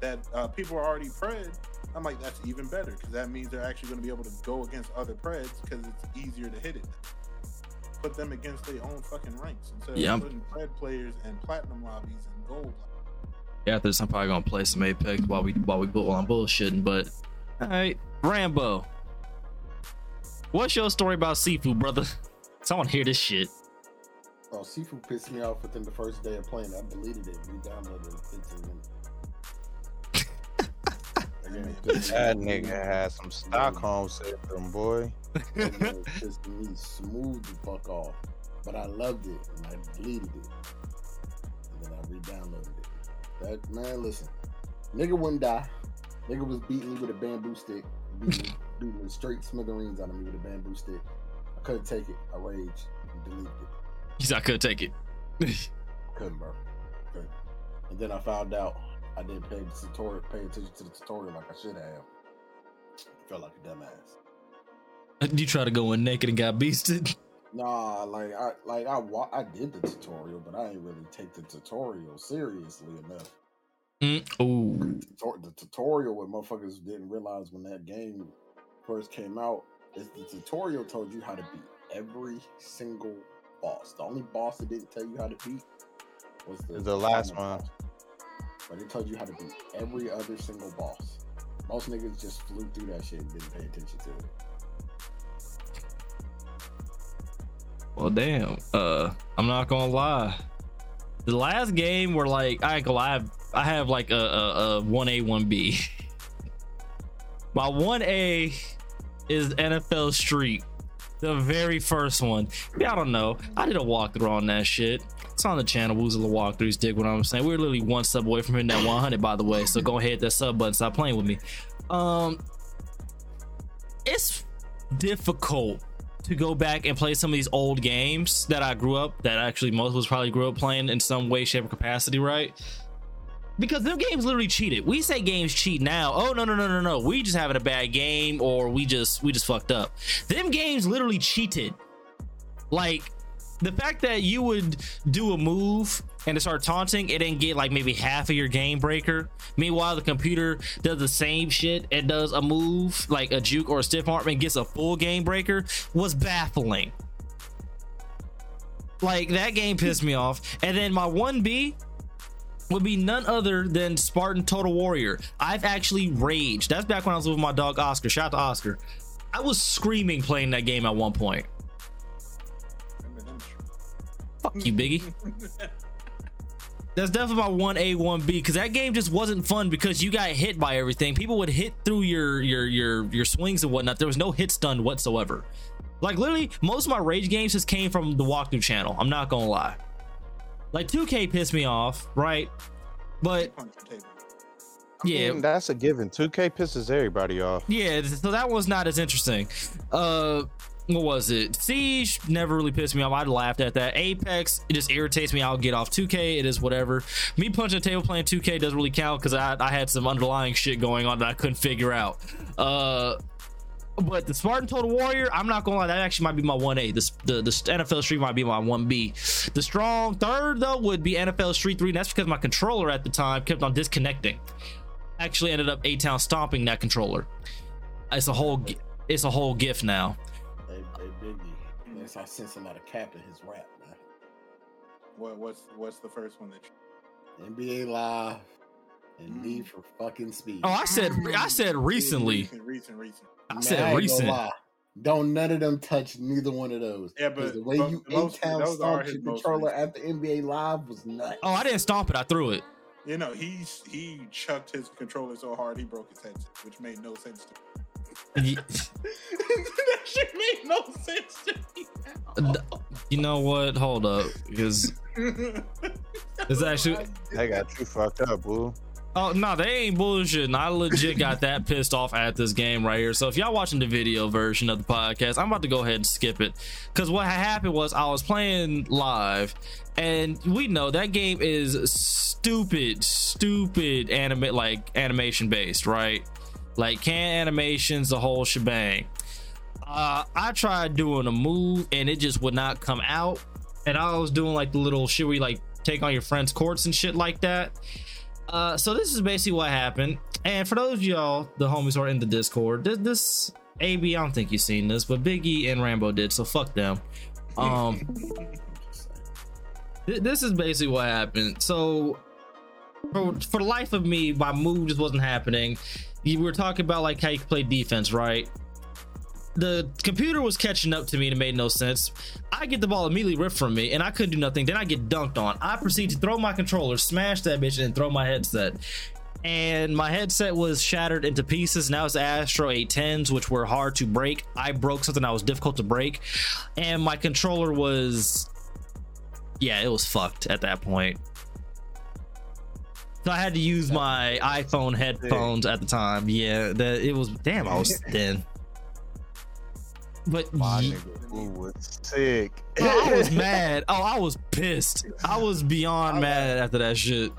that uh, people are already pred. I'm like, that's even better because that means they're actually going to be able to go against other preds because it's easier to hit it. Put them against their own fucking ranks instead Yeah. of putting red players and platinum lobbies and gold. lobbies. After this, I'm probably gonna play some Apex while we while we while I'm bullshitting. But all right, Rambo, what's your story about Sifu, brother? So I want to hear this shit. Oh, Sifu pissed me off within the first day of playing. I deleted it, re-downloaded it in 15 minutes. That nigga had some Stockholm syndrome, boy. Just me smooth the fuck off. But I loved it and I deleted it. And then I re-downloaded it. That man, listen. Nigga wouldn't die. Nigga was beating me with a bamboo stick. Beating, beating straight smithereens out of me with a bamboo stick. I couldn't take it. I raged and deleted it. He's not gonna take it. Couldn't, bro. Couldn't. And then I found out I didn't pay the tutorial, pay attention to the tutorial like I should have. Felt like a dumbass. you try to go in naked and got beasted. Nah, like I like I wa- I did the tutorial, but I didn't really take the tutorial seriously enough. Mm, ooh, Tutor- The tutorial, what motherfuckers didn't realize when that game first came out, is the tutorial told you how to beat every single boss. The only boss that didn't tell you how to beat was the, The last one. boss. But it told you how to beat every other single boss. Most niggas just flew through that shit and didn't pay attention to it. well, damn. Uh, I'm not gonna lie. The last game where like I lie, I have, I have like a a one A one B. My one A is NFL Street, the very first one. Y'all don't know. I did a walkthrough on that shit. It's on the channel. Wuzilla walkthroughs. Dig what I'm saying. We're literally one sub away from hitting that 100, by the way. So go ahead, hit that sub button. Stop playing with me. Um, it's difficult to go back and play some of these old games that I grew up that actually most of us probably grew up playing in some way, shape, or capacity, right? Because them games literally cheated. We say games cheat now. Oh no no no no no. We just having a bad game or we just we just fucked up. Them games literally cheated. Like the fact that you would do a move and to start taunting it didn't get like maybe half of your game breaker. Meanwhile, the computer does the same shit and does a move like a juke or a stiff arm and gets a full game breaker was baffling. Like that game pissed me off. And then my 1B would be none other than Spartan Total Warrior. I've actually raged. That's back when I was with my dog Oscar. Shout out to Oscar. I was screaming playing that game at one point. Remember them shit. Fuck you, Biggie. That's definitely my one A, one B, because that game just wasn't fun because you got hit by everything. People would hit through your your your your swings and whatnot. There was no hit stun whatsoever. Like literally, most of my rage games just came from the walkthrough channel. I'm not gonna lie. Like 2K pissed me off, right? But Punch the table. I yeah, mean, that's a given. 2K pisses everybody off. yeah. So that was not as interesting. Uh, what was it? Siege never really pissed me off. I laughed at that. Apex, it just irritates me. I'll get off 2K. It is whatever. Me punching a table playing 2K doesn't really count because I, I had some underlying shit going on that I couldn't figure out. Uh, but the Spartan Total Warrior, I'm not gonna lie, that actually might be my 1A. The, the, the NFL Street might be my 1B. The strong third, though, would be NFL Street 3. And that's because my controller at the time kept on disconnecting. Actually ended up A Town stomping that controller. It's a whole it's a whole gift now. Hey, hey, Biggie. Yes, I sense a lot of cap in his rap, man. What, what's what's the first one that you NBA Live and mm. Need for fucking Speed. Oh, I said I said recently. Recent, recent, recent. I Man, said ain't gonna recent. lie. Don't none of them touch neither one of those. Yeah, but the way mo- you most- town those are stomped his your most controller at the NBA Live was nuts. Oh, I didn't stomp it. I threw it. You know, he's he chucked his controller so hard he broke his headset, which made no sense to me. Ye- that shit made no sense to me. You know what? Hold up, because it's actually. They got you fucked up, boo. Oh no, they ain't bullshit. I legit got that pissed off at this game right here. So if y'all watching the video version of the podcast, I'm about to go ahead and skip it. Cause what happened was I was playing live, and we know that game is stupid, stupid anime like animation based, right? Like can animations, the whole shebang. Uh, I tried doing a move and it just would not come out. And I was doing like the little shit you like take on your friends' courts and shit like that. Uh, so this is basically what happened. And for those of y'all, the homies who are in the Discord, this, this AB, I don't think you've seen this, but Biggie and Rambo did, so fuck them. Um, th- this is basically what happened. So for, for the life of me, my move just wasn't happening. You were talking about like how you play defense, right? The computer was catching up to me and it made no sense. I get the ball immediately ripped from me and I couldn't do nothing. Then I get dunked on. I proceed to throw my controller, smash that bitch, and throw my headset. And my headset was shattered into pieces. Now it's Astro 810s, which were hard to break. I broke something that was difficult to break. And my controller was. Yeah, it was fucked at that point. So I had to use my iPhone headphones at the time. Yeah, that it was damn, I was thin. But My ye- nigga was sick. Oh, I was mad. Oh, I was pissed. I was beyond mad after that shit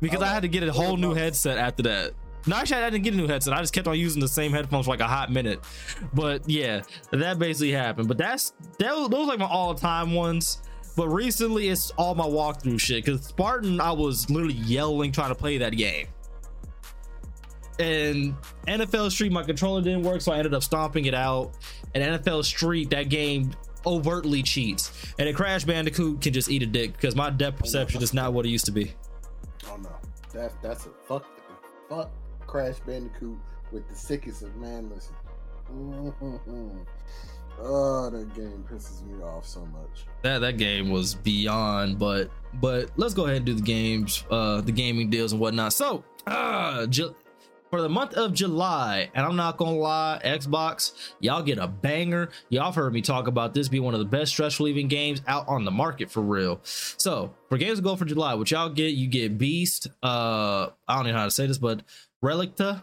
because I had to get a whole new headset after that. No, actually, I didn't get a new headset. I just kept on using the same headphones for like a hot minute. But yeah, that basically happened. But that's that was, those were like my all time ones. But recently, it's all my walkthrough shit. Because Spartan, I was literally yelling trying to play that game. And NFL Street, my controller didn't work, so I ended up stomping it out. And NFL Street, that game overtly cheats. And a Crash Bandicoot can just eat a dick because my depth perception is not what it used to be. Oh no, that's that's a fuck fuck Crash Bandicoot with the sickest of man. Listen, Mhm. Oh that game pisses me off so much. That that game was beyond, but but let's go ahead and do the games, uh, the gaming deals and whatnot. So, uh, for the month of July, and I'm not gonna lie, Xbox, y'all get a banger. Y'all heard me talk about this being one of the best stress relieving games out on the market for real. So, for games to go for July, what y'all get, you get Beast. Uh, I don't know how to say this, but Relicta,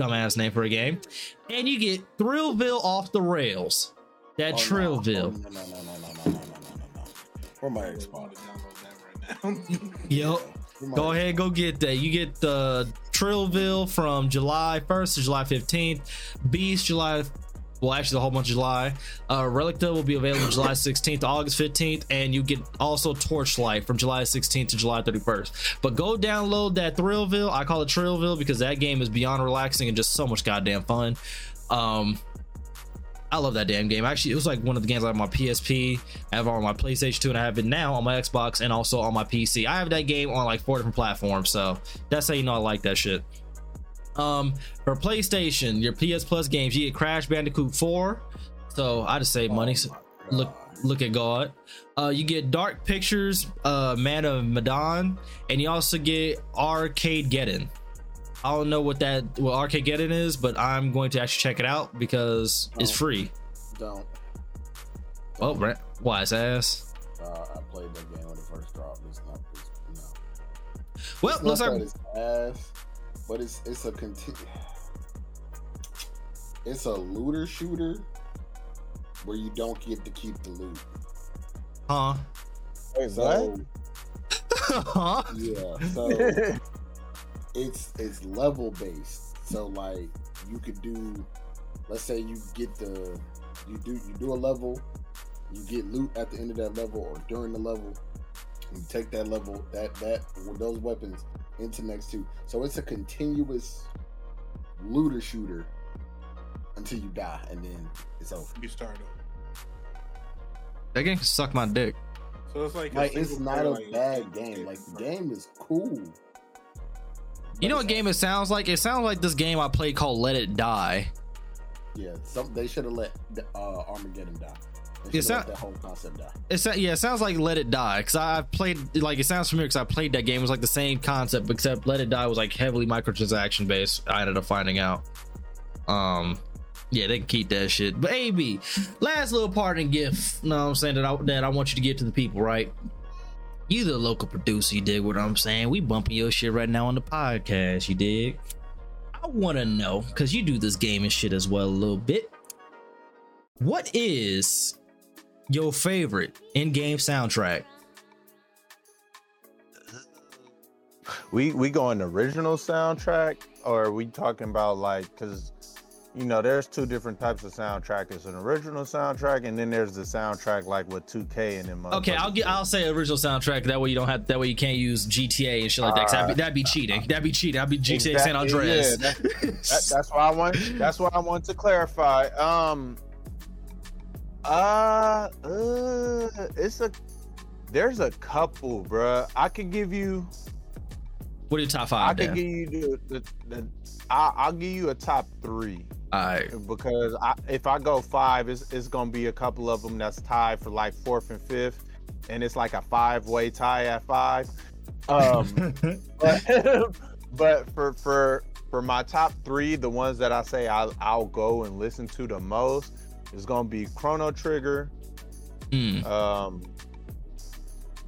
dumbass name for a game, and you get Thrillville off the rails. That Oh. Trillville. Oh, no, no, no, no, no, no, no, no, no, no, no. Where my Xbox? download that right now. Yep. Go ahead, go get that. You get the Trillville from July 1st to July 15th. Beast July, well, actually, the whole month of July. Uh, Relicta will be available July 16th to August 15th, and you get also Torchlight from July 16th to July 31st. But go download that Thrillville. I call it Trillville because that game is beyond relaxing and just so much goddamn fun. Um, I love that damn game. Actually, it was like one of the games I have on my PSP, I have on my PlayStation 2, and I have it now on my Xbox and also on my PC. I have that game on like four different platforms, so that's how you know I like that shit. Um, for PlayStation, your PS Plus games, you get Crash Bandicoot 4. So I just save money. So look look at God. Uh, you get Dark Pictures, uh, Man of Medan, and you also get Arcadegeddon. I don't know what that what Arcadegeddon is, but I'm going to actually check it out because it's Oh. free. Don't. Oh, right. Wise ass. Uh, I played that game when it first dropped. It's not. It's, no. Well, it's looks like it's but it's it's a conti- It's a looter shooter where you don't get to keep the loot. huh? Wait, So huh? yeah, so it's it's level based. So like you could do, let's say you get the you do you do a level, you get loot at the end of that level or during the level. You take that level that that with those weapons into next two. So it's a continuous looter shooter until you die, and then it's over. You start over. That game can suck my dick. So it's like Like it's not a like, bad game. Like the game is cool. You know what game it sounds like? It sounds like this game I played called Let It Die. Yeah, some they should have let uh, Armageddon die. They It's should not- have let that whole concept die. It yeah, it sounds like Let It Die because I played like it sounds familiar because I played that game. It was like the same concept except Let It Die was like heavily microtransaction based. I ended up finding out. Um, yeah, they can keep that shit. But AB, last little parting gift. No, I'm saying that I that I want you to give to the people, right? You the local producer, you dig what I'm saying? We bumping your shit right now on the podcast, you dig? I want to know because you do this gaming shit as well a little bit. What is your favorite in-game soundtrack? we we going original soundtrack or are we talking about like because you know there's two different types of soundtrack there's an original soundtrack and then there's the soundtrack like with 2k and them Okay, I'll get. I'll say original soundtrack. That way you don't have. That way you can't use GTA and shit like that. 'cause that'd, be, that'd be cheating. That'd be cheating. That'd be GTA San Andreas. yeah, that- that's why I want. That's why I want to clarify. Um. Uh. uh it's a. There's a couple, bruh. I could give you. what are your top five? I five? could Dan? give you the. the, the I, I'll give you a top three All right. because I, if I go five, it's, it's gonna be a couple of them that's tied for like fourth and fifth, and it's like a five-way tie at five. Um, but, but for for for my top three, the ones that I say I'll, I'll go and listen to the most is gonna be Chrono Trigger. Hmm. Um,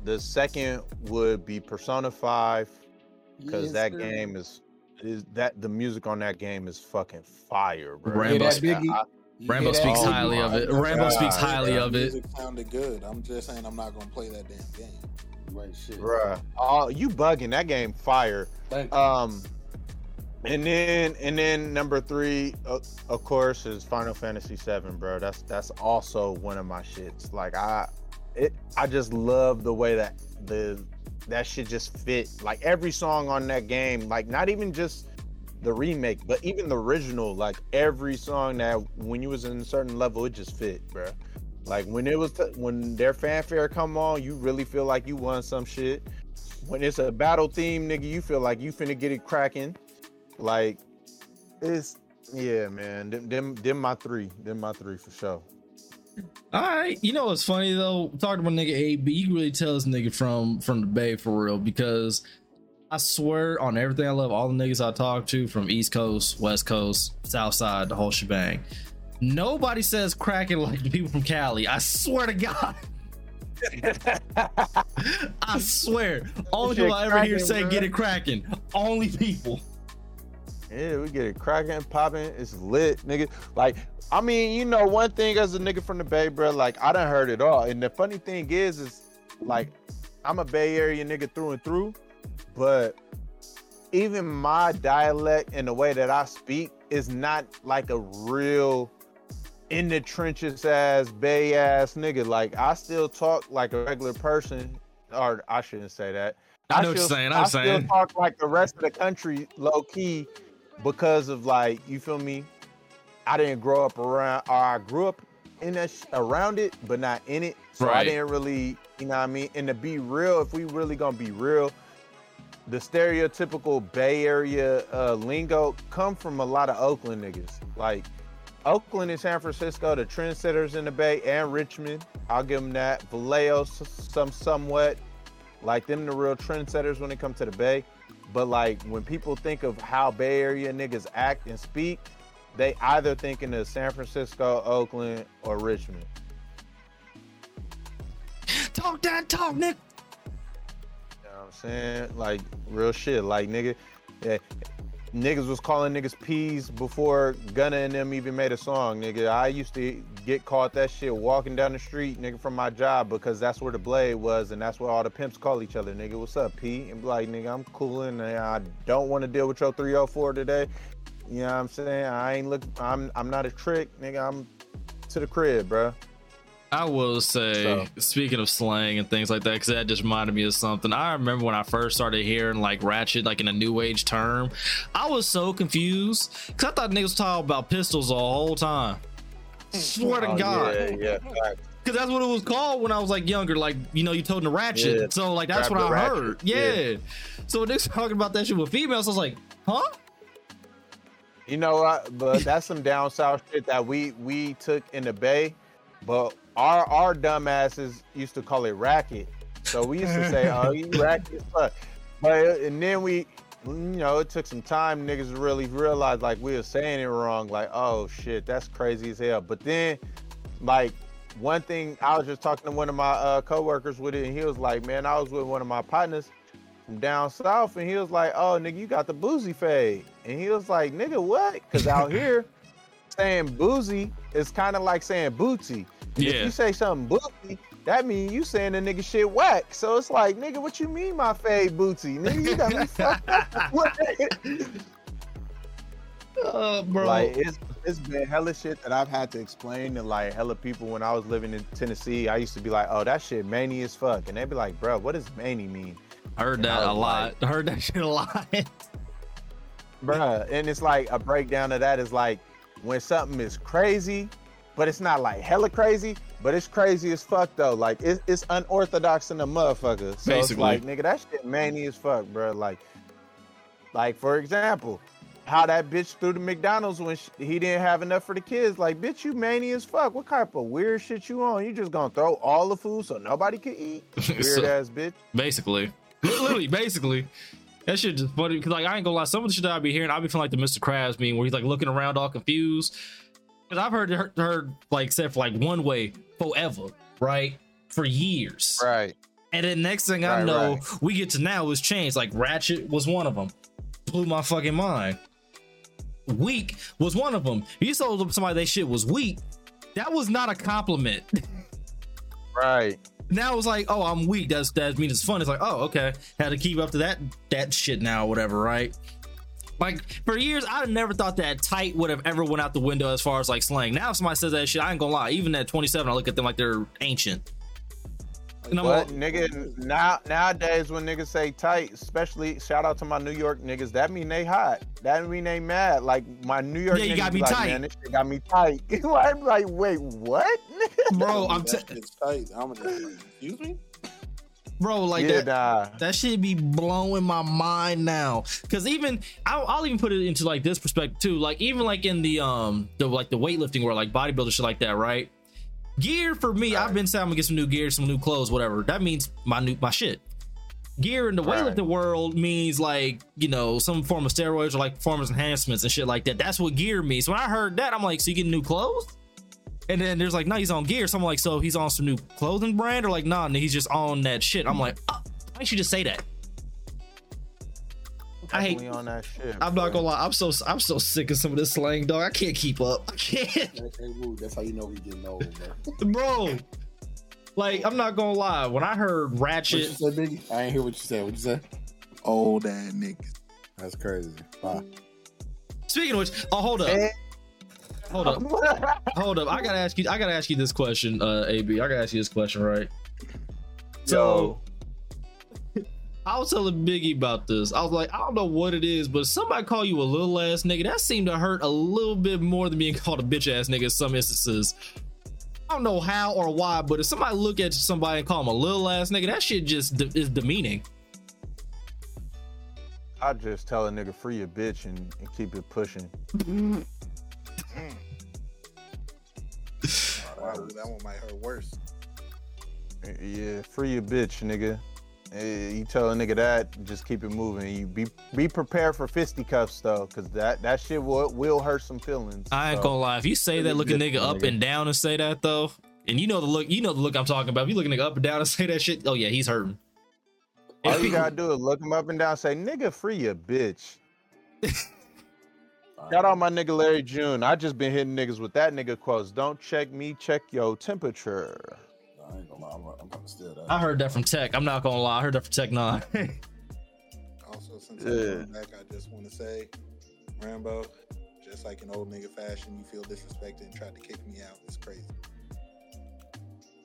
the second would be Persona Five because Yes, that sir. game is is that the music on that game is fucking fire, bro. Rambo that, sp- I- Rambo hear that? speaks Oh highly of it. Rambo speaks highly That of it. Music sounded good. I'm just saying I'm not gonna play that damn game. Right, shit. Bruh. Oh, you bugging that game fire. Thank you. Um and then and then number three, of course, is Final Fantasy VII, bro. That's that's also one of my shits. Like I it I just love the way that the that shit just fit. Like every song on that game, like not even just the remake, but even the original, like every song that when you was in a certain level, it just fit, bro. Like when it was when their fanfare come on, you really feel like you won some shit. When it's a battle theme, nigga, you feel like you finna get it cracking. Like it's yeah, man. Them them, them my three. Them my three for sure. All right. You know what's funny though? Talking about nigga AB, you can really tell this nigga from from the Bay for real because I swear on everything I love, all the niggas I talk to from East Coast, West Coast, South Side, the whole shebang. Nobody says cracking like the people from Cali. I swear to God. I swear. Only shit people I ever hear say bruh. get it cracking. Only people. Yeah, we get it cracking, popping. It's lit, nigga. Like, I mean, you know, one thing as a nigga from the Bay, bro, like I done heard it all. And the funny thing is, is like I'm a Bay Area nigga through and through, but even my dialect and the way that I speak is not like a real in the trenches ass Bay ass nigga. Like I still talk like a regular person, or I shouldn't say that. I know what still- you're saying. I'm saying I saying. still talk like the rest of the country, low key, because of like you feel me. I didn't grow up around, or I grew up in that sh- around it, but not in it. So I didn't really, you know what I mean. And to be real, if we really gonna be real, the stereotypical Bay Area uh, lingo come from a lot of Oakland niggas. Like Oakland and San Francisco, the trendsetters in the Bay, and Richmond. I'll give them that. Vallejo, some somewhat. Like them, the real trendsetters when it comes to the Bay. But like when people think of how Bay Area niggas act and speak, they either thinking of San Francisco, Oakland, or Richmond. talk that talk, nigga. You know what I'm saying? Like real shit. Like nigga, yeah, niggas was calling niggas peas before Gunna and them even made a song, nigga. I used to get caught that shit walking down the street, nigga, from my job because that's where the blade was and that's where all the pimps call each other, nigga. What's up, P? And be like, nigga, I'm coolin' and I don't want to deal with your 304 today. You know what I'm saying? I ain't look I'm I'm not a trick, nigga. I'm to the crib, bro. I will say, So- speaking of slang and things like that, because that just reminded me of something. I remember when I first started hearing like ratchet, like in a new age term, I was so confused because I thought niggas was talking about pistols the whole time. Swear to Oh, God, Yeah, yeah. because that's what it was called when I was like younger. Like you know, you told the ratchet, Yeah. so like that's Grab what I ratchet, heard. Yeah. yeah. So when niggas talking about that shit with females, I was like, huh? You know what? But that's some down south shit that we we took in the bay. But our our dumbasses used to call it racket. So we used to say, "Oh, you racket as fuck." But and then we, you know, it took some time niggas really realized like we were saying it wrong. Like, oh shit, that's crazy as hell. But then, like. One thing I was just talking to one of my uh, coworkers with it, and he was like, "Man, I was with one of my partners from down south, and he was like, "Oh, nigga, you got the boozy fade," and he was like, "Nigga, what?" Because out here, saying boozy is kind of like saying booty. And If you say something booty, that means you saying the nigga shit whack. So it's like, nigga, what you mean my fade booty? Nigga, you got me fucked up. What? Uh, bro. Like it's it's been hella shit that I've had to explain to like hella people when I was living in Tennessee. I used to be like, oh, that shit many as fuck, and they'd be like, bro, what does many mean? I heard and I that a was lot. heard that shit a lot. bro. and it's like a breakdown of that is like when something is crazy, but it's not like hella crazy, but it's crazy as fuck though. Like it's, it's unorthodox in a motherfucker. So it's Basically. like, nigga, that shit manny as fuck, bro. Like, like for example, how that bitch threw the McDonald's when sh he didn't have enough for the kids. Like, bitch, you manny as fuck. What type of weird shit you on? You just gonna throw all the food so nobody can eat? Weird So- ass bitch. Basically, literally, basically. That shit just funny because like I ain't gonna lie, some of the shit that I be hearing, I be feeling like the Mr. Krabs meme where he's like looking around all confused. Because I've heard, heard heard like said for like one way forever, right? For years. Right. And then next thing I know, right. we get to now is changed. Like Ratchet was one of them. Blew my fucking mind. Weak was one of them. You told somebody they shit was weak. That was not a compliment. Right. Now it's like, oh, I'm weak. That's that means it's fun. It's like, oh, okay. Had to keep up to that that shit now, whatever, right? Like for years, I never thought that tight would have ever went out the window as far as like slang. Now, if somebody says that shit, I ain't gonna lie. Even at 27, I look at them like they're ancient. And I'm But all- nigga, now nowadays when niggas say tight, especially shout out to my New York niggas, that mean they hot. That mean they mad. Like my New York Yeah, you niggas got me like, tight. Man, this shit got me tight. I'm like, wait, what? bro, I'm t- shit's tight. I'm just like, excuse me. bro, like yeah, that. nah. That shit be blowing my mind now. Cause even I'll, I'll even put it into like this perspective too. Like even like in the um the like the weightlifting world, like bodybuilder shit like that, right? Gear for me, I've been saying I'm gonna get some new gear, some new clothes, whatever. That means my new my shit. Gear in the Right. weightlifting world means like you know some form of steroids or like performance enhancements and shit like that. That's what gear means. So when I heard that, I'm like, so you getting new clothes? And then there's like, no, he's on gear. So I'm like, so he's on some new clothing brand or like, nah, no, he's just on that shit. I'm like, oh, why don't you just say that? I hate- Definitely on that shit. I'm not gonna lie. I'm so I'm so sick of some of this slang, dog. I can't keep up. I can't, Hey, hey, Woo, that's how you know he getting old, bro. bro. Like I'm not gonna lie. When I heard What you ratchet, say, Biggie? I ain't hear what you said. What you say? Old ass niggas. That's crazy. Wow. speaking of which, oh hold up, Eh. hold up, hold up. I gotta ask you. I gotta ask you this question, uh, AB. I gotta ask you this question, right? So I was telling Biggie about this. I was like, I don't know what it is, but somebody call you a little ass nigga. That seemed to hurt a little bit more than being called a bitch ass nigga in some instances. I don't know how or why, but if somebody look at somebody and call them a little ass nigga, that shit just de- is demeaning. I just tell a nigga free your bitch and, and keep it pushing. Wow, oh, that one might hurt worse. Yeah, free your bitch, nigga. Eh, You tell a nigga that, just keep it moving. You be be prepared for fisticuffs though, cause that that shit will will hurt some feelings. I ain't So, gonna lie. If you say that Really looking good, nigga up nigga. and down and say that though, And you know the look, you know the look I'm talking about. If you looking nigga up and down and say that shit, oh yeah, he's hurting. All If you gotta do is look him up and down, say, nigga, free your bitch. Shout out my nigga Larry June. I just been hitting niggas with that nigga quotes. Don't check me, check your temperature. I ain't gonna lie, I'm, I'm gonna steal that. I heard that from Tech. I'm not gonna lie, I heard that from Tech Nine. Also, since Yeah. I'm back, I just want to say, Rambo, just like in old nigga fashion, you feel disrespected and tried to kick me out. It's crazy.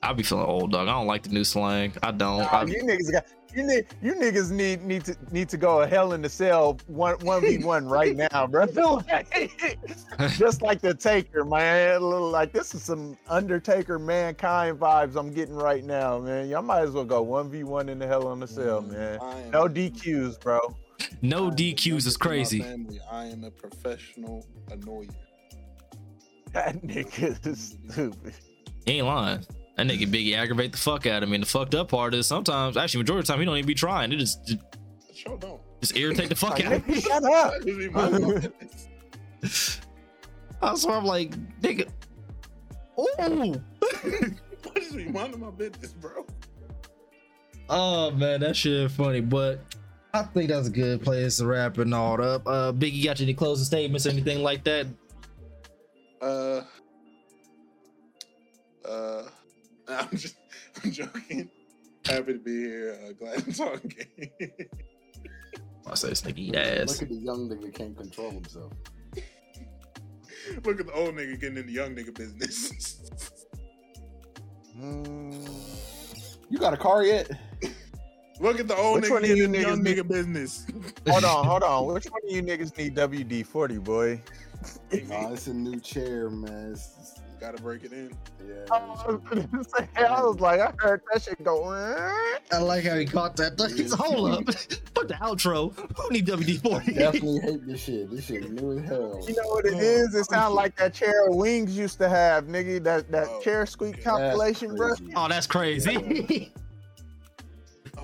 I be feeling old, dog. I don't like the new slang. I don't. Nah, I- you niggas got you, ni- you niggas need need to need to go a hell in the cell one one v one right now, bro. Just like the Taker, man. A little like this is some Undertaker mankind vibes I'm getting right now, man. Y'all might as well go one v one in the hell in the cell, Mm, man. No DQs, bro. no I DQs is connected to my crazy. family. I am a professional annoyer. That nigga is stupid. He ain't lying. That nigga Biggie aggravate the fuck out of me. And the fucked up part is sometimes, actually, majority of the time, he don't even be trying. It just just, Sure don't. just irritate the fuck out of me. nigga, shut up. That be my business. I swear, I'm like, nigga. Ooh. I just be minding my business, bro. Oh man, that shit funny, but I think that's a good place to wrap it all up. Uh, Biggie, got you any closing statements or anything like that? Uh, uh, I'm just, I'm joking. Happy to be here. Uh, glad to talk. I say this nigga eat Look at the young nigga can't control himself. Look at the old nigga getting in the young nigga business. Mm, You got a car yet? Look at the old Which nigga getting in the young niggas need- nigga business. hold on, hold on. Which one of you niggas need WD forty, boy? Nah, it's a new chair, man. It's, it's- Gotta break it in. yeah. I was, say, I was like, I heard that shit go. "Eh." I like how he caught that. He's hold up. Fuck the outro. Who need WD I forty? definitely hate this shit. This shit new as hell. You know what it is? It sounds like that chair wings used to have, nigga. That that Oh, chair squeak okay. compilation, bro. Oh, that's crazy.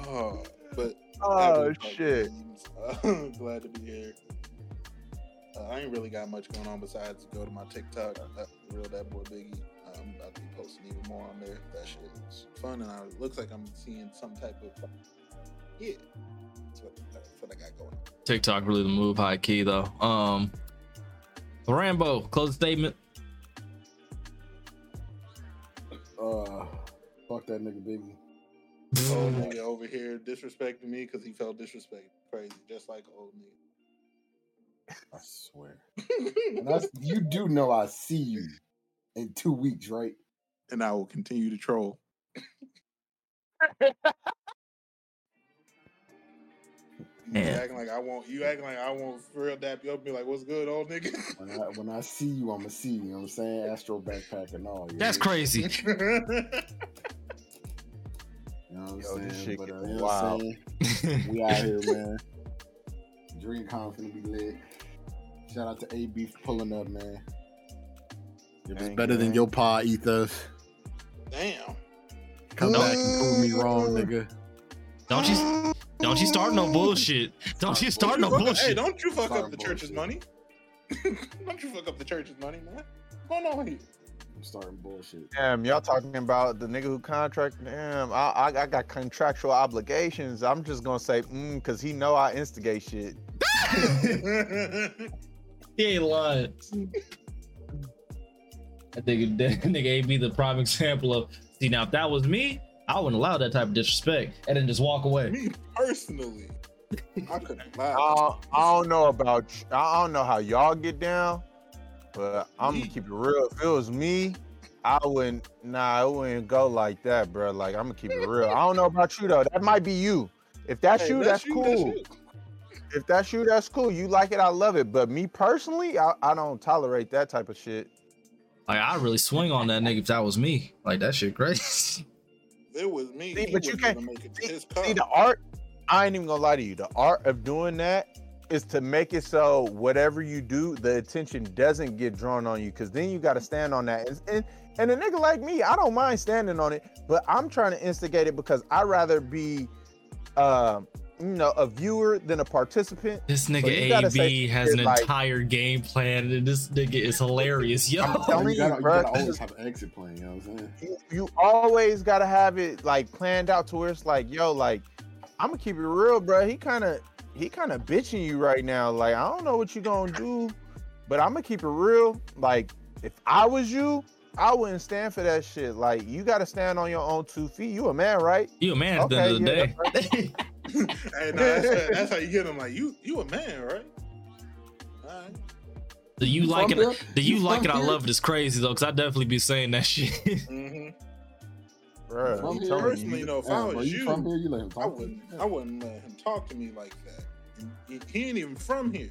Oh, but Oh Happy to talk shit. games. Uh, glad to be here. Uh, I ain't really got much going on besides go to my TikTok, uh, real that boy Biggie. I'm about to be posting even more on there. That shit is fun, and I, it looks like I'm seeing some type of yeah. That's what, that's what I got going. on. TikTok really the move, high key though. Um, Rambo, close statement. Uh, fuck that nigga Biggie. Old nigga over here disrespecting me because he felt disrespected. Crazy, just like old I swear. nigga. And that's, you do know I see you in two weeks, right? and I will continue to troll. You acting like I won't. You acting like I won't for real dap you up. and Be like, "What's good, old nigga?" When I when I see you, I'ma see you. You know what I'm saying? Astro backpack and all. you That's know? crazy. You know what I'm Yo, saying? But uh, you know what I'm saying? We out here, man. DreamCon finna be lit. Shout out to AB for pulling up, man. It was Thank better you, than your pod ethos. Damn. Come back and prove me wrong, nigga. don't you don't you start no bullshit. Don't you start no Don't you fuck- Hey, bullshit. don't you fuck Start up the church's money? don't you fuck up the church's money, man? What's going on here? I'm starting bullshit. Damn, y'all talking about the nigga who contracted him. I, I, I got contractual obligations. I'm just gonna say, mm, cause he know I instigate shit. He ain't lying. I think that nigga gave me the prime example of see now if that was me, I wouldn't allow that type of disrespect and then just walk away. Me personally, I couldn't I, don't- I don't know about, I don't know how y'all get down, but I'm gonna keep it real. If it was me, I wouldn't. Nah, it wouldn't go like that, bro. Like I'm gonna keep it real. I don't know about you though. That might be you. If that's Hey, you, that's, you, cool. you. If that's you, that's cool. You like it, I love it. But me personally, I, I don't tolerate that type of shit. Like I really swing on that nigga if that was me. Like that shit crazy. It was me, See, but you wasn't can't- make it See, see, the art, I ain't even gonna lie to you. The art of doing that is to make it so whatever you do, the attention doesn't get drawn on you. Cause then you gotta stand on that. And, and, and a nigga like me, I don't mind standing on it, but I'm trying to instigate it because i rather be, um, you know a viewer than a participant. This nigga gotta AB has an like- entire game plan, and this nigga is hilarious, yo. I'm telling you you, gotta, you bro, gotta always have an exit plan. You know what I'm saying? you, you always gotta have it like planned out to where it's like, yo, like I'm gonna keep it real, bro. He kind of he kind of bitching you right now. Like I don't know what you gonna do, but I'm gonna keep it real. Like if I was you, I wouldn't stand for that shit. Like you gotta stand on your own two feet. You a man, right? You a man at the end of the Okay, day. hey, no, that's, how- that's how you get them. Like you, you a man, right? All right. Do you You like it? here? Do you You like from it? I love it. It's crazy though, because I definitely be saying that shit. Mm-hmm. Bruh, I'm here? telling Personally, you know, if I Yeah, bro, was you you, from here, you let him I talk. to wouldn't. you. I wouldn't let him talk to me like that. He, he ain't even from here.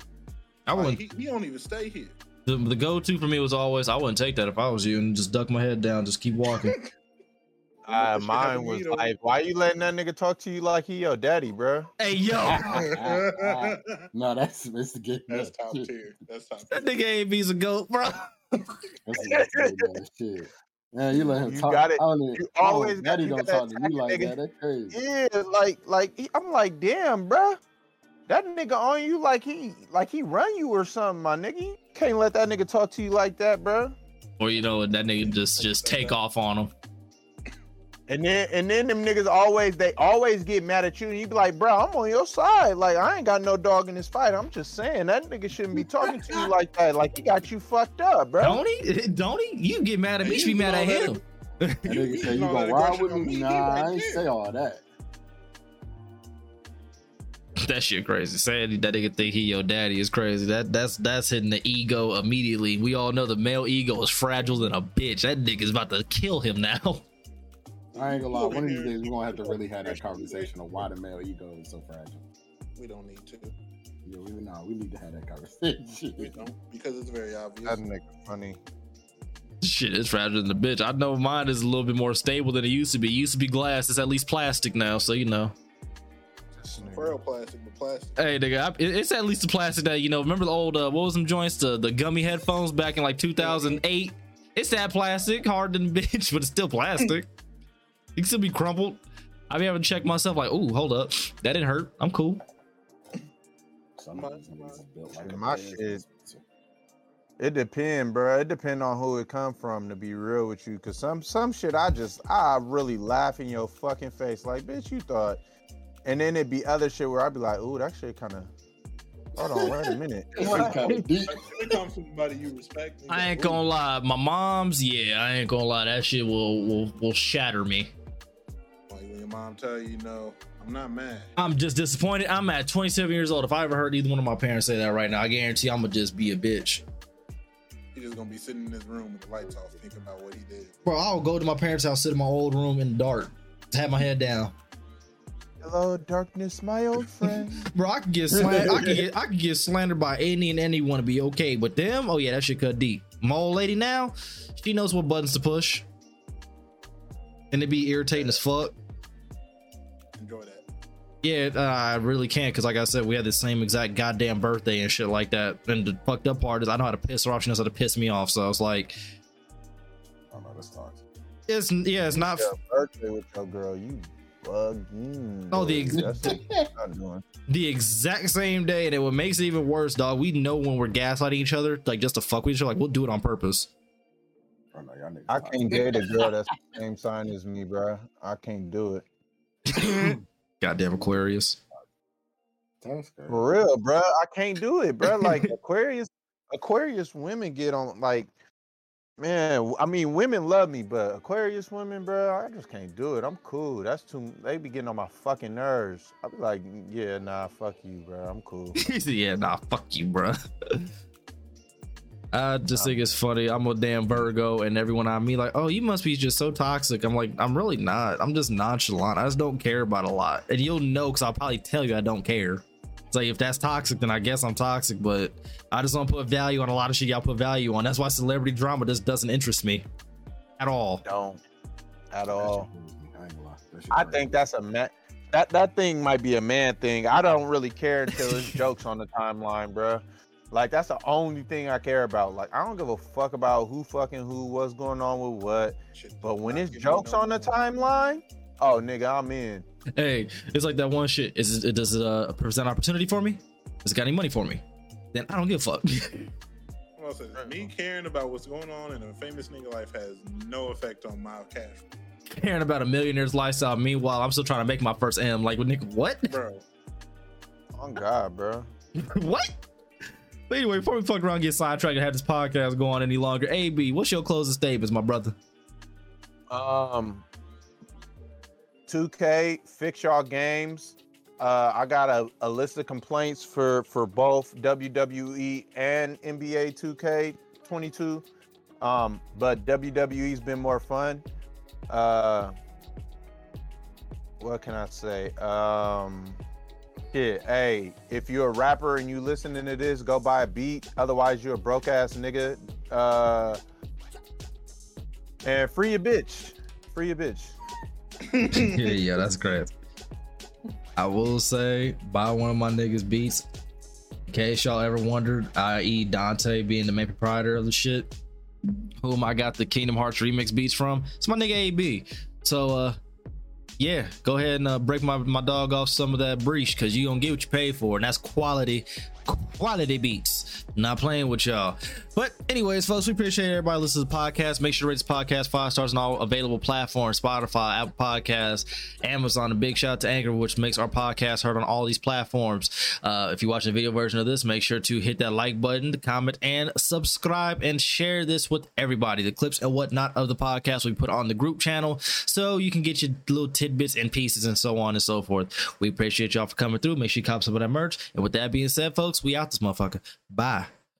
I wouldn't. he, he don't even stay here. The, the go-to for me was always I wouldn't take that if I was you, and just duck my head down, just keep walking. Uh, That mine was though. like, why you letting that nigga talk to you like he your daddy, bro? hey yo, No, that's that's the game. That's top tier. That's top tier. that nigga AB's a goat, bro. That's the game, shit. Man, you let him You talk. got it. I don't You oh, always got- Daddy you don't talk to attack me like nigga. that. That's crazy. Yeah, like like he- I'm like, damn, bruh. That nigga on you like he like he run you or something, my nigga. You can't let that nigga talk to you like that, bruh. Or you know, that nigga just just take off on him. And then and then them niggas always they always get mad at you and you be like, bro, I'm on your side. Like I ain't got no dog in this fight. I'm just saying that nigga shouldn't be talking to you like that. Like he got you fucked up, bro. Don't he? Don't he? You get mad at me, you be mad at him. That nigga You say you know that gonna ride with me? me, Nah, he I ain't there. say all that. That shit crazy. Saying that nigga think he your daddy is crazy. That that's that's hitting the ego immediately. We all know the male ego is fragile than a bitch. That nigga's about to kill him now. I ain't gonna lie. One of these days we're gonna have to really have that conversation of why the male ego is so fragile. We don't need to. Yeah, we nah, we need to have that conversation. We conversation. don't because it's very obvious. That nigga funny. Shit, it's fragile than a bitch. I know mine is a little bit more stable than it used to be. It used to be glass. It's at least plastic now, so you know. This nigga. Plastic, but plastic. Hey, nigga, I, it's at least the plastic that you know. Remember the old uh, what was them joints? The the gummy headphones back in like 2008. It's that plastic, hard than bitch, but it's still plastic. It can still be crumpled. I be having to check myself like, oh, hold up, that didn't hurt. I'm cool. Some of these niggas is built like My shit- pizza. It depend, bro. It depend on who it come from. To be real with you, cause some some shit I just I really laugh in your fucking face, like bitch, you thought. And then it'd be other shit where I'd be like, ooh, that shit kind of. Hold on, wait a minute. That shit kinda deep. Like, if it comes from somebody you respect. I ain't gonna lie, my mom's yeah, I ain't gonna lie, that shit will will will shatter me. Like when your mom tell you, no, I'm not mad. I'm just disappointed. I'm at 27 years old. If I ever heard either one of my parents say that right now, I guarantee I'm gonna just be a bitch. He's just gonna be sitting in his room with the lights off, thinking about what he did. Bro, I'll go to my parents' house, sit in my old room in the dark, have my head down. Hello, darkness, my old friend. Bro, I could get slandered. I could get I could get slandered by any and anyone to be okay. But them, oh yeah, that shit cut deep. My old lady now, she knows what buttons to push. And it'd be irritating as fuck. Enjoy that. Yeah, uh, I really can't because, like I said, we had the same exact goddamn birthday and shit like that. And the fucked up part is, I know how to piss her off. She knows how to piss me off. So it's like, Oh no, that's toxic. it's yeah, it's not. Your birthday with your girl, you bug. Oh, the boy, ex- that's what I'm doing. the exact same day. And it what makes it even worse, dog. We know when we're gaslighting each other, like just to fuck with each other. Like we'll do it on purpose. No, y'all niggas I can't date a girl that's the same sign as me, bro. I can't do it. Goddamn Aquarius. That's. For real, bro. I can't do it, bro. Like Aquarius, Aquarius women get on like, man. I mean, women love me, but Aquarius women, bro, I just can't do it. I'm cool. That's too. They be getting on my fucking nerves. I be like, yeah, nah, fuck you, bro. I'm cool. He said, yeah, nah, fuck you, bruh. I just think it's funny. I'm a damn Virgo, and everyone I meet, like, oh, you must be just so toxic. I'm like, I'm really not. I'm just nonchalant. I just don't care about a lot. And you'll know because I'll probably tell you I don't care. It's like, if that's toxic, then I guess I'm toxic, but I just don't put value on a lot of shit y'all put value on. That's why celebrity drama just doesn't interest me at all. Don't at all. I ain't gonna lie. That shit I crazy. think that's a man. That that thing might be a man thing. I don't really care until it's jokes on the timeline, bro. Like that's the only thing I care about. Like I don't give a fuck about who fucking who, what's going on with what. But when not it's jokes on the timeline, oh nigga, I'm in. hey, it's like that one shit. Is it does it uh, present opportunity for me? Does it got any money for me? Then I don't give a fuck. Well, I me caring about what's going on in a famous nigga life has no effect on my cash, Caring about a millionaire's lifestyle. Meanwhile, I'm still trying to make my first M. Like, nigga, what? bro. Oh God, bro. what? But anyway, before we fuck around, get sidetracked, and have this podcast go on any longer. AB, what's your closing statements, my brother? Um, 2K, fix y'all games. Uh, I got a, a list of complaints for for both WWE and NBA 2K22. Um, but WWE's been more fun. Uh, what can I say? Um, yeah, hey, if you're a rapper and you listening to this, go buy a beat. Otherwise, you're a broke ass nigga. Uh, and free your bitch. Free your bitch. yeah, yeah, that's great. I will say, buy one of my niggas beats. In case y'all ever wondered, i.e., Dante being the main proprietor of the shit, whom I got the Kingdom Hearts remix beats from. It's my nigga AB. So, uh, yeah, go ahead and uh, break my, my dog off some of that breach because you gonna get what you pay for, and that's quality, quality beats. Not playing with y'all. But anyways, folks, we appreciate everybody listening to the podcast. Make sure to rate this podcast five stars on all available platforms: Spotify, Apple Podcasts, Amazon. A big shout out to Anchor, which makes our podcast heard on all these platforms. Uh, if you're watching a video version of this, make sure to hit that like button, comment, and subscribe, and share this with everybody. The clips and whatnot of the podcast we put on the group channel, so you can get your little tidbits and pieces and so on and so forth. We appreciate y'all for coming through. Make sure you cop some of that merch. And with that being said, folks, we out this motherfucker. Bye.